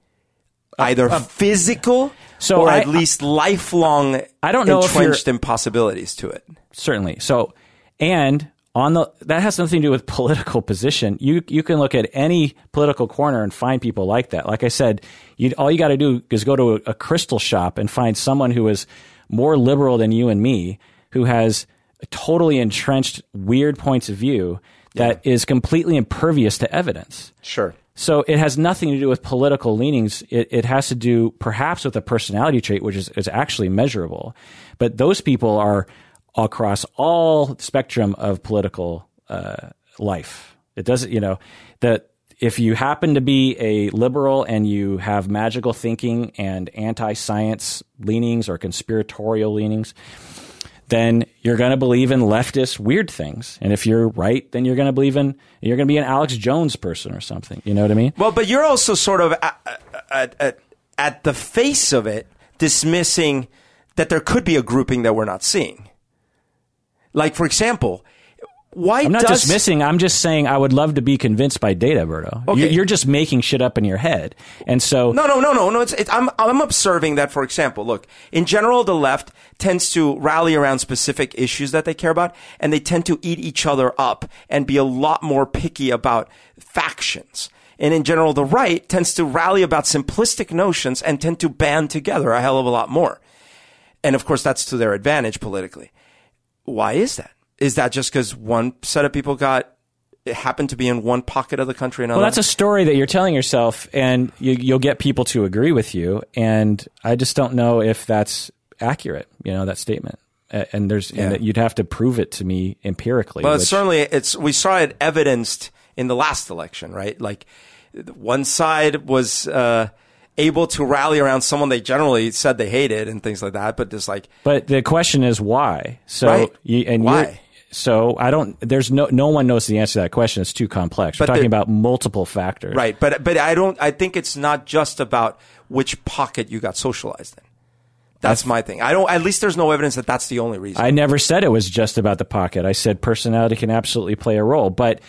uh, either uh, physical so or I- at least lifelong I don't know if entrenched impossibilities to it. Certainly. So, and on the that has nothing to do with political position. You you can look at any political corner and find people like that. Like I said, you all you got to do is go to a, a crystal shop and find someone who is more liberal than you and me, who has totally entrenched weird points of view that is completely impervious to evidence. Sure. So it has nothing to do with political leanings. It, it has to do perhaps with a personality trait, which is, is actually measurable. But those people are across all spectrum of political uh, life. It doesn't, you know, that if you happen to be a liberal and you have magical thinking and anti-science leanings or conspiratorial leanings, then you're going to believe in leftist weird things. And if you're right, then you're going to believe in you're going to be an Alex Jones person or something. You know what I mean? Well, but you're also sort of at, at, at, at the face of it dismissing that there could be a grouping that we're not seeing. Like, for example, why I'm not does, dismissing. I'm just saying I would love to be convinced by data, Berto. Okay. You're, you're just making shit up in your head, and so No, no, no, no, no. It's, it, I'm, I'm observing that, for example, look, in general, the left tends to rally around specific issues that they care about, and they tend to eat each other up and be a lot more picky about factions. And in general, the right tends to rally about simplistic notions and tend to band together a hell of a lot more. And of course, that's to their advantage politically. Why is that? Is that just because one set of people got it happened to be in one pocket of the country and Well, that's a story that you're telling yourself, and you, you'll get people to agree with you. And I just don't know if that's accurate. You know that statement, and there's Yeah. and you'd have to prove it to me empirically. But which- certainly, it's we saw it evidenced in the last election, right? Like one side was uh, able to rally around someone they generally said they hated and things like that, but just like but the question is why. So Right. you, and Why? So I don't. There's no no one knows the answer to that question. It's too complex. We're But talking the- about multiple factors. right, but but I don't. I think it's not just about which pocket you got socialized in. That's my thing. I don't. At least there's no evidence that that's the only reason. I never said it was just about the pocket. I said personality can absolutely play a role, but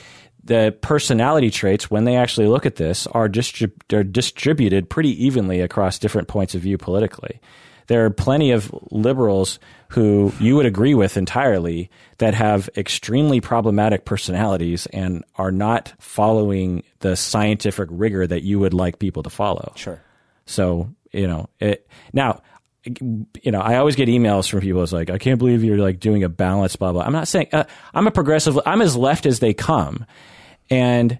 the personality traits, when they actually look at this, are, distrib- are distributed pretty evenly across different points of view politically. There are plenty of liberals who you would agree with entirely that have extremely problematic personalities and are not following the scientific rigor that you would like people to follow. sure. So you know it now. You know, I always get emails from people. It's like, I can't believe you're like doing a balance, blah blah. I'm not saying uh, I'm a progressive. I'm as left as they come, and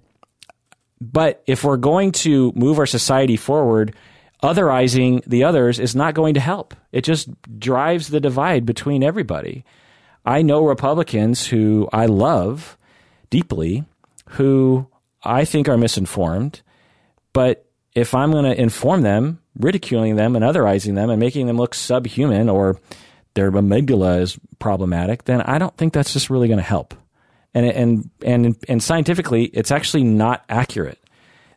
but if we're going to move our society forward, otherizing the others is not going to help. It just drives the divide between everybody. I know Republicans who I love deeply, who I think are misinformed, but if I'm going to inform them, ridiculing them and otherizing them and making them look subhuman or their amygdala is problematic, then I don't think that's just really going to help. And and and and scientifically, it's actually not accurate.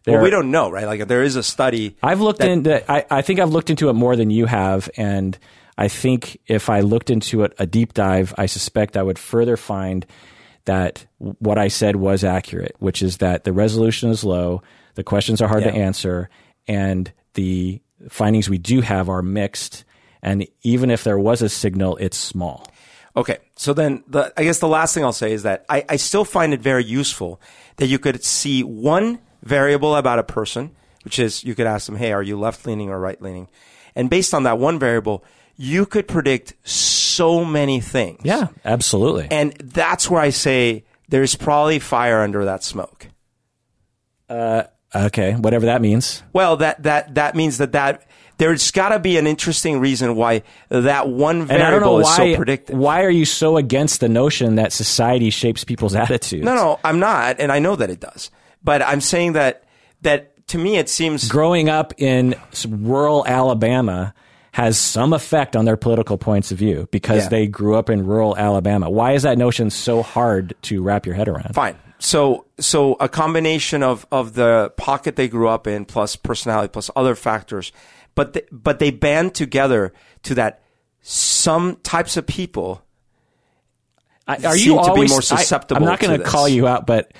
Well, we don't know, right? Like there is a study. I've looked into. I, I think I've looked into it more than you have, and I think if I looked into it a deep dive, I suspect I would further find that what I said was accurate, which is that the resolution is low, the questions are hard to answer, and the findings we do have are mixed. And even if there was a signal, it's small. Okay, so then the, I guess the last thing I'll say is that I, I still find it very useful that you could see one variable about a person, which is you could ask them, hey, are you left leaning or right leaning? And based on that one variable, you could predict so many things. Yeah, absolutely. And that's where I say there's probably fire under that smoke. Uh, okay, whatever that means. Well, that, that, that means that that, there's got to be an interesting reason why that one And I don't know variable is so predictive. Why are you so against the notion that society shapes people's attitudes? No, no, I'm not, and I know that it does. But I'm saying that that to me it seems growing up in rural Alabama has some effect on their political points of view because Yeah. they grew up in rural Alabama. Why is that notion so hard to wrap your head around? fine. So so a combination of of the pocket they grew up in plus personality plus other factors, but they, but they band together to that some types of people I- Are seem you to be always more susceptible I'm not to going to call you out, but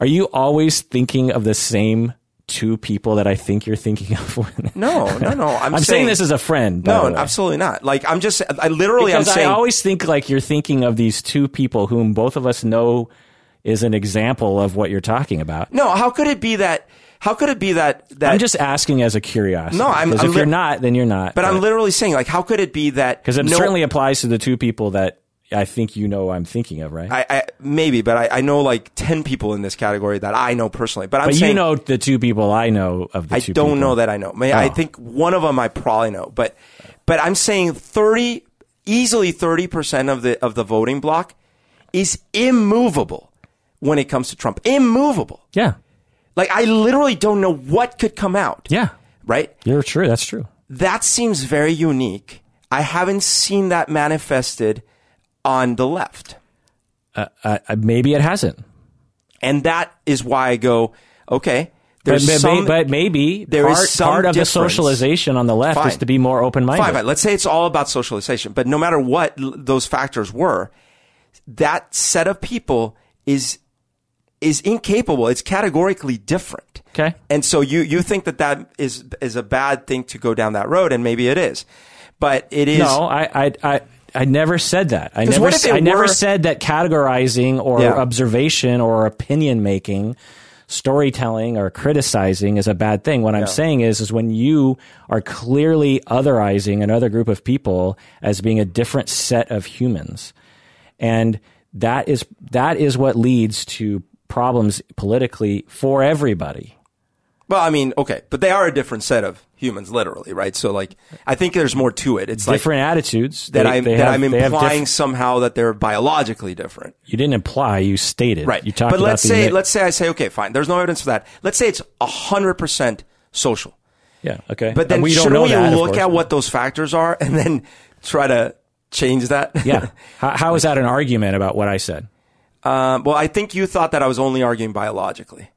are you always thinking of the same two people that I think you're thinking of? No, no, no. I'm, I'm saying, this as a friend. no, absolutely not. Like I'm just I literally Because I'm saying I always think like you're thinking of these two people whom both of us know is an example of what you're talking about. no. How could it be that? How could it be that that? I'm just asking as a curiosity. No, I'm- I'm if you're not, then you're not. but I'm literally saying like how could it be that? because it no- certainly applies to the two people that I think you know I'm thinking of, right? I, I maybe, but I, I know like ten people in this category that I know personally. But I'm but saying you know the two people I know of the I don't people. know that I know. May I Oh. think one of them I probably know, but but I'm saying thirty, easily thirty percent of the of the voting bloc is immovable when it comes to Trump. Immovable. Yeah. Like I literally don't know what could come out. Yeah, Right? you're true. That's true. That seems very unique. I haven't seen that manifested on the left. Uh, uh, maybe it hasn't. And that is why I go, okay, But, there's but, some but maybe there is part, some part of the socialization on the left is to be more open-minded. Fine, fine. Let's say it's all about socialization, but no matter what those factors were, that set of people is is incapable. It's categorically different. Okay. And so you you think that that is is a bad thing to go down that road, and maybe it is, but it is. No, I, I, I, I never said that. I never, what if s- it I never said that categorizing or Yeah. observation or opinion making, storytelling or criticizing is a bad thing. What I'm saying is, is when you are clearly otherizing another group of people as being a different set of humans, and that is that is what leads to problems politically for everybody. Well, I mean, okay, but they are a different set of humans, literally, right? So, like, I think there's more to it. It's like Different attitudes that They- I'm they that have- I'm implying diff- somehow that they're biologically different. you didn't imply. You stated. Right. You talked but let's the say uni- let's say I say okay, fine. There's no evidence for that. Let's say it's hundred percent social. Yeah. Okay. But then we don't shouldn't know we that, look at what those factors are and then try to change that? Yeah. how, how is that an argument about what I said? um, well, I think you thought that I was only arguing biologically.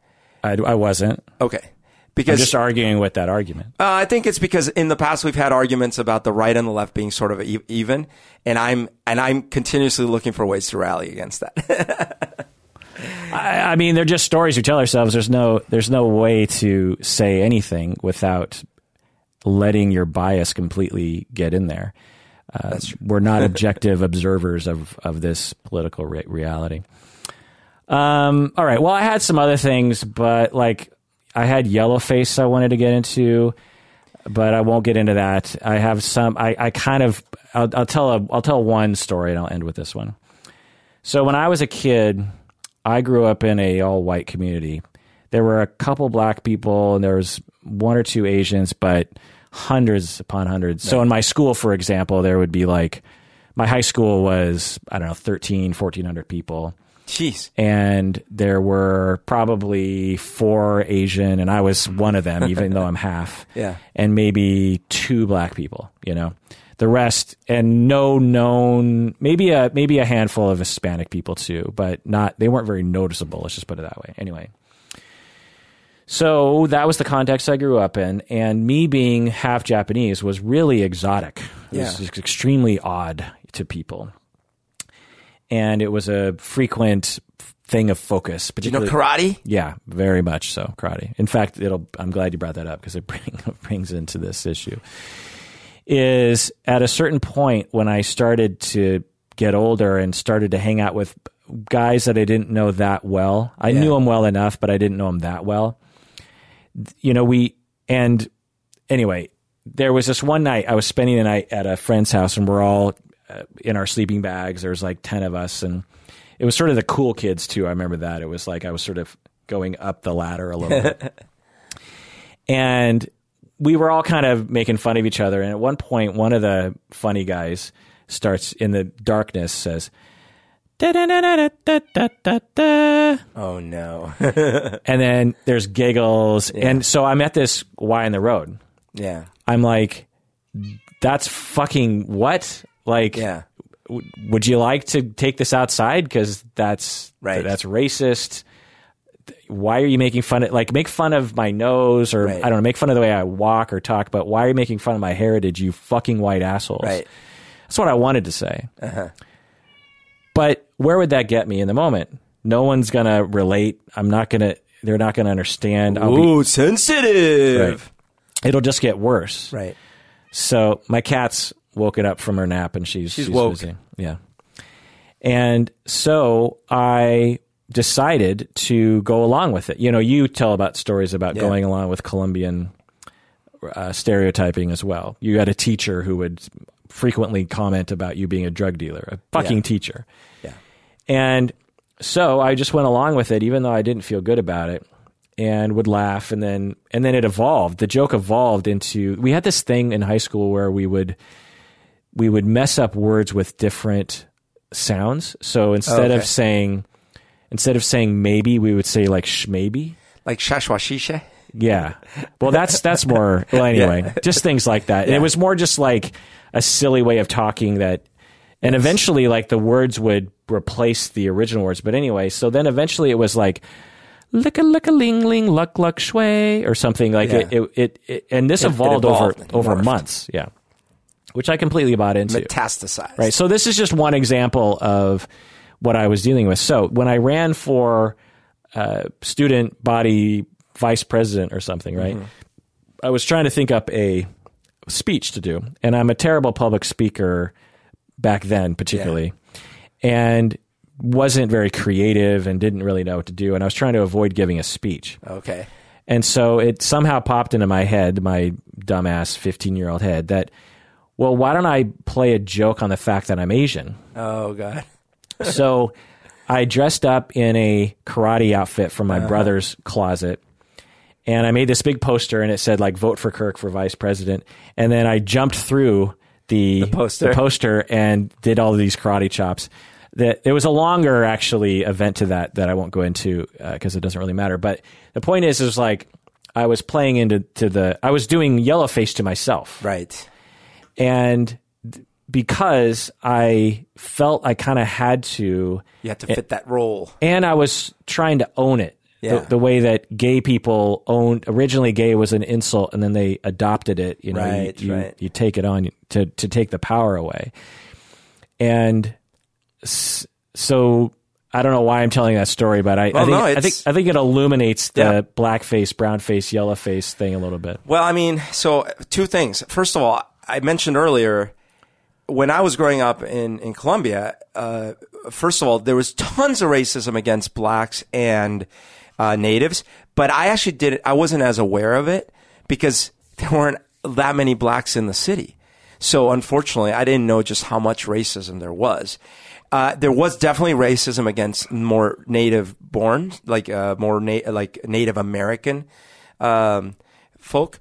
I, I wasn't. Okay. I'm Because just arguing with that argument. uh, I think it's because in the past we've had arguments about the right and the left being sort of e- even, and I'm and I'm continuously looking for ways to rally against that. I, I mean, they're just stories we tell ourselves. There's no, there's no way to say anything without letting your bias completely get in there. Uh, we're not objective observers of, of this political re- reality. Um, all right. Well, I had some other things, but like I had Yellowface I wanted to get into, but I won't get into that. I have some. I, I kind of. I'll, I'll tell a. I'll tell one story, and I'll end with this one. So when I was a kid, I grew up in a all white community. There were a couple black people, and there was one or two Asians, but hundreds upon hundreds. So in my school, for example, there would be like my high school was I don't know 13, 1400 people Jeez. and there were probably four Asian, and I was one of them, even though I'm half. Yeah. And maybe two black people, you know. The rest, and no known, maybe a maybe a handful of Hispanic people too, but not. They weren't very noticeable. Let's just put it that way. Anyway. So that was the context I grew up in, and me being half Japanese was really exotic. It was Yeah. just extremely odd to people and it was a frequent thing of focus. But you know karate? yeah, very much so, karate. In fact, it'll. I'm glad you brought that up because it bring, brings into this issue. Is at a certain point when I started to get older and started to hang out with guys that I didn't know that well. I Yeah. knew them well enough, but I didn't know them that well. You know, we and anyway, there was this one night I was spending the night at a friend's house, and we're all Uh, in our sleeping bags. There was like ten of us, and it was sort of the cool kids too. I remember that it was like I was sort of going up the ladder a little bit, and we were all kind of making fun of each other. And at one point, one of the funny guys starts in the darkness says. "Da, da, da, da, da, da, da, da." Oh no. And then there's giggles. And so I'm at this Y in the road. yeah. I'm like, that's fucking what? Like, Yeah. w- would you like to take this outside? Because that's Right. that's racist. Why are you making fun of like make fun of my nose or Right. I don't know make fun of the way I walk or talk? But why are you making fun of my heritage? You fucking white assholes. Right. That's what I wanted to say. Uh-huh. But where would that get me in the moment? No one's gonna relate. I'm not gonna. They're not gonna understand. I'll be, Ooh, sensitive. it'll just get worse. Right. So my cat's woken up from her nap and she's she's, woke. busy. Yeah. And so I decided to go along with it. You know, you tell about stories about Yeah. going along with Colombian uh, stereotyping as well. You had a teacher who would frequently comment about you being a drug dealer, a fucking Yeah. teacher. Yeah. And so I just went along with it, even though I didn't feel good about it, and would laugh. And then and then it evolved. The joke evolved into we had this thing in high school where we would we would mess up words with different sounds. So instead okay. of saying instead of saying maybe, we would say like shmaybe. like shashwashisha. Yeah. Well, that's that's more. Well, anyway, Yeah. just things like that. And Yeah. it was more just like a silly way of talking that, and eventually, like the words would replace the original words. But anyway, so then eventually it was like. Lick a lick a ling ling luck luck shui or something like Yeah. it, it, it, it and this evolved, evolved, over over morphed. months yeah which I completely bought into Metastasized. Right. So this is just one example of what I was dealing with. So when I ran for uh, student body vice president or something, right? I was trying to think up a speech to do, and I'm a terrible public speaker back then, particularly, and wasn't very creative and didn't really know what to do. And I was trying to avoid giving a speech. Okay. And so it somehow popped into my head, my dumbass 15 year old head, that, well, why don't I play a joke on the fact that I'm Asian? Oh god. so I dressed up in a karate outfit from my uh-huh. brother's closet. And I made this big poster and it said, like, vote for Kirk for vice president. And then I jumped through the, poster. the poster and did all of these karate chops. That it was a longer actually event to that that I won't go into uh, because it doesn't really matter. But the point is, is like I was playing into to the I was doing yellow face to myself, Right. And because I felt I kind of had to, You have to fit that role. and I was trying to own it. Yeah. The, the way that gay people owned originally gay was an insult and then they adopted it you know you- Right, you, right. you take it on to to take the power away and so I don't know why I'm telling that story but I, I think no, I think I think it illuminates the Yeah. black face brown face yellow face thing a little bit Well, I mean, so two things. First of all, I mentioned earlier when I was growing up in in Colombia. Uh, first of all, there was tons of racism against blacks and uh, natives, but I actually did. I wasn't as aware of it because there weren't that many blacks in the city. So unfortunately, I didn't know just how much racism there was. Uh, there was definitely racism against more native born, like uh, more na- like Native American um, folk,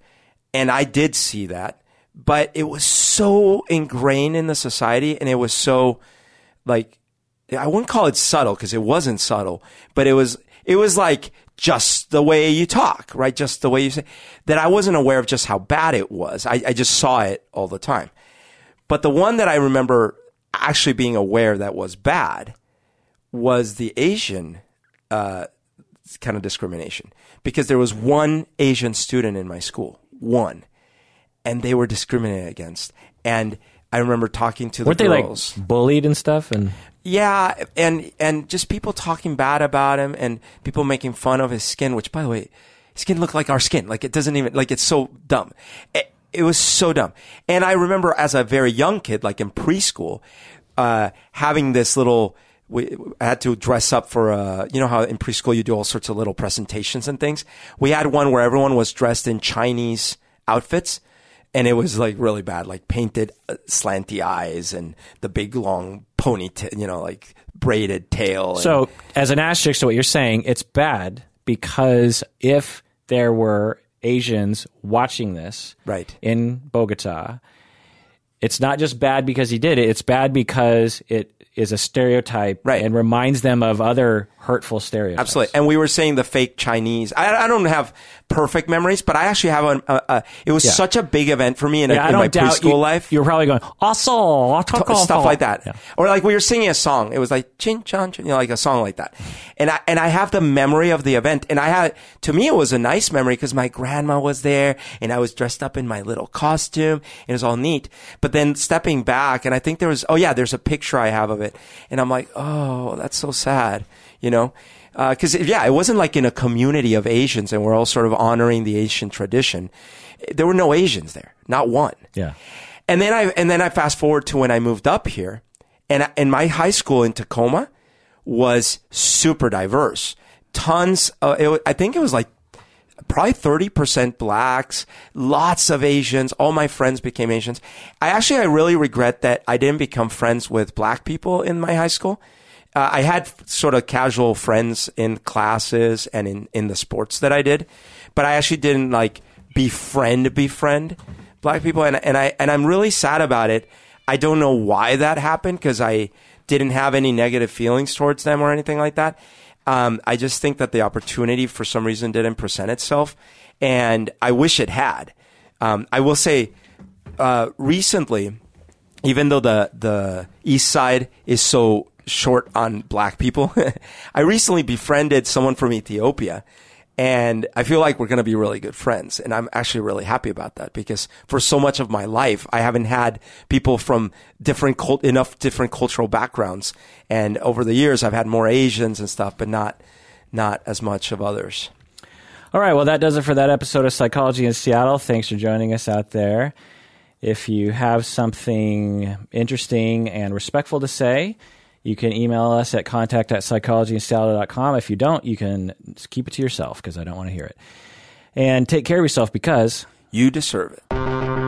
and I did see that. But it was so ingrained in the society, and it was so like I wouldn't call it subtle because it wasn't subtle, but it was it was like just the way you talk, right? Just the way you say that. I wasn't aware of just how bad it was. I, I just saw it all the time. But the one that I remember actually being aware that was bad was the Asian uh, kind of discrimination because there was one Asian student in my school, one, and they were discriminated against. And I remember talking to the weren't they girls. like bullied and stuff and Yeah, and and just people talking bad about him and people making fun of his skin, which by the way, his skin looked like our skin. Like it doesn't even like it's so dumb. It, it was so dumb. And I remember as a very young kid, like in preschool, uh, having this little. We I had to dress up for uh you know how in preschool you do all sorts of little presentations and things. We had one where everyone was dressed in Chinese outfits and it was like really bad, like painted uh, slanty eyes and the big long ponytail, you know, like braided tail. and- So, as an asterisk to what you're saying, it's bad because if there were Asians watching this Right. in Bogota, it's not just bad because he did it, it's bad because it is a stereotype Right. and reminds them of other hurtful stereotypes. Absolutely. And we were saying the fake Chinese. I, I don't have perfect memories, but I actually have an, uh, uh, it was Yeah. such a big event for me in, a, Yeah, I in my preschool you, life. You're probably going, also, stuff like that. Yeah. Or like we were singing a song. It was like chin chan, chin, you know, like a song like that. And I and I have the memory of the event. And I had to me it was a nice memory because my grandma was there and I was dressed up in my little costume. And it was all neat. But then stepping back, and I think there was oh yeah, there's a picture I have of it, and I'm like oh that's so sad, you know. Because yeah, it wasn't like in a community of Asians, and we're all sort of honoring the Asian tradition. There were no Asians there, not one. Yeah. And then I and then I fast forward to when I moved up here, and and my high school in Tacoma was super diverse. Tons. Uh, it, I think it was like probably thirty percent blacks, lots of Asians. All my friends became Asians. I actually I really regret that I didn't become friends with black people in my high school. Uh, I had sort of casual friends in classes and in, in the sports that I did, but I actually didn't like befriend befriend black people, and and I and I'm really sad about it. I don't know why that happened because I didn't have any negative feelings towards them or anything like that. Um, I just think that the opportunity for some reason didn't present itself, and I wish it had. Um, I will say, uh, recently, even though the the East Side is so short on black people, I recently befriended someone from Ethiopia. And I feel like we're going to be really good friends. And I'm actually really happy about that because for so much of my life, I haven't had people from different cult, enough different cultural backgrounds. And over the years, I've had more Asians and stuff, but not, not as much of others. All right. Well, that does it for that episode of Psychology in Seattle. Thanks for joining us out there. If you have something interesting and respectful to say, you can email us at contact at psychologyinseattle.com. If you don't, you can keep it to yourself because I don't want to hear it. And take care of yourself because you deserve it.